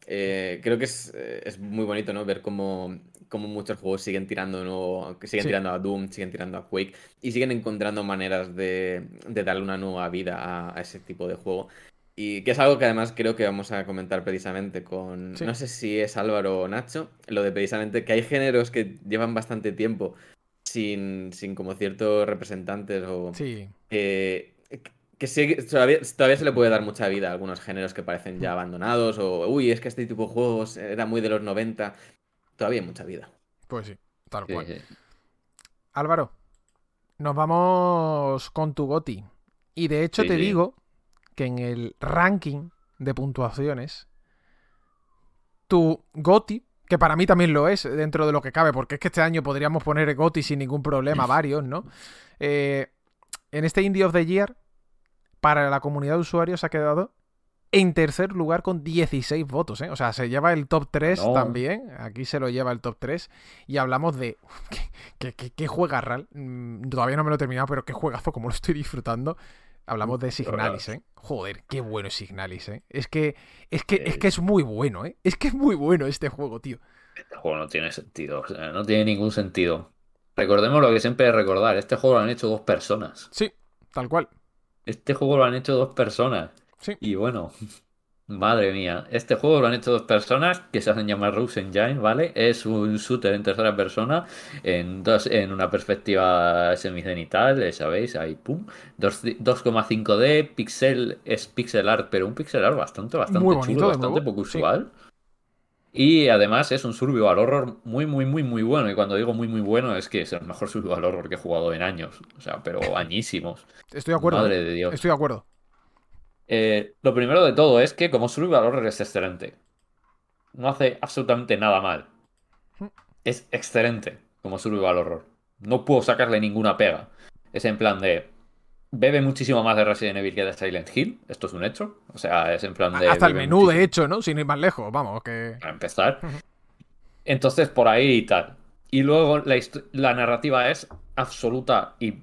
eh, creo que es, es, muy bonito, ¿no? Ver cómo, como muchos juegos siguen tirando, que siguen tirando a Doom, siguen tirando a Quake y siguen encontrando maneras de, darle una nueva vida a, ese tipo de juego. Y que es algo que además creo que vamos a comentar precisamente con, no sé si es Álvaro o Nacho, lo de precisamente que hay géneros que llevan bastante tiempo sin, sin como ciertos representantes o... Sí. que todavía, todavía, se le puede dar mucha vida a algunos géneros que parecen ya abandonados o, uy, es que este tipo de juegos era muy de los 90 todavía hay mucha vida. Pues sí, tal cual. Álvaro, nos vamos con tu Goti. Y de hecho te digo que en el ranking de puntuaciones, tu Goti, que para mí también lo es dentro de lo que cabe, porque es que este año podríamos poner Goti sin ningún problema, varios, ¿no? Eh, en este Indie of the Year, para la comunidad de usuarios ha quedado en tercer lugar con 16 votos, ¿eh? O sea, se lleva el top 3 también. Aquí se lo lleva el top 3. Y hablamos de. (laughs) ¿Qué, qué, juega RAL? Mm, todavía no me lo he terminado, pero qué juegazo, como lo estoy disfrutando. Hablamos de Signalis, ¿eh? Joder, qué bueno es Signalis, ¿eh? Es que, es que, es que es muy bueno, ¿eh? Es que es muy bueno este juego, tío. Este juego no tiene sentido, o sea, no tiene ningún sentido. Recordemos lo que siempre es recordar, este juego lo han hecho dos personas. Sí, tal cual. Este juego lo han hecho dos personas. Y bueno, Madre mía, este juego lo han hecho dos personas que se hacen llamar Rose Engine, ¿vale? Es un shooter en tercera persona, en, dos, en una perspectiva semicenital, ¿sabéis? Ahí, pum. 2,5D, pixel, es pixel art, pero un pixel art bastante, bastante bonito, chulo, bastante poco sí. usual. Y además es un survival horror muy, muy, muy, muy bueno. Y cuando digo muy, muy bueno es que es el mejor survival horror que he jugado en años. O sea, pero añísimos. Estoy de acuerdo. Madre ¿eh? de Dios. Estoy de acuerdo. Eh, lo primero de todo es que como survival horror es excelente. No hace absolutamente nada mal. Es excelente como survival horror. No puedo sacarle ninguna pega. Es en plan de... Bebe muchísimo más de Resident Evil que de Silent Hill. Esto es un hecho. O sea, es en plan de... Hasta el menú, muchísimo de hecho, ¿no? Sin ir más lejos, vamos, que... para empezar. Entonces, por ahí y tal. Y luego la narrativa es absoluta y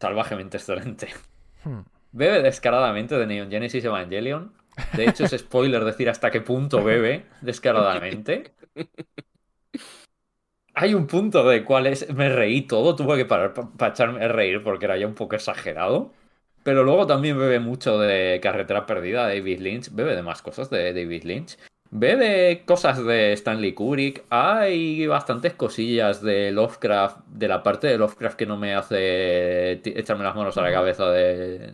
salvajemente excelente. Hmm. Bebe descaradamente de Neon Genesis Evangelion. De hecho, es spoiler decir hasta qué punto bebe descaradamente. Hay un punto de cuál es. Me reí todo, tuve que parar para echarme a reír porque era ya un poco exagerado. Pero luego también bebe mucho de Carretera Perdida de David Lynch. Bebe de más cosas de David Lynch. Bebe cosas de Stanley Kubrick. Hay bastantes cosillas de Lovecraft. De la parte de Lovecraft que no me hace echarme las manos a la cabeza de,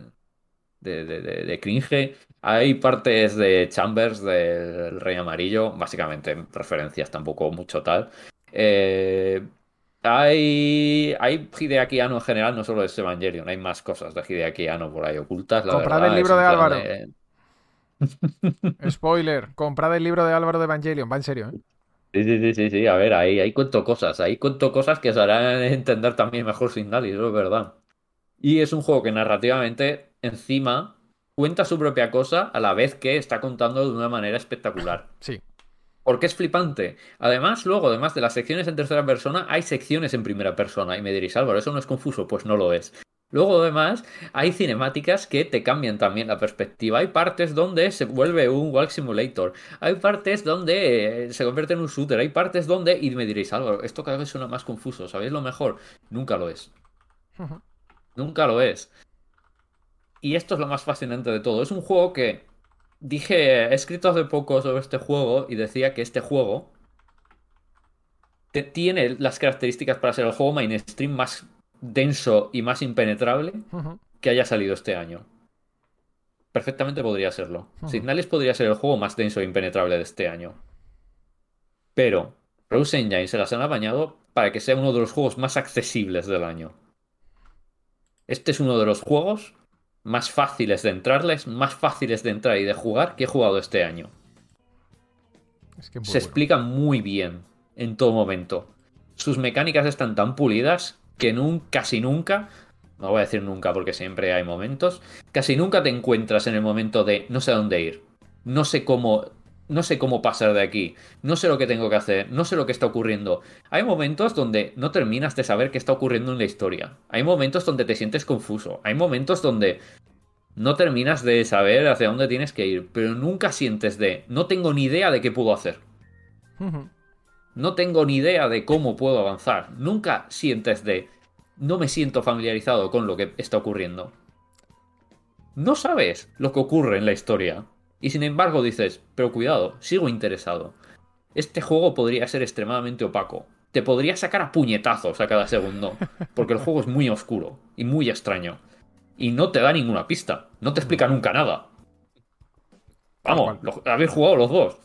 de, de, de- de cringe. Hay partes de Chambers del Rey Amarillo. Básicamente referencias, tampoco mucho tal. Eh, hay, hay Hideaki Anno en general, no solo es Evangelion, hay más cosas de Hideaki Anno por ahí ocultas. La Comprad verdad, el libro de Álvaro. (laughs) Spoiler, comprad el libro de Álvaro de Evangelion, va en serio, ¿eh? Sí, sí, sí, sí, sí, a ver, ahí, ahí cuento cosas, ahí cuento cosas que se harán entender también mejor sin Dali, eso es verdad. Y es un juego que narrativamente, encima, cuenta su propia cosa a la vez que está contando de una manera espectacular. Sí. Porque es flipante. Además, luego, además de las secciones en tercera persona, hay secciones en primera persona. Y me diréis, Álvaro, ¿eso no es confuso? Pues no lo es. Luego, además, hay cinemáticas que te cambian también la perspectiva. Hay partes donde se vuelve un Walk Simulator. Hay partes donde eh, se convierte en un shooter. Hay partes donde... Y me diréis, Álvaro, esto cada vez suena más confuso. ¿Sabéis lo mejor? Nunca lo es. Nunca lo es. Y esto es lo más fascinante de todo. Es un juego que dije, he escrito hace poco sobre este juego y decía que este juego te- tiene las características para ser el juego mainstream más denso y más impenetrable que haya salido este año. Perfectamente podría serlo. Ujú. Signalis podría ser el juego más denso e impenetrable de este año. Pero Rose Engine se las han apañado para que sea uno de los juegos más accesibles del año. Este es uno de los juegos más fáciles de entrarles, más fáciles de entrar y de jugar que he jugado este año. Es que Se bueno. explica muy bien en todo momento. Sus mecánicas están tan pulidas que casi nunca, no voy a decir nunca porque siempre hay momentos, casi nunca te encuentras en el momento de no sé a dónde ir, no sé cómo, no sé cómo pasar de aquí, no sé lo que tengo que hacer, no sé lo que está ocurriendo. Hay momentos donde no terminas de saber qué está ocurriendo en la historia. Hay momentos donde te sientes confuso. Hay momentos donde no terminas de saber hacia dónde tienes que ir, pero nunca sientes de no tengo ni idea de qué puedo hacer. No tengo ni idea de cómo puedo avanzar. Nunca sientes de no me siento familiarizado con lo que está ocurriendo. No sabes lo que ocurre en la historia. Y sin embargo dices, pero cuidado, sigo interesado. Este juego podría ser extremadamente opaco. Te podría sacar a puñetazos a cada segundo. Porque el juego es muy oscuro y muy extraño. Y no te da ninguna pista. No te explica nunca nada. Vamos, lo- habéis jugado los dos.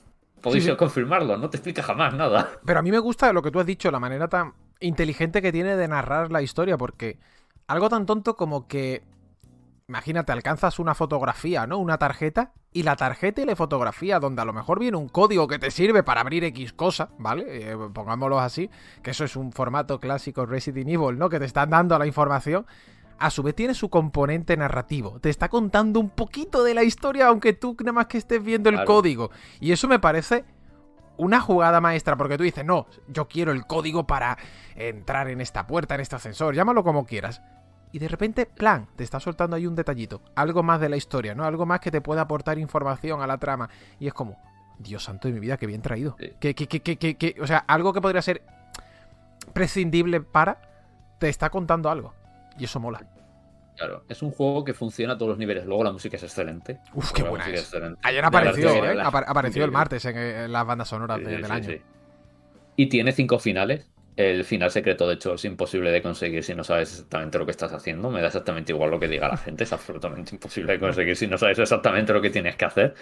Podéis Sí, sí. confirmarlo. No te explica jamás nada. Pero a mí me gusta lo que tú has dicho, la manera tan inteligente que tiene de narrar la historia, porque algo tan tonto como que, imagínate, alcanzas una fotografía, ¿no? Una tarjeta, y la tarjeta y la fotografía, donde a lo mejor viene un código que te sirve para abrir X cosa, ¿vale? Eh, pongámoslo así, que eso es un formato clásico Resident Evil, ¿no? Que te están dando la información. A su vez tiene su componente narrativo. Te está contando un poquito de la historia, aunque tú nada más que estés viendo el Claro. código. Y eso me parece una jugada maestra, porque tú dices, no, yo quiero el código para entrar en esta puerta, en este ascensor, llámalo como quieras. Y de repente, plan, te está soltando ahí un detallito, algo más de la historia, ¿no? Algo más que te pueda aportar información a la trama. Y es como, Dios santo de mi vida, qué bien traído. Sí. Que, que, que, que, que- que- o sea, algo que podría ser prescindible para, te está contando algo. Y eso mola. Claro, es un juego que funciona a todos los niveles. Luego la música es excelente. Uf, qué buena música es. excelente. Ayer apareció, ¿eh? la- apareció el martes en, en las bandas sonoras Sí, de- sí, del año. sí. Y tiene cinco finales. El final secreto, de hecho, es imposible de conseguir si no sabes exactamente lo que estás haciendo. Me da exactamente igual lo que diga la gente. Es absolutamente imposible de conseguir si no sabes exactamente lo que tienes que hacer.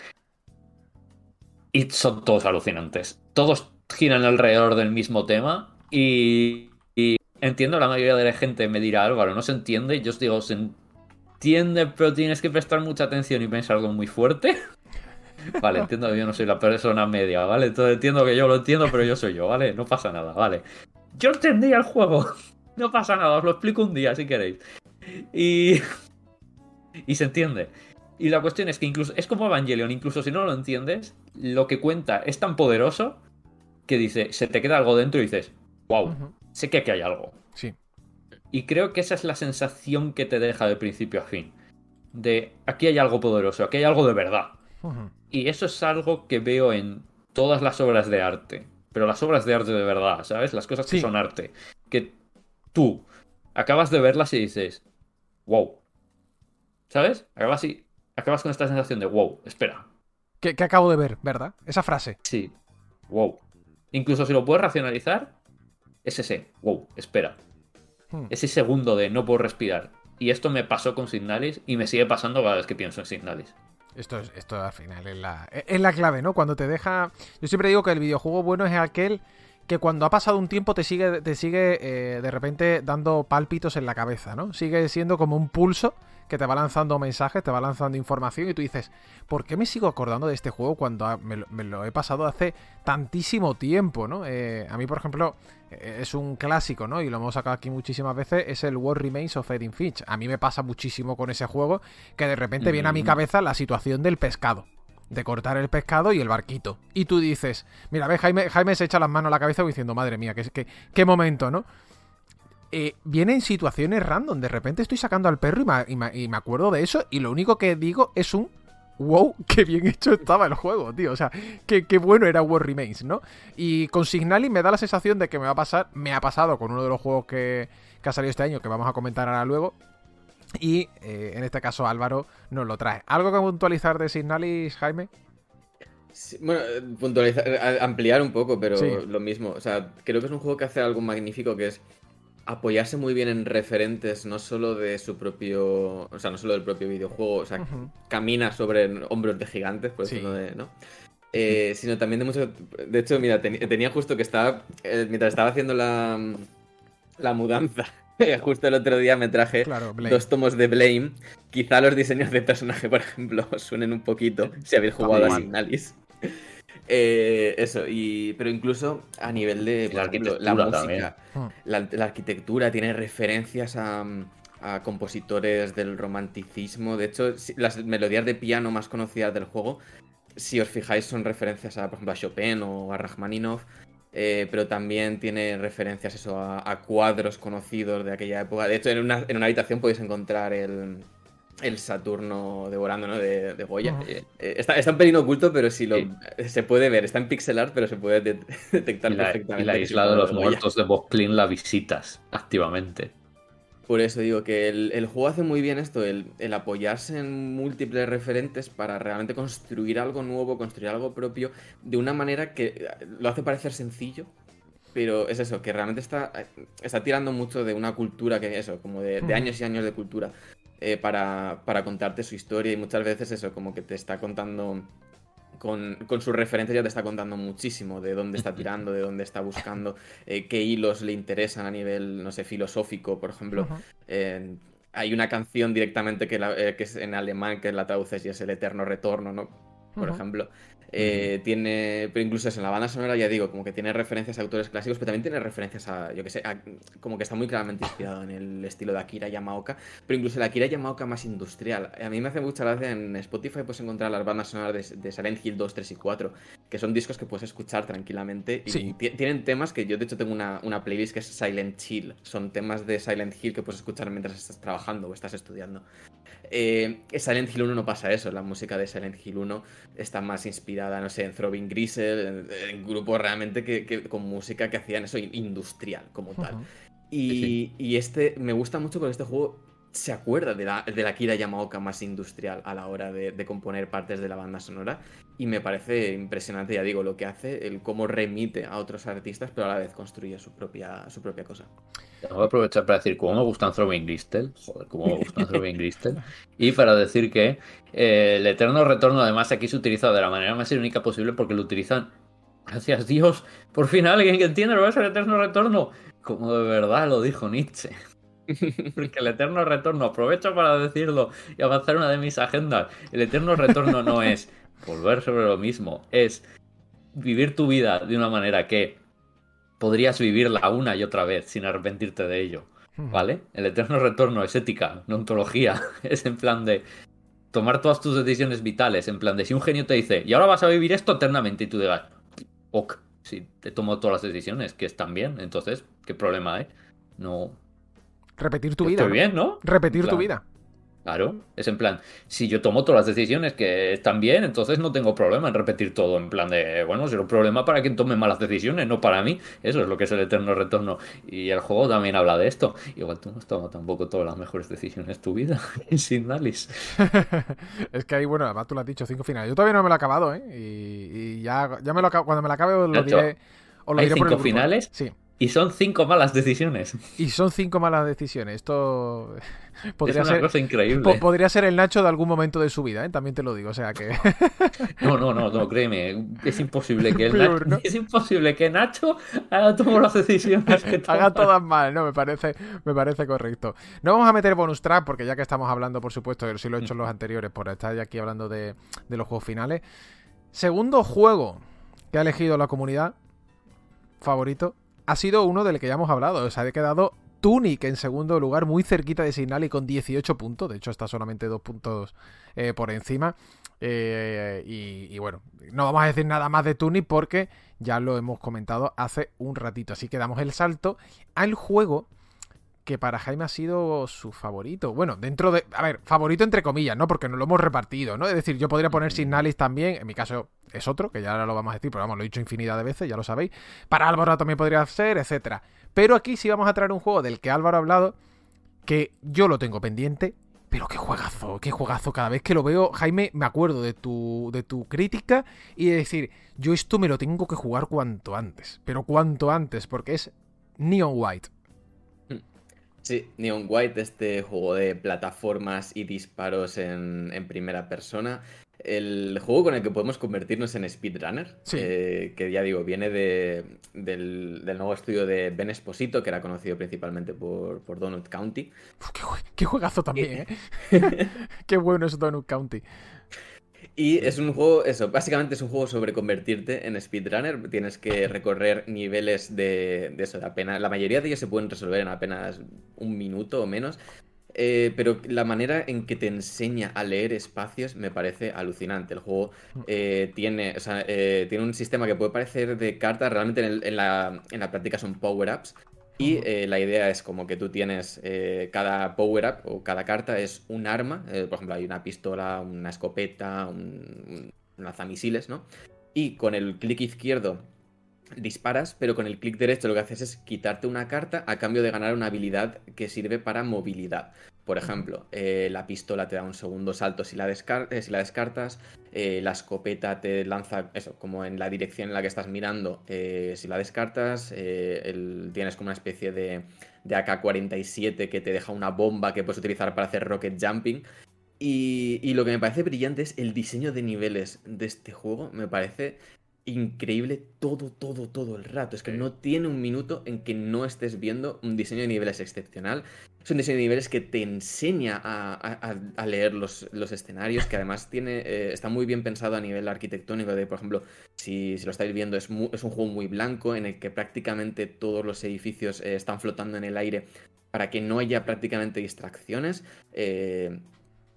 Y son todos alucinantes. Todos giran alrededor del mismo tema. Y, entiendo, la mayoría de la gente me dirá, Álvaro, no se entiende. Yo os digo, se entiende, pero tienes que prestar mucha atención y pensar algo muy fuerte. (laughs) Vale, entiendo que yo no soy la persona media, ¿vale? Entonces entiendo que yo lo entiendo, pero yo soy yo, ¿vale? No pasa nada, ¿vale? Yo entendí el juego. (laughs) No pasa nada, os lo explico un día si queréis. Y. Y se entiende. Y la cuestión es que incluso. Es como Evangelion, incluso si no lo entiendes, lo que cuenta es tan poderoso que dice, se te queda algo dentro y dices, wow, sé que aquí hay algo. Sí. Y creo que esa es la sensación que te deja de principio a fin. De aquí hay algo poderoso, aquí hay algo de verdad. Y eso es algo que veo en todas las obras de arte. Pero las obras de arte de verdad, ¿sabes? Las cosas que Sí. son arte. Que tú acabas de verlas y dices, wow. ¿Sabes? Acabas, y, acabas con esta sensación de, wow, espera. ¿Qué, qué acabo de ver, verdad? Esa frase. Sí, wow. Incluso si lo puedes racionalizar, es ese, wow, espera. Hmm. Ese segundo de no puedo respirar. Y esto me pasó con Signalis y me sigue pasando cada vez que pienso en Signalis. Esto, es, esto al final es la, es la clave, ¿no? Cuando te deja... Yo siempre digo que el videojuego bueno es aquel que cuando ha pasado un tiempo te sigue, te sigue eh, de repente dando pálpitos en la cabeza, ¿no? Sigue siendo como un pulso que te va lanzando mensajes, te va lanzando información y tú dices, ¿por qué me sigo acordando de este juego cuando me, lo- me lo he pasado hace tantísimo tiempo, ¿no? Eh, a mí, por ejemplo, eh, es un clásico, ¿no? Y lo hemos sacado aquí muchísimas veces, es el What Remains of Edith Finch. A mí me pasa muchísimo con ese juego que de repente viene a mi Mm. cabeza la situación del pescado. De cortar el pescado y el barquito. Y tú dices, mira, ve, Jaime, Jaime se echa las manos a la cabeza diciendo, madre mía, qué, qué, qué momento, ¿no? Eh, vienen situaciones random. De repente estoy sacando al perro y me, y y me acuerdo de eso. Y lo único que digo es un wow, (laughs) qué bien hecho estaba el juego, tío. O sea, qué, qué bueno era War Remains, ¿no? Y con Signali me da la sensación de que me va a pasar, me ha pasado con uno de los juegos que, que ha salido este año, que vamos a comentar ahora luego. Y eh, en este caso Álvaro nos lo trae. ¿Algo que puntualizar de Signalis, Jaime? Sí, bueno, puntualizar, ampliar un poco, pero Sí. lo mismo. O sea, creo que es un juego que hace algo magnífico que es apoyarse muy bien en referentes, no solo de su propio. O sea, no solo del propio videojuego. O sea, camina sobre hombros de gigantes, por Sí. de. ¿no? Eh, sino también de mucho. De hecho, mira, tenía justo que estaba. eh, mientras estaba haciendo la. La mudanza. (laughs) Justo el otro día me traje Claro, dos tomos de Blame. Quizá los diseños de personaje, (laughs) por ejemplo, suenen un poquito si habéis jugado a. Signalis. Eh, eso, y, pero incluso a nivel de la ejemplo, la arquitectura música, también. la, la arquitectura tiene referencias a, a compositores del romanticismo. De hecho, si- las melodías de piano más conocidas del juego, si os fijáis, son referencias a, por ejemplo, a Chopin o a Rachmaninoff. Eh, pero también tiene referencias eso a, a cuadros conocidos de aquella época. De hecho, en una, en una habitación podéis encontrar el, el Saturno devorando, ¿no? De, de Goya. Ujú. Eh, está, está un pelín oculto, pero si lo Sí. se puede ver. Está en pixel art, pero se puede de- (laughs) detectar Y la, y perfectamente. la isla de los muertos de Bob la visitas activamente. Por eso digo que el, el juego hace muy bien esto, el, el apoyarse en múltiples referentes para realmente construir algo nuevo, construir algo propio, de una manera que eh, lo hace parecer sencillo, pero es eso, que realmente está, está tirando mucho de una cultura que eso, como de, de Ujú. años y años de cultura, eh, para, para contarte su historia y muchas veces eso, como que te está contando con, con sus referencias ya te está contando muchísimo de dónde está tirando, de dónde está buscando, eh, qué hilos le interesan a nivel, no sé, filosófico, por ejemplo. Eh, hay una canción directamente que, la- eh, que es en alemán que la traduces y es el eterno retorno, ¿no? Por ejemplo. Eh, Tiene, pero incluso eso, en la banda sonora ya digo, como que tiene referencias a autores clásicos, pero también tiene referencias a, yo que sé, a- como que está muy claramente inspirado en el estilo de Akira Yamaoka, pero incluso el Akira Yamaoka más industrial. A mí me hace mucha gracia en Spotify puedes encontrar las bandas sonoras de, de Silent Hill 2, 3 y 4, que son discos que puedes escuchar tranquilamente y Sí. tienen temas que yo de hecho tengo una, una playlist que es Silent Hill, son temas de Silent Hill que puedes escuchar mientras estás trabajando o estás estudiando. Eh, Silent Hill 1 no pasa eso, la música de Silent Hill 1 está más inspirada, no sé, en Throbbing Gristle, en, en grupos realmente que, que- con música que hacían eso in- industrial como tal. Y este me gusta mucho porque este juego se acuerda de la, de la Kira Yamaoka más industrial a la hora de, de componer partes de la banda sonora. Y me parece impresionante, ya digo, lo que hace, el cómo remite a otros artistas, pero a la vez construye su propia, su propia cosa. Voy a aprovechar para decir cómo me gustan Throwing Gristel. Joder, cómo me gustan (laughs) Throwing Gristel. Y para decir que eh, el eterno retorno, además, aquí se utiliza de la manera más irónica posible porque lo utilizan. Gracias Dios, por fin alguien que entiende lo que es el eterno retorno. Como de verdad lo dijo Nietzsche. (laughs) Porque el eterno retorno, aprovecho para decirlo y avanzar una de mis agendas. El eterno retorno no es volver sobre lo mismo, es vivir tu vida de una manera que podrías vivirla una y otra vez sin arrepentirte de ello. ¿Vale? El eterno retorno es ética, no ontología. (laughs) Es en plan de tomar todas tus decisiones vitales. En plan de si un genio te dice, y ahora vas a vivir esto eternamente, y tú digas, ok, si te tomo todas las decisiones que están bien, entonces, ¿qué problema hay? No. Repetir tu Estoy vida. ¿no? bien, ¿no? Repetir tu vida. Claro, es en plan, si yo tomo todas las decisiones que están bien, entonces no tengo problema en repetir todo. En plan de, bueno, será un problema para quien tome malas decisiones, no para mí. Eso es lo que es el eterno retorno. Y el juego también habla de esto. Igual tú no has tomado tampoco todas las mejores decisiones de tu vida, (laughs) sin Alice. (laughs) es que ahí, bueno, además tú lo has dicho, cinco finales. Yo todavía no me lo he acabado, ¿eh? Y, y ya, ya me lo acabo, cuando me lo acabe os lo diré. Os lo ¿hay diré por el cinco finales? Sí. Y son cinco malas decisiones. Y son cinco malas decisiones. Esto podría es una ser. cosa increíble. po- podría ser el Nacho de algún momento de su vida, ¿eh? También te lo digo. O sea que. No, no, no, no, créeme. Es imposible que el (laughs) Peor, Nacho, ¿no? es imposible que Nacho haga todas las decisiones que (laughs) toma. Haga todas mal, ¿no? Me parece, me parece correcto. No vamos a meter bonus track porque ya que estamos hablando, por supuesto, si lo he hecho en los anteriores, por estar aquí hablando de, de los juegos finales. Segundo juego que ha elegido la comunidad favorito ha sido uno del que ya hemos hablado. O sea, ha quedado Tunic en segundo lugar, muy cerquita de Signal y con 18 puntos. De hecho, está solamente dos puntos eh, por encima. Eh, y, y bueno, no vamos a decir nada más de Tunic porque ya lo hemos comentado hace un ratito. Así que damos el salto al juego que para Jaime ha sido su favorito. Bueno, dentro de. A ver, favorito entre comillas, ¿no? Porque no lo hemos repartido, ¿no? Es decir, yo podría poner Signalis también. En mi caso es otro, que ya ahora lo vamos a decir, pero vamos, lo he dicho infinidad de veces, ya lo sabéis. Para Álvaro también podría ser, etcétera. Pero aquí sí vamos a traer un juego del que Álvaro ha hablado, que yo lo tengo pendiente. Pero qué juegazo, qué juegazo. Cada vez que lo veo, Jaime, me acuerdo de tu, de tu crítica y de decir, yo esto me lo tengo que jugar cuanto antes. Pero cuanto antes, porque es Neon White. Sí, Neon White, este juego de plataformas y disparos en, en primera persona. El juego con el que podemos convertirnos en speedrunner, Sí. eh, que ya digo, viene de, del, del nuevo estudio de Ben Esposito, que era conocido principalmente por, por Donut County. Uf, qué, jue- qué juegazo también, ¿eh? (laughs) (laughs) qué bueno es Donut County. Y es un juego, eso, básicamente es un juego sobre convertirte en speedrunner. Tienes que recorrer niveles de, de eso, de apenas. La mayoría de ellos se pueden resolver en apenas un minuto o menos. Eh, pero la manera en que te enseña a leer espacios me parece alucinante. El juego eh, tiene, eh, tiene un sistema que puede parecer de cartas, realmente en la, en la práctica son power-ups. Y eh, la idea es como que tú tienes eh, cada power-up o cada carta es un arma. eh, por ejemplo, hay una pistola, una escopeta, un, un lanzamisiles, ¿no? Y con el clic izquierdo disparas, pero con el clic derecho lo que haces es quitarte una carta a cambio de ganar una habilidad que sirve para movilidad. Por ejemplo, eh, la pistola te da un segundo salto si la, descar- eh, si la descartas, eh, la escopeta te lanza eso, como en la dirección en la que estás mirando, si la descartas, el- tienes como una especie de, de AK-47 que te deja una bomba que puedes utilizar para hacer rocket jumping. Y, y lo que me parece brillante es el diseño de niveles de este juego. Me parece increíble todo, todo, todo el rato. Es que no tiene un minuto en que no estés viendo un diseño de niveles excepcional. Es un diseño de niveles que te enseña a, leer los, escenarios, que además tiene, eh, está muy bien pensado a nivel arquitectónico. De, por ejemplo, si, lo estáis viendo, es, un juego muy blanco en el que prácticamente todos los edificios eh, están flotando en el aire para que no haya prácticamente distracciones. eh,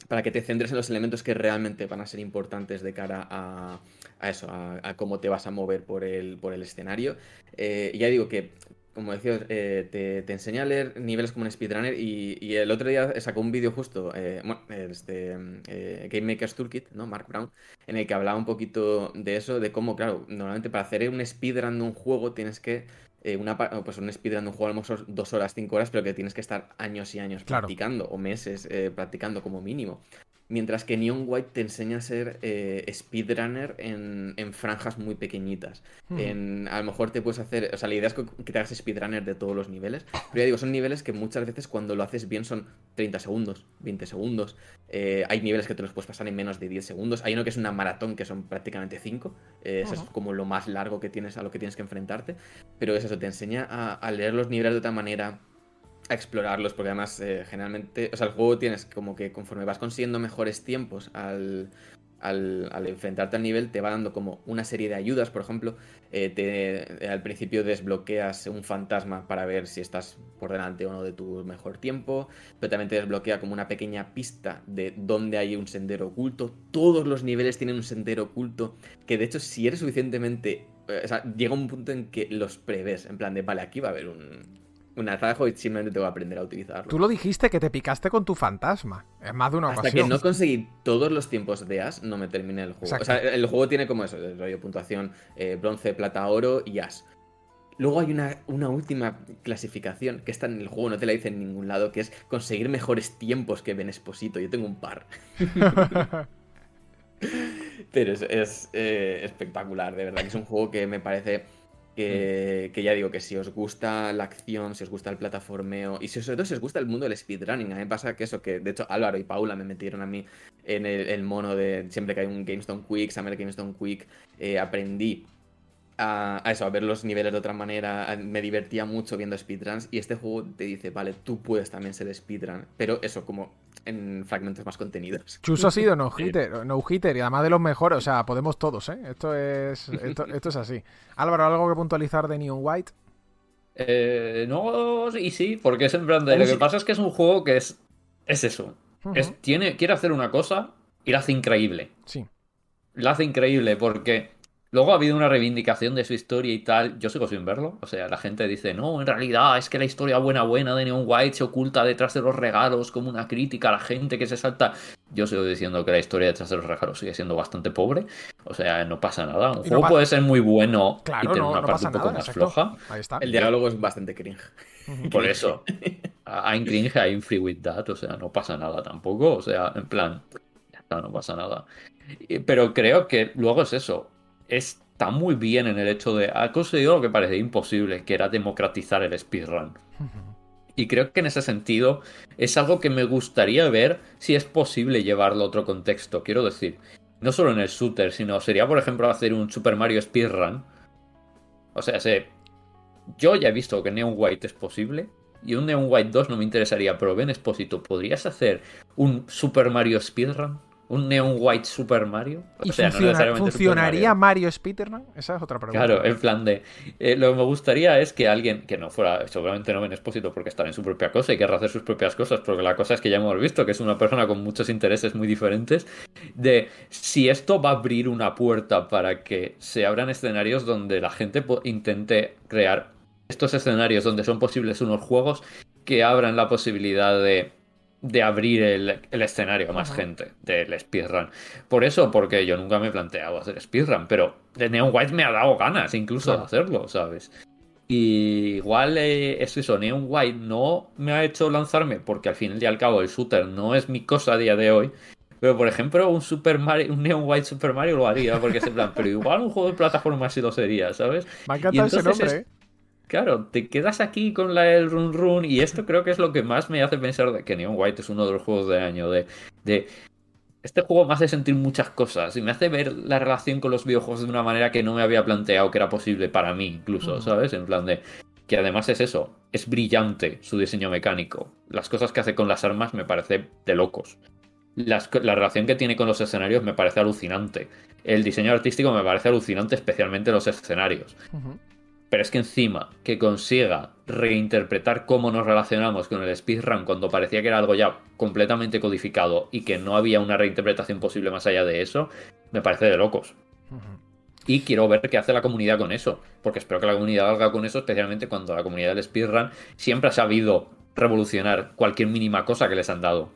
para que te centres en los elementos que realmente van a ser importantes de cara a, eso, a, cómo te vas a mover por el, por el escenario. Ya digo que, como decía, eh, te, te enseña a leer niveles como un speedrunner y, y el otro día sacó un vídeo justo, eh, bueno, este, eh, Game Makers Toolkit, ¿no? Mark Brown, en el que hablaba un poquito de eso, de cómo, claro, normalmente para hacer un speedrun de un juego tienes que eh, una, pues un speedrun de un juego a lo mejor dos horas, cinco horas, pero que tienes que estar años y años Claro. practicando, o meses eh, practicando como mínimo. Mientras que Neon White te enseña a ser eh, speedrunner en, en franjas muy pequeñitas. En- a lo mejor te puedes hacer. O sea, la idea es que te hagas speedrunner de todos los niveles. Pero ya digo, son niveles que muchas veces cuando lo haces bien son 30 segundos, 20 segundos. Eh, hay niveles que te los puedes pasar en menos de 10 segundos. Hay uno que es una maratón que son prácticamente 5. eso es como lo más largo que tienes a lo que tienes que enfrentarte. Pero es eso, te enseña a, a leer los niveles de otra manera a explorarlos, porque además eh, generalmente, o sea, el juego tienes como que conforme vas consiguiendo mejores tiempos al, al, al enfrentarte al nivel, te va dando como una serie de ayudas, por ejemplo, eh, te- al principio desbloqueas un fantasma para ver si estás por delante o no de tu mejor tiempo, pero también te desbloquea como una pequeña pista de dónde hay un sendero oculto, todos los niveles tienen un sendero oculto, que de hecho si eres suficientemente... eh, O sea, llega un punto en que los prevés, en plan de, vale, aquí va a haber un, un atajo y simplemente tengo que aprender a utilizarlo. Tú lo dijiste que te picaste con tu fantasma. En más de una Hasta ocasión. que no conseguí todos los tiempos de As, no me terminé el juego. Exacto. O sea, el juego tiene como eso, el rollo puntuación eh, bronce, plata, oro y As. Luego hay una, una última clasificación que está en el juego, no te la dice en ningún lado, que es conseguir mejores tiempos que Ben Esposito. Yo tengo un par. (laughs) Pero es, es, eh, espectacular, de verdad, que es un juego que me parece que, ya digo que si os gusta la acción, si os gusta el plataformeo y si sobre todo si os gusta el mundo del speedrunning, a mí me pasa que eso, que de hecho Álvaro y Paula me metieron a mí en el, mono de siempre que hay un GameStone Quick, Summer GameStone Quick, eh, aprendí a, eso, a ver los niveles de otra manera, me divertía mucho viendo speedruns y este juego te dice, vale, tú puedes también ser speedrun, pero eso como en fragmentos más contenidos. Chuso ha sido no hitter, (laughs) no hitter y además de los mejores, o sea, podemos todos, ¿eh? Esto es, esto, (laughs) esto es así. Álvaro, ¿algo que puntualizar de Neon White? Eh, no, y sí, porque es en plan de- Lo que pasa es que es un juego que es. Es eso. Es, tiene, quiere hacer una cosa y la hace increíble. Sí. La hace increíble porque luego ha habido una reivindicación de su historia y tal. Yo sigo sin verlo. O sea, la gente dice, no, en realidad es que la historia buena, buena de Neon White se oculta detrás de los regalos como una crítica a la gente que se salta. Yo sigo diciendo que la historia detrás de los regalos sigue siendo bastante pobre. O sea, no pasa nada. Un Y juego puede ser muy bueno y Claro, tener no, una no parte pasa un poco nada. más exacto. floja. Ahí está. El diálogo es bastante cringe. (laughs) Por eso. I'm cringe, I'm free with that. O sea, no pasa nada tampoco. O sea, en plan, ya está, no pasa nada. Y- Pero creo que luego es eso. Está muy bien en el hecho de. Ha conseguido lo que parecía imposible, que era democratizar el speedrun. Y creo que en ese sentido es algo que me gustaría ver si es posible llevarlo a otro contexto. Quiero decir, no solo en el shooter, sino sería, por ejemplo, hacer un Super Mario speedrun. O sea, sé, yo ya he visto que Neon White es posible. Y un Neon White 2 no me interesaría, pero Ben Espósito, ¿podrías hacer un Super Mario speedrun? ¿Un Neon White Super Mario? ¿Y O sea, no necesariamente funcionaría Mario. Spiderman? Esa es otra pregunta. Claro, en plan de. eh, lo que me gustaría es que alguien, que no fuera, seguramente no Ben Espósito porque está en su propia cosa y querrá hacer sus propias cosas, porque la cosa es que ya hemos visto que es una persona con muchos intereses muy diferentes, de si esto va a abrir una puerta para que se abran escenarios donde la gente intente crear estos escenarios donde son posibles unos juegos que abran la posibilidad de, de abrir el, el escenario a más Ajá. gente del speedrun. Por eso, porque yo nunca me he planteado hacer speedrun, pero de Neon White me ha dado ganas incluso Claro. de hacerlo, ¿sabes? Y igual eh, es eso, Neon White no me ha hecho lanzarme, porque al fin y al cabo el shooter no es mi cosa a día de hoy. Pero por ejemplo, un Super Mario, un Neon White Super Mario lo haría, porque es en plan, pero igual un juego de plataforma sí lo sería, ¿sabes? Me ha Y encantado ese nombre, es- ¿eh? Claro, te quedas aquí con la el run run y esto creo que es lo que más me hace pensar de que Neon White es uno de los juegos de año de, de este juego me hace sentir muchas cosas y me hace ver la relación con los videojuegos de una manera que no me había planteado que era posible para mí incluso. ¿sabes? En plan de que además es eso, es brillante su diseño mecánico. Las cosas que hace con las armas me parece de locos. Las la relación que tiene con los escenarios me parece alucinante. El diseño artístico me parece alucinante, especialmente los escenarios. Ujú. Pero es que encima que consiga reinterpretar cómo nos relacionamos con el speedrun cuando parecía que era algo ya completamente codificado y que no había una reinterpretación posible más allá de eso, me parece de locos. Y quiero ver qué hace la comunidad con eso, porque espero que la comunidad haga con eso, especialmente cuando la comunidad del speedrun siempre ha sabido revolucionar cualquier mínima cosa que les han dado.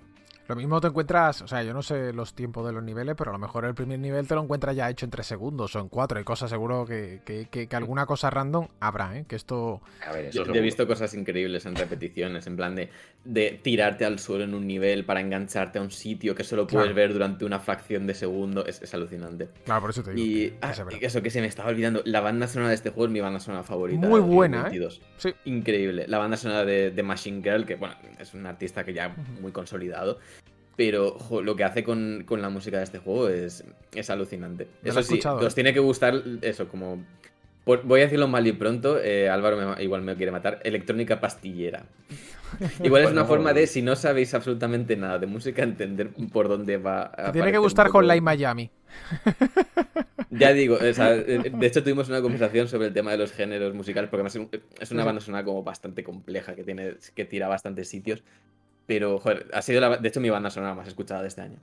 Lo mismo te encuentras, o sea, yo no sé los tiempos de los niveles, pero a lo mejor el primer nivel te lo encuentras ya hecho en 3 segundos o en 4. Hay cosas seguro que, que, que, que alguna cosa random habrá, ¿eh? Que esto... A ver, Yo, yo he visto cosas increíbles en repeticiones, en plan de, de tirarte al suelo en un nivel para engancharte a un sitio que solo puedes Claro. ver durante una fracción de segundo. Es, es alucinante. Claro, por eso te digo. Y que- que ah, eso que se me estaba olvidando, la banda sonora de este juego es mi banda sonora favorita. Muy buena, ¿eh? 2022. Sí. Increíble. La banda sonora de, de Machine Girl, que bueno, es un artista que ya muy consolidado. Pero jo, lo que hace con, con la música de este juego es, es alucinante. Eso sí, escuchado, os ¿eh? tiene que gustar eso, como. por- voy a decirlo mal y pronto, eh, Álvaro me- igual me quiere matar. Electrónica pastillera. (laughs) Igual es una forma de, si no sabéis absolutamente nada de música, entender por dónde va. a Te tiene que gustar poco- con Live Miami. (laughs) ya digo, o sea, (laughs) eh, de hecho tuvimos una conversación sobre el tema de los géneros musicales, porque además es un- es una banda sonora como bastante compleja, que tiene que tira a bastantes sitios. Pero, joder, ha sido, la- de hecho, mi banda sonora más escuchada de este año.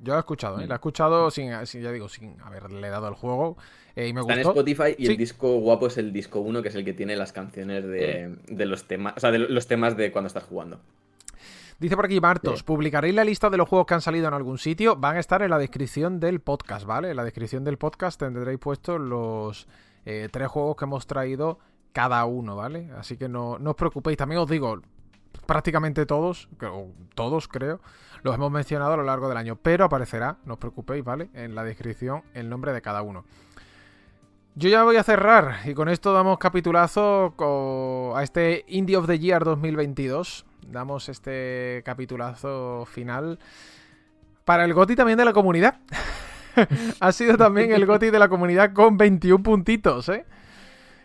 Yo lo he escuchado, ¿eh? La he escuchado sin, sin- ya digo, sin haberle dado el juego. eh, y me Está en gustó. Spotify y Sí. el disco guapo es el disco 1, que es el que tiene las canciones de, de los temas, o sea, de los temas de cuando estás jugando. Dice por aquí Martos, Sí. publicaréis la lista de los juegos que han salido en algún sitio. Van a estar en la descripción del podcast, ¿vale? En la descripción del podcast tendréis puestos los eh, tres juegos que hemos traído cada uno, ¿vale? Así que no, no os preocupéis. También os digo, prácticamente todos, o todos creo, los hemos mencionado a lo largo del año. Pero aparecerá, no os preocupéis, ¿vale? En la descripción el nombre de cada uno. Yo ya voy a cerrar y con esto damos capitulazo a este Indie of the Year 2022. Damos este capitulazo final para el GOTI también de la comunidad. (laughs) ha sido también el GOTI de la comunidad con 21 puntitos, ¿eh?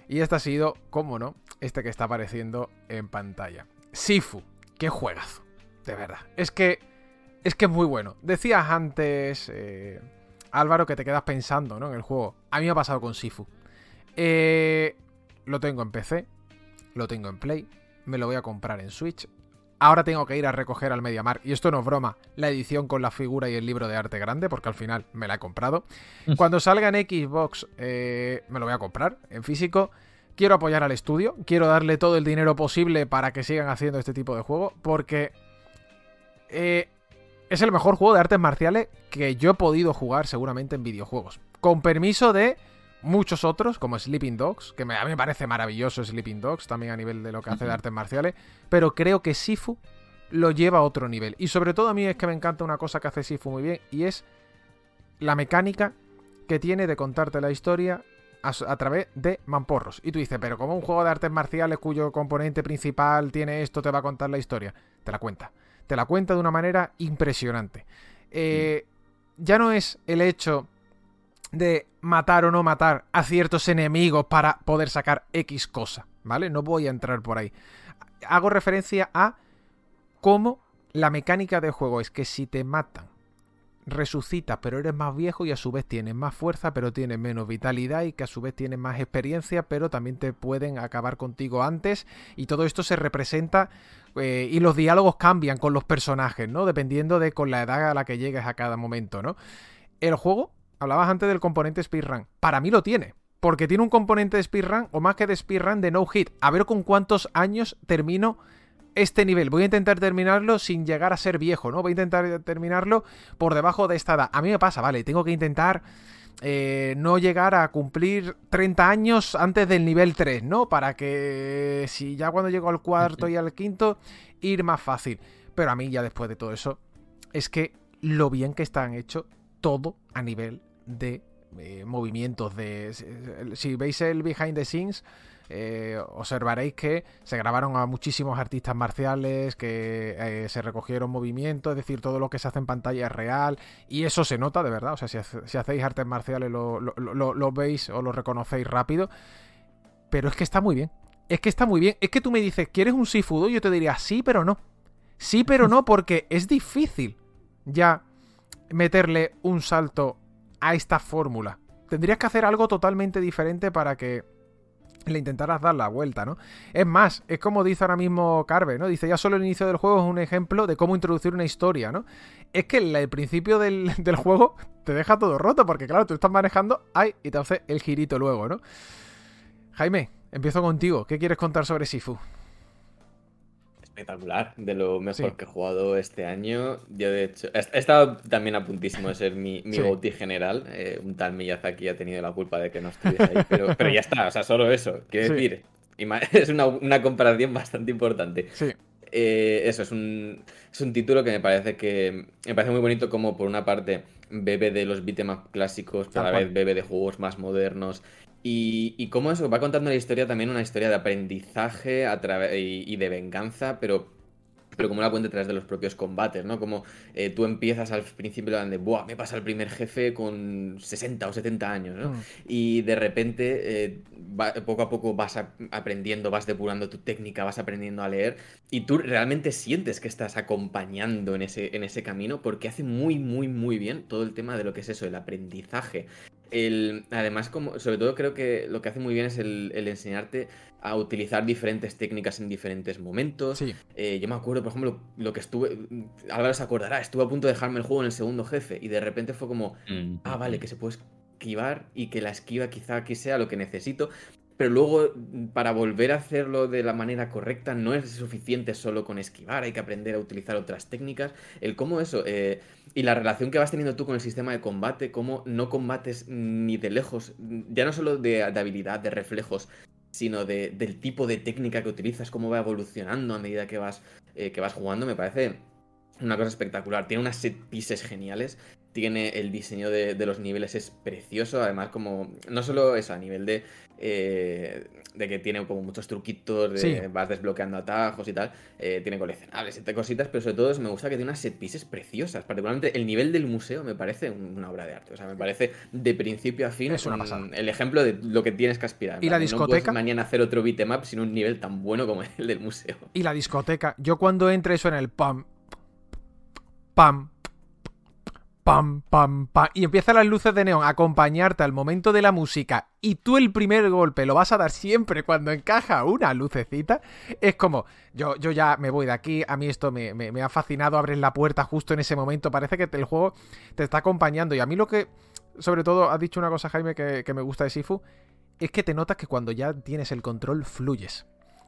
Y este ha sido, cómo no, este que está apareciendo en pantalla. Sifu, qué juegazo, de verdad. Es que es que es muy bueno. Decías antes, eh, Álvaro, que te quedas pensando ¿no? en el juego. A mí me ha pasado con Sifu. Eh, lo tengo en PC, lo tengo en Play, me lo voy a comprar en Switch. Ahora tengo que ir a recoger al MediaMarkt, y esto no es broma, la edición con la figura y el libro de arte grande, porque al final me la he comprado. Cuando salga en Xbox, eh, me lo voy a comprar en físico. Quiero apoyar al estudio, quiero darle todo el dinero posible para que sigan haciendo este tipo de juego, porque eh, es el mejor juego de artes marciales que yo he podido jugar seguramente en videojuegos. Con permiso de muchos otros, como Sleeping Dogs, que me- a mí me parece maravilloso Sleeping Dogs, también a nivel de lo que hace de artes marciales, pero creo que Sifu lo lleva a otro nivel. Y sobre todo a mí es que me encanta una cosa que hace Sifu muy bien, y es la mecánica que tiene de contarte la historia a, través de mamporros. Y tú dices, pero como un juego de artes marciales cuyo componente principal tiene esto, te va a contar la historia. Te la cuenta. Te la cuenta de una manera impresionante. Eh, Ya no es el hecho de matar o no matar a ciertos enemigos para poder sacar X cosa, ¿vale? No voy a entrar por ahí. Hago referencia a cómo la mecánica de juego es que si te matan, resucitas, pero eres más viejo y a su vez tienes más fuerza, pero tienes menos vitalidad y que a su vez tienes más experiencia, pero también te pueden acabar contigo antes. Y todo esto se representa eh, y los diálogos cambian con los personajes, ¿no? Dependiendo de con la edad a la que llegues a cada momento, ¿no? El juego, hablabas antes del componente speedrun, para mí lo tiene. Porque tiene un componente de speedrun, o más que de speedrun, de no hit. A ver con cuántos años termino este nivel. Voy a intentar terminarlo sin llegar a ser viejo, ¿no? Voy a intentar terminarlo por debajo de esta edad. A mí me pasa, vale, tengo que intentar eh, no llegar a cumplir 30 años antes del nivel 3, ¿no? Para que si ya cuando llego al cuarto y al quinto, ir más fácil. Pero a mí ya después de todo eso, es que lo bien que están hechos todo a nivel de eh, movimientos, de... Si veis el behind the scenes, eh, observaréis que se grabaron a muchísimos artistas marciales, que eh, se recogieron movimientos, es decir, todo lo que se hace en pantalla es real, y eso se nota de verdad, o sea, si, hacéis artes marciales lo- lo veis o lo reconocéis rápido, pero es que está muy bien, es que está muy bien, es que tú me dices, ¿quieres un Sifudo? Yo te diría, sí, pero no, sí, pero no, porque es difícil ya meterle un salto a esta fórmula. Tendrías que hacer algo totalmente diferente para que (laughs) le intentaras dar la vuelta, ¿no? Es más, es como dice ahora mismo Carve, ¿no? Dice, ya solo el inicio del juego es un ejemplo de cómo introducir una historia, ¿no? Es que el, el principio del, (laughs) del juego te deja todo roto, porque claro, tú estás manejando, ay, y te hace el girito luego, ¿no? Jaime, empiezo contigo. ¿Qué quieres contar sobre Sifu? Espectacular, de lo mejor Sí. que he jugado este año. Yo, de hecho, he estado también a puntísimo de ser mi, mi Sí. General. Eh, un tal Miyazaki ha tenido la culpa de que no estuviese ahí, pero, pero ya está, o sea, solo eso. Quiero Sí. decir, (laughs) es una, una comparación bastante importante. Sí, Eh, eso, es un, es un título que me parece que me parece muy bonito como por una parte bebe de los beat'em clásicos, pero a la vez bebe de juegos más modernos. Y, y cómo eso va contando la historia también una historia de aprendizaje a y, y de venganza, pero, pero como la cuenta a través de los propios combates, ¿no? Como eh, tú empiezas al principio de, Buah, me pasa el primer jefe con 60 o 70 años, ¿no? Mm. Y de repente, eh, va- poco a poco vas a- aprendiendo, vas depurando tu técnica, vas aprendiendo a leer y tú realmente sientes que estás acompañando en ese, en ese camino porque hace muy, muy, muy bien todo el tema de lo que es eso, el aprendizaje. El, además, como, sobre todo creo que lo que hace muy bien es el, el enseñarte a utilizar diferentes técnicas en diferentes momentos. sí. Eh, yo me acuerdo, por ejemplo, lo que estuve. Álvaro se acordará, estuve a punto de dejarme el juego en el segundo jefe y de repente fue como, Mm, ah, vale, que se puede esquivar y que la esquiva quizá aquí sea lo que necesito. Pero luego, para volver a hacerlo de la manera correcta, no es suficiente solo con esquivar, hay que aprender a utilizar otras técnicas. El cómo eso, eh, y la relación que vas teniendo tú con el sistema de combate, cómo no combates ni de lejos, ya no solo de, habilidad, de reflejos, sino de- del tipo de técnica que utilizas, cómo va evolucionando a medida que vas, eh, que vas jugando, me parece una cosa espectacular. Tiene unas set pieces geniales. Tiene el diseño de, de los niveles es precioso. Además, como. No solo eso, a nivel de. eh, de que tiene como muchos truquitos, de Sí. vas desbloqueando atajos y tal. eh, tiene coleccionables y cositas, pero sobre todo me gusta que tiene unas set pieces preciosas. Particularmente el nivel del museo me parece un- una obra de arte. O sea, me parece de principio a fin Es una un- pasada. el ejemplo de lo que tienes que aspirar. ¿Y la. No discoteca? puedes mañana hacer otro beat'em up sin un nivel tan bueno como el del museo. Y la discoteca. Yo cuando entre eso en el pam, pam, pam, pam, pam, y empiezan las luces de neón a acompañarte al momento de la música y tú el primer golpe lo vas a dar siempre cuando encaja una lucecita, es como, yo, yo ya me voy de aquí, a mí esto me, me- ha fascinado, abres la puerta justo en ese momento, parece que el juego te está acompañando y a mí lo que, sobre todo, has dicho una cosa Jaime que, que me gusta de Sifu, es que te notas que cuando ya tienes el control fluyes.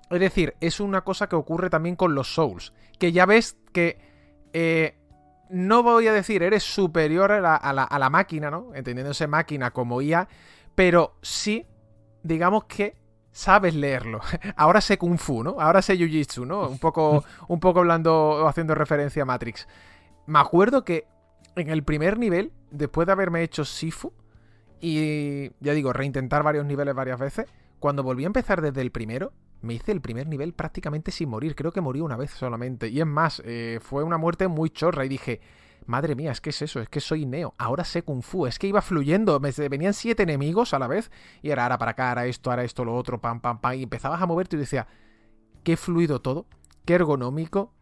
Es decir, es una cosa que ocurre también con los Souls. Que ya ves que. eh, no voy a decir eres superior a la, a la- a la máquina, ¿no? Entendiéndose máquina como IA. Pero sí, digamos que sabes leerlo. (laughs) Ahora sé Kung Fu, ¿no? Ahora sé Jiu-Jitsu, ¿no? Un poco, (laughs) un poco hablando o haciendo referencia a Matrix. Me acuerdo que en el primer nivel, después de haberme hecho Sifu, y ya digo, reintentar varios niveles varias veces, cuando volví a empezar desde el primero, me hice el primer nivel prácticamente sin morir. Creo que morí una vez solamente. Y es más, eh, fue una muerte muy chorra. Y dije, madre mía, es que es eso, es que soy Neo. Ahora sé Kung Fu. Es que iba fluyendo. Me venían siete enemigos a la vez. Y era ahora para acá, ahora esto, ahora esto, lo otro, pam, pam, pam. Y empezabas a moverte y decía, qué fluido todo, qué ergonómico.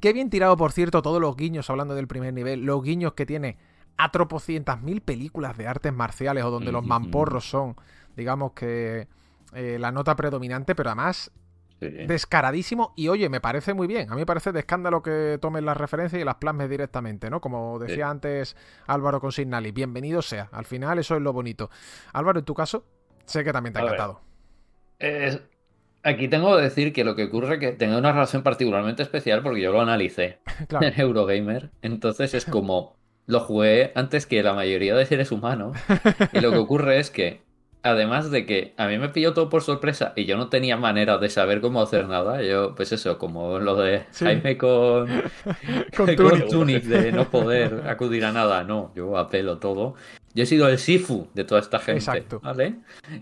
Qué bien tirado, por cierto, todos los guiños, hablando del primer nivel. Los guiños que tiene a tropocientas mil películas de artes marciales o donde los mamporros son, digamos que eh, la nota predominante, pero además Sí. descaradísimo y oye, me parece muy bien. A mí me parece de escándalo que tomen las referencias y las plasmes directamente, ¿no? Como decía Sí. antes Álvaro con Signali, bienvenido sea. Al final eso es lo bonito. Álvaro, en tu caso, sé que también te ha encantado. Es- Aquí tengo que decir que lo que ocurre es que tengo una relación particularmente especial porque yo lo analicé (laughs) Claro. en Eurogamer. Entonces es como lo jugué antes que la mayoría de seres humanos. (laughs) Y lo que ocurre es que, además de que a mí me pilló todo por sorpresa y yo no tenía manera de saber cómo hacer nada, yo, pues eso, como lo de Sí. Jaime con, (laughs) Con con Tunic. Tunic de no poder acudir a nada, no, yo apelo todo. Yo he sido el Sifu de toda esta gente, Exacto. ¿vale?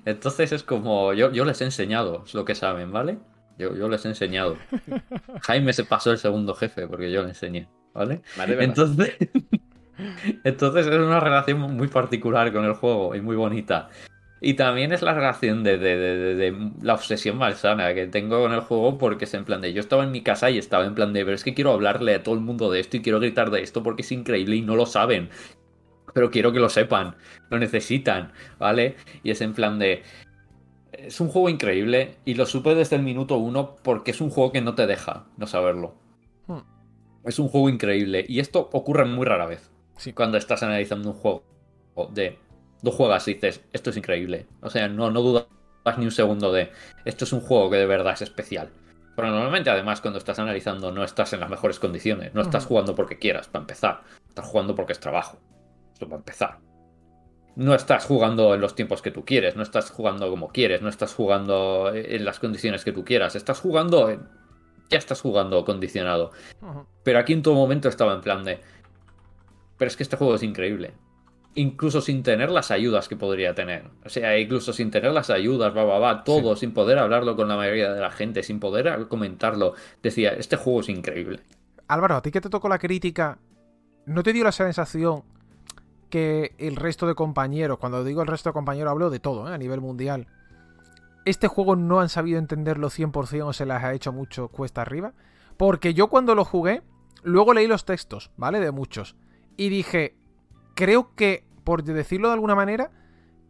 Entonces es como, yo, yo les he enseñado, es lo que saben, ¿vale? Yo, yo les he enseñado. (laughs) Jaime se pasó el segundo jefe porque yo le enseñé, ¿vale? Vale. Entonces, (laughs) entonces es una relación muy particular con el juego y muy bonita. Y también es la relación de, de- de- de- la obsesión malsana que tengo con el juego porque es en plan de yo estaba en mi casa y estaba en plan de pero es que quiero hablarle a todo el mundo de esto y quiero gritar de esto porque es increíble y no lo saben. Pero quiero que lo sepan, lo necesitan, ¿vale? Y es en plan de... Es un juego increíble y lo supe desde el minuto uno porque es un juego que no te deja no saberlo. Hmm. Es un juego increíble y esto ocurre muy rara vez. Sí. Cuando estás analizando un juego de... Tú juegas y dices, esto es increíble. O sea, no, no dudas ni un segundo de, esto es un juego que de verdad es especial. Pero normalmente, además, cuando estás analizando, no estás en las mejores condiciones. No estás jugando porque quieras, para empezar. Estás jugando porque es trabajo. Eso para empezar. No estás jugando en los tiempos que tú quieres. No estás jugando como quieres. No estás jugando en las condiciones que tú quieras. Estás jugando en... Ya estás jugando condicionado. Pero aquí en todo momento estaba en plan de. Pero es que este juego es increíble. Incluso sin tener las ayudas que podría tener. O sea, incluso sin tener las ayudas, va, va, va, todo, sin poder hablarlo con la mayoría de la gente, sin poder comentarlo. Decía, este juego es increíble. Álvaro, a ti que te tocó la crítica, ¿no te dio la sensación que el resto de compañeros, cuando digo el resto de compañeros hablo de todo, ¿eh? a nivel mundial, este juego no han sabido entenderlo 100% o se les ha hecho mucho cuesta arriba? Porque yo cuando lo jugué, luego leí los textos, ¿vale? De muchos. Y dije, creo que, por decirlo de alguna manera,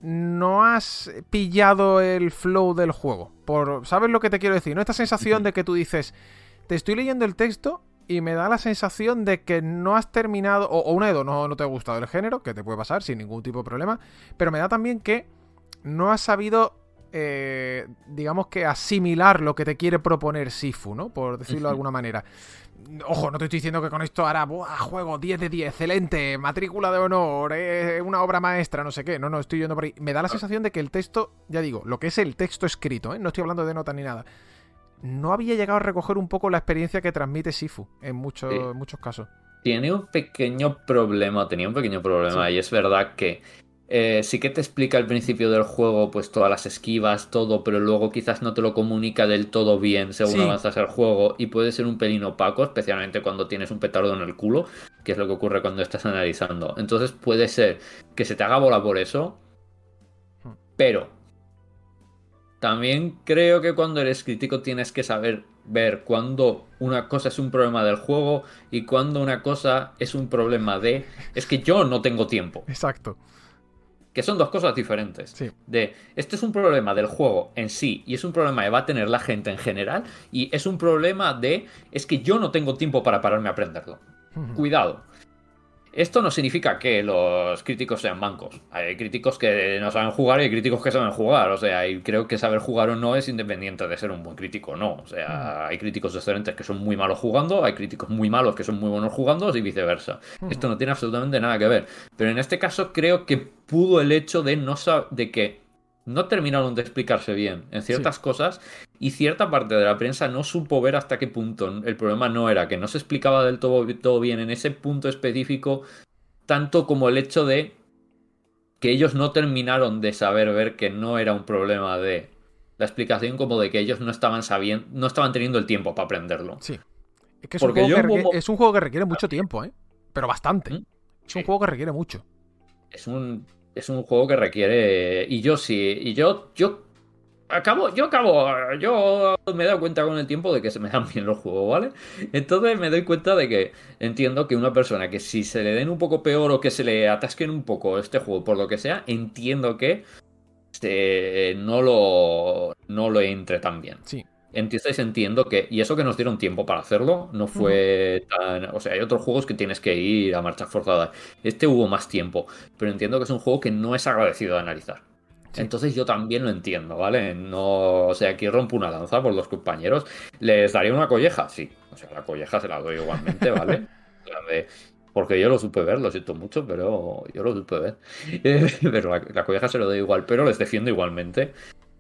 no has pillado el flow del juego. Por, ¿Sabes lo que te quiero decir? ¿No? Esta sensación de que tú dices, te estoy leyendo el texto y me da la sensación de que no has terminado, o, o una de dos, no, no te ha gustado el género, que te puede pasar sin ningún tipo de problema, pero me da también que no has sabido, eh, digamos que asimilar lo que te quiere proponer Sifu, ¿no? Por decirlo de alguna manera. Ojo, no te estoy diciendo que con esto hará, ¡buah, juego 10 de 10, excelente, matrícula de honor, eh, una obra maestra, no sé qué. No, no, estoy yendo por ahí. Me da la sensación de que el texto, ya digo, lo que es el texto escrito, ¿eh? no estoy hablando de notas ni nada, no había llegado a recoger un poco la experiencia que transmite Sifu en, muchos Sí. en muchos casos. Tiene un pequeño problema, tenía un pequeño problema, y es verdad que eh, sí que te explica al principio del juego, pues todas las esquivas, todo, pero luego quizás no te lo comunica del todo bien según Sí. avanzas el juego, y puede ser un pelín opaco, especialmente cuando tienes un petardo en el culo, que es lo que ocurre cuando estás analizando. Entonces puede ser que se te haga bola por eso, pero también creo que cuando eres crítico tienes que saber ver cuándo una cosa es un problema del juego y cuándo una cosa es un problema de... Es que yo no tengo tiempo. Exacto. Que son dos cosas diferentes. Sí. De, este es un problema del juego en sí y es un problema que va a tener la gente en general y es un problema de... Es que yo no tengo tiempo para pararme a aprenderlo. Cuidado. Esto no significa que los críticos sean mancos. Hay críticos que no saben jugar y hay críticos que saben jugar. O sea, y creo que saber jugar o no es independiente de ser un buen crítico o no. O sea, hay críticos excelentes que son muy malos jugando, hay críticos muy malos que son muy buenos jugando y viceversa. Esto no tiene absolutamente nada que ver. Pero en este caso creo que pudo el hecho de no de que no terminaron de explicarse bien en ciertas cosas y cierta parte de la prensa no supo ver hasta qué punto el problema no era que no se explicaba del todo, todo bien en ese punto específico, tanto como el hecho de que ellos no terminaron de saber ver que no era un problema de la explicación como de que ellos no estaban sabiendo, no estaban teniendo el tiempo para aprenderlo. Sí. Es que es un, juego yo que requiere, mo- es un juego que requiere mucho tiempo, ¿eh? Pero bastante. ¿Mm? Es un Sí. juego que requiere mucho. es un es un juego que requiere y yo sí y yo yo acabo yo acabo yo me he dado cuenta con el tiempo de que se me dan bien los juegos vale entonces me doy cuenta de que entiendo que una persona que si se le den un poco peor o que se le atasquen un poco este juego por lo que sea entiendo que se- no lo no lo entre tan bien Sí. entonces entiendo que, y eso que nos dieron tiempo para hacerlo, no fue tan, o sea, hay otros juegos que tienes que ir a marcha forzada. Este hubo más tiempo, pero entiendo que es un juego que no es agradecido de analizar. Sí. Entonces yo también lo entiendo, ¿vale? No, o sea, aquí rompo una lanza por los compañeros. ¿Les daría una colleja? Sí. O sea, la colleja se la doy igualmente, ¿vale? (laughs) Porque yo lo supe ver, lo siento mucho, pero yo lo supe ver. (laughs) Eh, pero la, la colleja se lo doy igual, pero les defiendo igualmente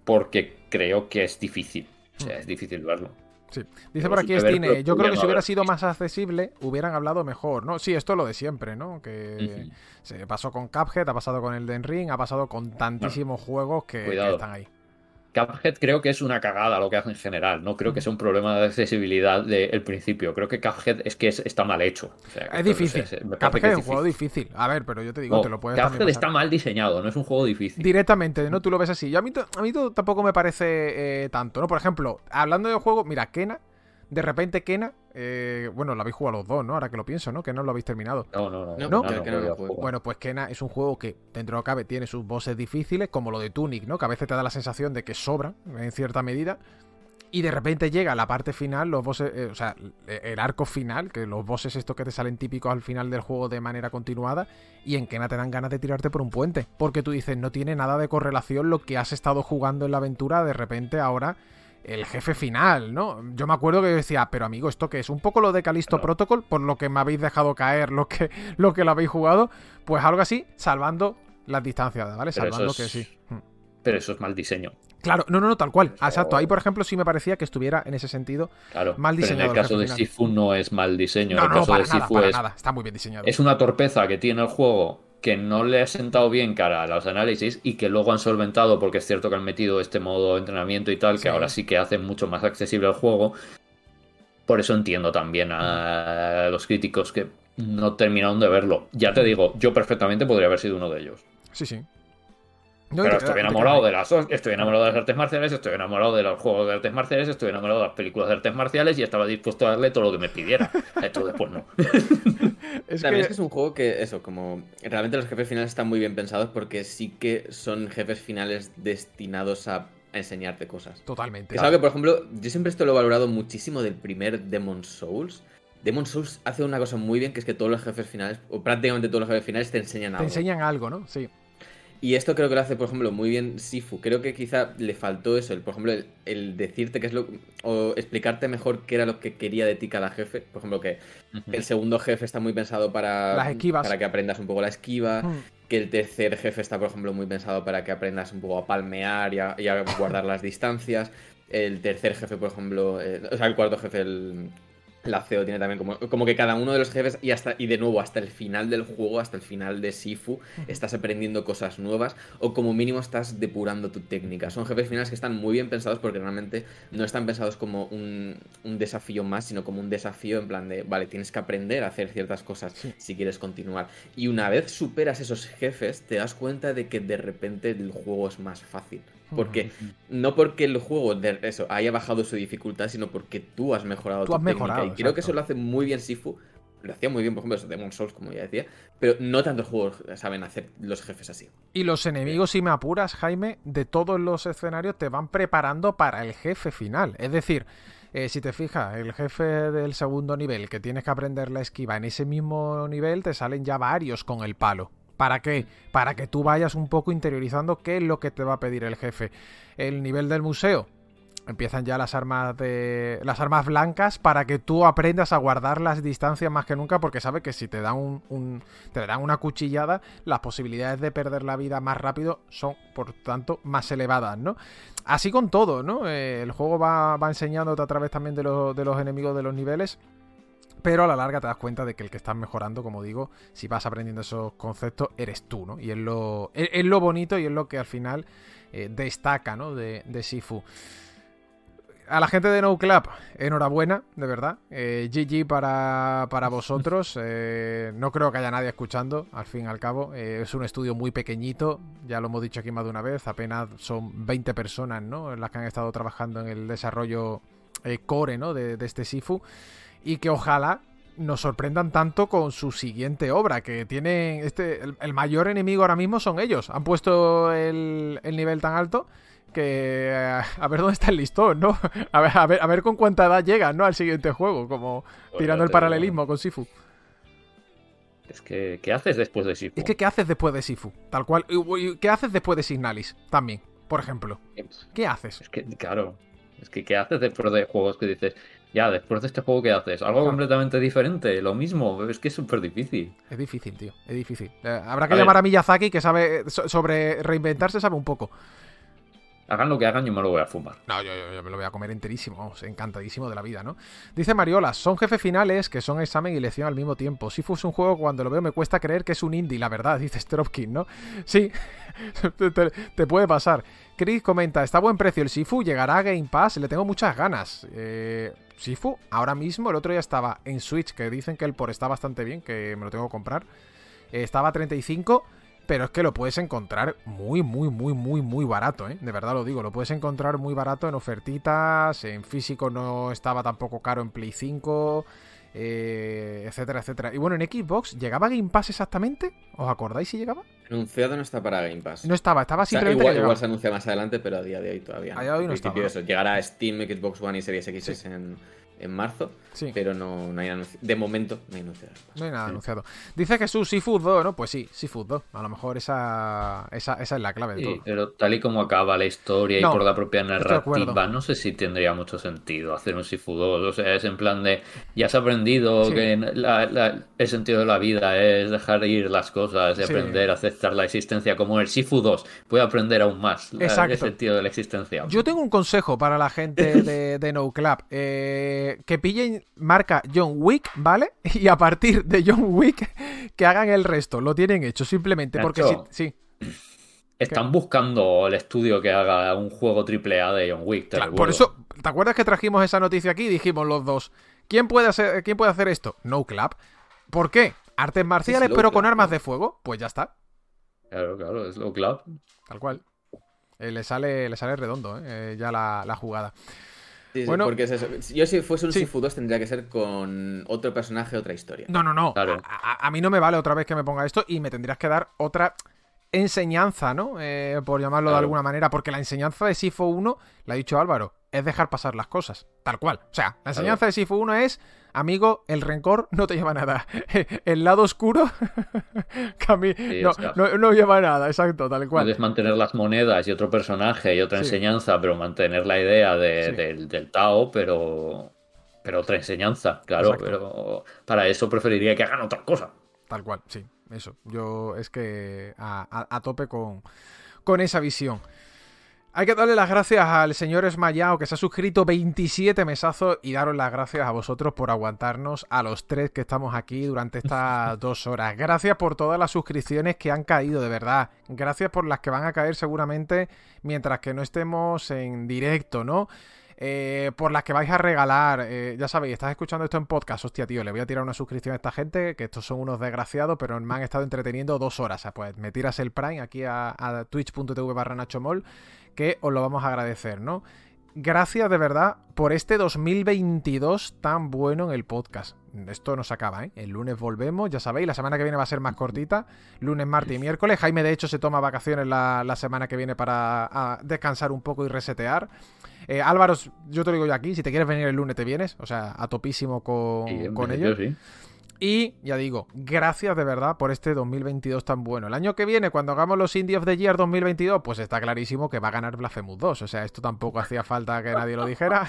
porque creo que es difícil. O sea, es difícil verlo. Sí. Dice por aquí Stine, yo creo que si hubiera sido más accesible, hubieran hablado mejor, ¿no? Sí, esto es lo de siempre, ¿no? Que se pasó con Cuphead, ha pasado con Elden Ring, ha pasado con tantísimos juegos que, están ahí. Cuphead creo que es una cagada lo que hace en general. No creo que sea un problema de accesibilidad del principio. Creo que Cuphead es que es- está mal hecho. O sea, que Es difícil. que Cuphead es un juego difícil. A ver, pero yo te digo, No, te lo puedes Cuphead está mal diseñado, no es un juego difícil. Directamente, ¿no? Tú lo ves así. Yo a mí, a mí tampoco me parece eh, tanto, ¿no? Por ejemplo, hablando de juego, mira, Kena, de repente Kena, eh, bueno, lo habéis jugado los dos, ¿no? Ahora que lo pienso, ¿no? Que no lo habéis terminado. No, no, no. No. Bueno, pues Kena es un juego que dentro de lo que cabe tiene sus bosses difíciles, como lo de Tunic, ¿no? Que a veces te da la sensación de que sobran en cierta medida. Y de repente llega la parte final, los bosses, eh, o sea, el arco final, que los bosses estos que te salen típicos al final del juego de manera continuada, y en Kena te dan ganas de tirarte por un puente. Porque tú dices, no tiene nada de correlación lo que has estado jugando en la aventura, de repente ahora el jefe final, ¿no? Yo me acuerdo que decía, pero amigo, ¿esto qué es? Un poco lo de Calisto Protocol, por lo que me habéis dejado caer, lo que, lo que lo habéis jugado, pues algo así, salvando las distancias, ¿vale? Pero salvando eso que es- sí. Mm. Pero eso es mal diseño. Claro, no, no, no, tal cual. Eso- Exacto. Ahí, por ejemplo, sí me parecía que estuviera en ese sentido Claro. mal pero en diseñado. el caso de. Sifu no es mal diseño. No, en el no, caso para de nada, Sifu para es, nada. Está muy bien diseñado. es una torpeza que tiene el juego que no le ha sentado bien cara a los análisis y que luego han solventado porque es cierto que han metido este modo de entrenamiento y tal, Sí. que ahora sí que hace mucho más accesible el juego. Por eso entiendo también a los críticos que no terminaron de verlo. Ya te digo, yo perfectamente podría haber sido uno de ellos. Sí, sí. No, Pero estoy enamorado de las estoy enamorado de las artes marciales, estoy enamorado de los juegos de artes marciales, estoy enamorado de las películas de artes marciales y estaba dispuesto a darle todo lo que me pidiera. (laughs) Entonces, pues no. (laughs) Es También que- es que es un juego que, eso, como realmente los jefes finales están muy bien pensados porque sí que son jefes finales destinados a, a enseñarte cosas. Totalmente. Es algo que, por ejemplo, yo siempre esto lo he valorado muchísimo del primer Demon Souls. Demon Souls hace una cosa muy bien, que es que todos los jefes finales, o prácticamente todos los jefes finales, te enseñan Te algo. enseñan algo, ¿no? Sí. Y esto creo que lo hace, por ejemplo, muy bien Sifu. Creo que quizá le faltó eso, el, por ejemplo, el, el decirte qué es lo. o explicarte mejor qué era lo que quería de ti cada jefe. Por ejemplo, que el segundo jefe está muy pensado para. Las esquivas. Para que aprendas un poco la esquiva. Mm. Que el tercer jefe está, por ejemplo, muy pensado para que aprendas un poco a palmear y a, y a guardar las distancias. El tercer jefe, por ejemplo. eh, o sea, el cuarto jefe, el. La CEO tiene también como, como que cada uno de los jefes, y hasta y de nuevo, hasta el final del juego, hasta el final de Sifu, estás aprendiendo cosas nuevas, o como mínimo estás depurando tu técnica. Son jefes finales que están muy bien pensados porque realmente no están pensados como un, un desafío más, sino como un desafío en plan de, vale, tienes que aprender a hacer ciertas cosas si quieres continuar. Y una vez superas esos jefes, te das cuenta de que de repente el juego es más fácil. Porque no porque el juego de eso haya bajado su dificultad, sino porque tú has mejorado Tú tu has técnica. mejorado, y creo que eso lo hace muy bien Sifu. Lo hacía muy bien, por ejemplo, Demon Souls, como ya decía. Pero no tantos juegos saben hacer los jefes así. Y los enemigos, si me apuras, Jaime, de todos los escenarios te van preparando para el jefe final. Es decir, eh, si te fijas, el jefe del segundo nivel que tienes que aprender la esquiva en ese mismo nivel, te salen ya varios con el palo. ¿Para qué? Para que tú vayas un poco interiorizando qué es lo que te va a pedir el jefe. El nivel del museo. Empiezan ya las armas de. las armas blancas para que tú aprendas a guardar las distancias más que nunca. Porque sabes que si te dan un, te dan una cuchillada, las posibilidades de perder la vida más rápido son, por tanto, más elevadas, ¿no? Así con todo, ¿no? Eh, el juego va, va enseñándote a través también de, de los enemigos de los niveles. Pero a la larga te das cuenta de que el que estás mejorando, como digo, si vas aprendiendo esos conceptos, eres tú, ¿no? Y es lo, es, es lo bonito y es lo que al final eh, destaca, ¿no? De, de Sifu. A la gente de No Club, enhorabuena, de verdad. Eh, GG para, para vosotros. (laughs) Eh, no creo que haya nadie escuchando, al fin y al cabo. Eh, es un estudio muy pequeñito, ya lo hemos dicho aquí más de una vez. Apenas son 20 personas, ¿no? Las que han estado trabajando en el desarrollo core, ¿no? De, de este Sifu. Y que ojalá nos sorprendan tanto con su siguiente obra, que tienen este el, el mayor enemigo ahora mismo son ellos. Han puesto el, el nivel tan alto que eh, a ver dónde está el listón, ¿no? (laughs) A ver, a ver, a ver con cuánta edad llegan, ¿no? Al siguiente juego, como tirando el paralelismo con Sifu. Es que, ¿qué haces después de Sifu? Es que, ¿qué haces después de Sifu? Tal cual. ¿Qué haces después de Signalis? También, por ejemplo. ¿Qué haces? Es que, claro. Es que, ¿qué haces después de juegos que dices, ya, después de este juego, ¿qué haces? Algo Claro. completamente diferente, lo mismo. Es que es súper difícil. Es difícil, tío. Es difícil. Eh, habrá que A ver. llamar a Miyazaki, que sabe so- sobre reinventarse, sabe un poco. Hagan lo que hagan, yo me lo voy a fumar. No, yo, yo- yo me lo voy a comer enterísimo, vamos, encantadísimo de la vida, ¿no? Dice Mariola, son jefes finales que son examen y lección al mismo tiempo. Si fuese un juego, cuando lo veo me cuesta creer que es un indie, la verdad, (laughs) dice Stropkin, ¿no? Sí, (laughs) te, te- te puede pasar. Chris comenta, está a buen precio el Sifu, llegará a Game Pass, le tengo muchas ganas. Eh, Sifu, ahora mismo, el otro día estaba en Switch, que dicen que el por está bastante bien, que me lo tengo que comprar. Eh, estaba a 35, pero es que lo puedes encontrar muy, muy, muy, muy, muy barato, ¿eh? De verdad lo digo, lo puedes encontrar muy barato en ofertitas, en físico no estaba tampoco caro en Play 5, eh, etcétera, etcétera. Y bueno, en Xbox, ¿llegaba Game Pass exactamente? ¿Os acordáis si llegaba? Anunciado no está para Game Pass. No estaba, estaba O sea, simplemente igual, que igual se anuncia más adelante, pero a día de hoy todavía A día de hoy no En principio estaba, eso, llegará Steam, Xbox One y Series X en, en marzo. Sí. Pero no, no hay anuncio. De momento no hay anuncio. No hay nada anunciado. Dice Jesús, Seafood 2, ¿no? Pues sí, Seafood 2. A lo mejor esa, esa, esa es la clave de Sí, todo. pero tal y como acaba la historia No, y por la propia de narrativa, no sé si tendría mucho sentido hacer un Sifu 2. O sea, es en plan de, ya has aprendido Sí. que la- la- el sentido de la vida es dejar ir las cosas y Sí. aprender a aceptar la existencia como el Sifu 2. Voy a aprender aún más la- Exacto. el sentido de la existencia. Yo tengo un consejo para la gente de, de No Club. Eh, que pillen marca John Wick, ¿vale? (laughs) Y a partir de John Wick, que hagan el resto. Lo tienen hecho, simplemente. Porque sí. Están buscando el estudio que haga un juego triple A de John Wick. te Claro, lo por eso, ¿te acuerdas que trajimos esa noticia aquí y dijimos los dos? ¿Quién puede hacer, quién puede hacer esto? No Club. ¿Por qué? Artes marciales, pero con Clap, armas de fuego. Pues ya está. Claro, claro, es lo club. Tal cual. Eh, le, sale, le sale redondo, ¿eh? Eh, ya la, la jugada. Sí, Bueno. porque es eso. Yo si fuese un Sí. Sifu 2 tendría que ser con otro personaje, otra historia. No, no, no. Claro. A, a- a mí no me vale otra vez que me ponga esto y me tendrías que dar otra enseñanza, ¿no? Eh, por llamarlo de alguna manera, porque la enseñanza de Sifo 1, la ha dicho Álvaro, es dejar pasar las cosas, tal cual. O sea, la enseñanza de Sifo 1 es, amigo, el rencor no te lleva a nada. (laughs) El lado oscuro, que a mí Sí, no, no- no lleva a nada, exacto, tal cual. Puedes mantener las monedas y otro personaje y otra Sí. enseñanza, pero mantener la idea de- Sí. del, del Tao, pero, pero otra enseñanza, claro. Exacto. Pero para eso preferiría que hagan otra cosa. Tal cual, sí, eso. Yo es que a, a- a tope con, con esa visión. Hay que darle las gracias al señor Esmayao que se ha suscrito 27 mesazos y daros las gracias a vosotros por aguantarnos a los tres que estamos aquí durante estas (laughs) dos horas. Gracias por todas las suscripciones que han caído, de verdad. Gracias por las que van a caer seguramente mientras que no estemos en directo, ¿no? Eh, por las que vais a regalar. eh, ya sabéis, estás escuchando esto en podcast. Hostia, tío, le voy a tirar una suscripción a esta gente, que estos son unos desgraciados, pero me han estado entreteniendo dos horas. O sea, pues me tiras el Prime aquí a, a twitch.tv barra nachomol, que os lo vamos a agradecer, ¿no? Gracias de verdad por este 2022 tan bueno en el podcast. Esto no se acaba, ¿eh? El lunes volvemos, ya sabéis, la semana que viene va a ser más cortita. Lunes, martes y miércoles. Jaime, de hecho, se toma vacaciones la, la semana que viene para descansar un poco y resetear. Eh, Álvaro, yo te lo digo yo aquí, si te quieres venir el lunes te vienes, o sea, a topísimo con, en con ellos. sí. Y ya digo, gracias de verdad por este 2022 tan bueno. El año que viene, cuando hagamos los Indie of the Year 2022, pues está clarísimo que va a ganar Blasphemous 2. O sea, esto tampoco hacía falta que (laughs) nadie lo dijera.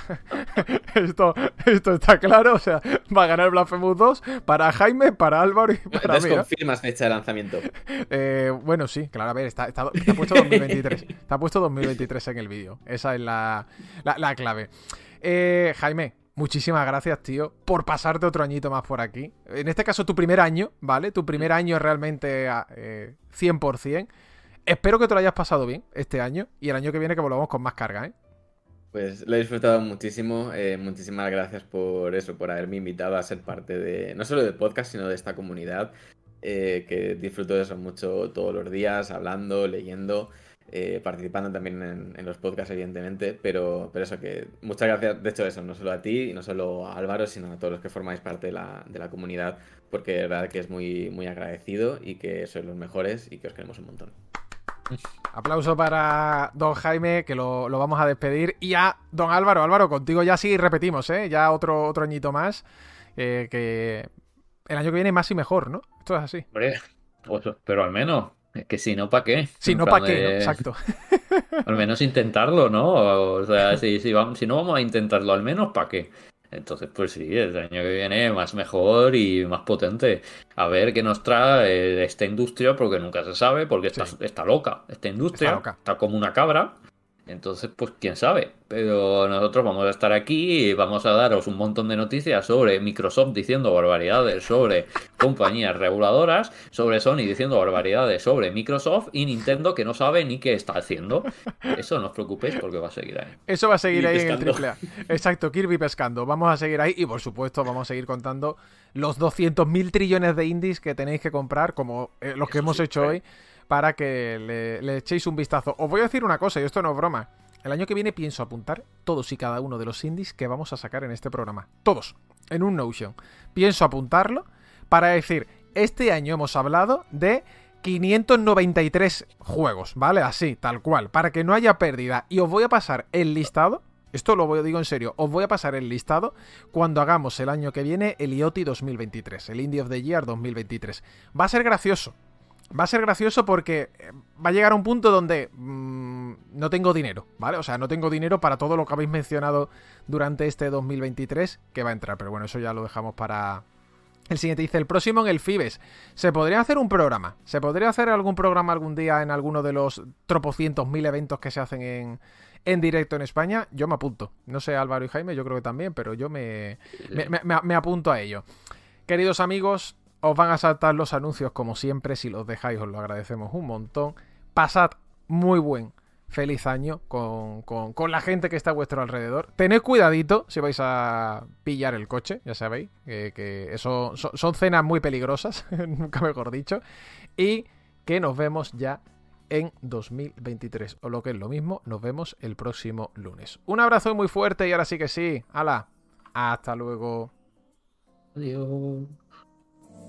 (laughs) esto, esto está claro. O sea, va a ganar Blasphemous 2 para Jaime, para Álvaro y para Entonces mí. ¿no? confirmas fecha de lanzamiento. (laughs) Eh, bueno, sí, claro, a ver, está, está, está puesto 2023. Está puesto 2023 en el vídeo. Esa es la, la, la clave. Eh, Jaime, muchísimas gracias, tío, por pasarte otro añito más por aquí. En este caso, tu primer año, ¿vale? Tu primer año realmente a, eh, 100%. Espero que te lo hayas pasado bien este año y el año que viene que volvamos con más carga, ¿eh? Pues lo he disfrutado muchísimo. eh, muchísimas gracias por eso, por haberme invitado a ser parte de, no solo del podcast, sino de esta comunidad. eh, que disfruto de eso mucho todos los días, hablando, leyendo, eh, participando también en, en los podcasts, evidentemente. Pero, pero eso, que muchas gracias, de hecho, eso, no solo a ti y no solo a Álvaro, sino a todos los que formáis parte de la, de la comunidad, porque de verdad que es muy, muy agradecido y que sois los mejores y que os queremos un montón. Aplauso para don Jaime, que lo, lo vamos a despedir. Y a don Álvaro. Álvaro, contigo ya sí repetimos, ¿eh? Ya otro, otro añito más. eh, que el año que viene más y mejor, ¿no? Esto es así. Hombre, pues, pero al menos, es que si no, ¿para qué? Si no, ¿para qué? de- Exacto. (laughs) Al menos intentarlo, ¿no? O sea, si, si, vamos, si no vamos a intentarlo, al menos ¿para qué? Entonces, pues sí, el año que viene más mejor y más potente. A ver qué nos trae esta industria, porque nunca se sabe, porque está, Sí. está loca. Esta industria Está como una cabra. Entonces, pues quién sabe. Pero nosotros vamos a estar aquí y vamos a daros un montón de noticias sobre Microsoft diciendo barbaridades sobre compañías reguladoras, sobre Sony diciendo barbaridades sobre Microsoft y Nintendo que no sabe ni qué está haciendo. Eso no os preocupéis porque va a seguir ahí. Eso va a seguir Kirby ahí en el pescando. triple A. Exacto, Kirby pescando. Vamos a seguir ahí y, por supuesto, vamos a seguir contando los 200.000 trillones de indies que tenéis que comprar, como eh, los que Eso hemos sí, hecho hoy, para que le, echéis un vistazo. Os voy a decir una cosa, y esto no es broma. El año que viene pienso apuntar todos y cada uno de los indies que vamos a sacar en este programa. Todos, en un Notion. Pienso apuntarlo para decir, este año hemos hablado de 593 juegos, ¿vale? Así, tal cual, para que no haya pérdida. Y os voy a pasar el listado, esto lo digo en serio, os voy a pasar el listado cuando hagamos el año que viene el IoT 2023, el Indie of the Year 2023. Va a ser gracioso. Va a ser gracioso porque eh, va a llegar a un punto donde mmm, no tengo dinero, ¿vale? O sea, no tengo dinero para todo lo que habéis mencionado durante este 2023 que va a entrar. Pero bueno, eso ya lo dejamos para, el siguiente dice, el próximo en el Fibes. Se podría hacer un programa. Se podría hacer algún programa algún día en alguno de los tropocientos mil eventos que se hacen en, en directo en España. Yo me apunto. No sé, Álvaro y Jaime, yo creo que también, pero yo me, me, me, me apunto a ello. Queridos amigos, os van a saltar los anuncios como siempre. Si los dejáis, os lo agradecemos un montón. Pasad muy buen feliz año con, con, con, la gente que está a vuestro alrededor. Tened cuidadito si vais a pillar el coche, ya sabéis, que, eso son, cenas muy peligrosas, (laughs) nunca mejor dicho. Y que nos vemos ya en 2023. O lo que es lo mismo, nos vemos el próximo lunes. Un abrazo muy fuerte y ahora sí que sí. ¡Hala! Hasta luego. Adiós.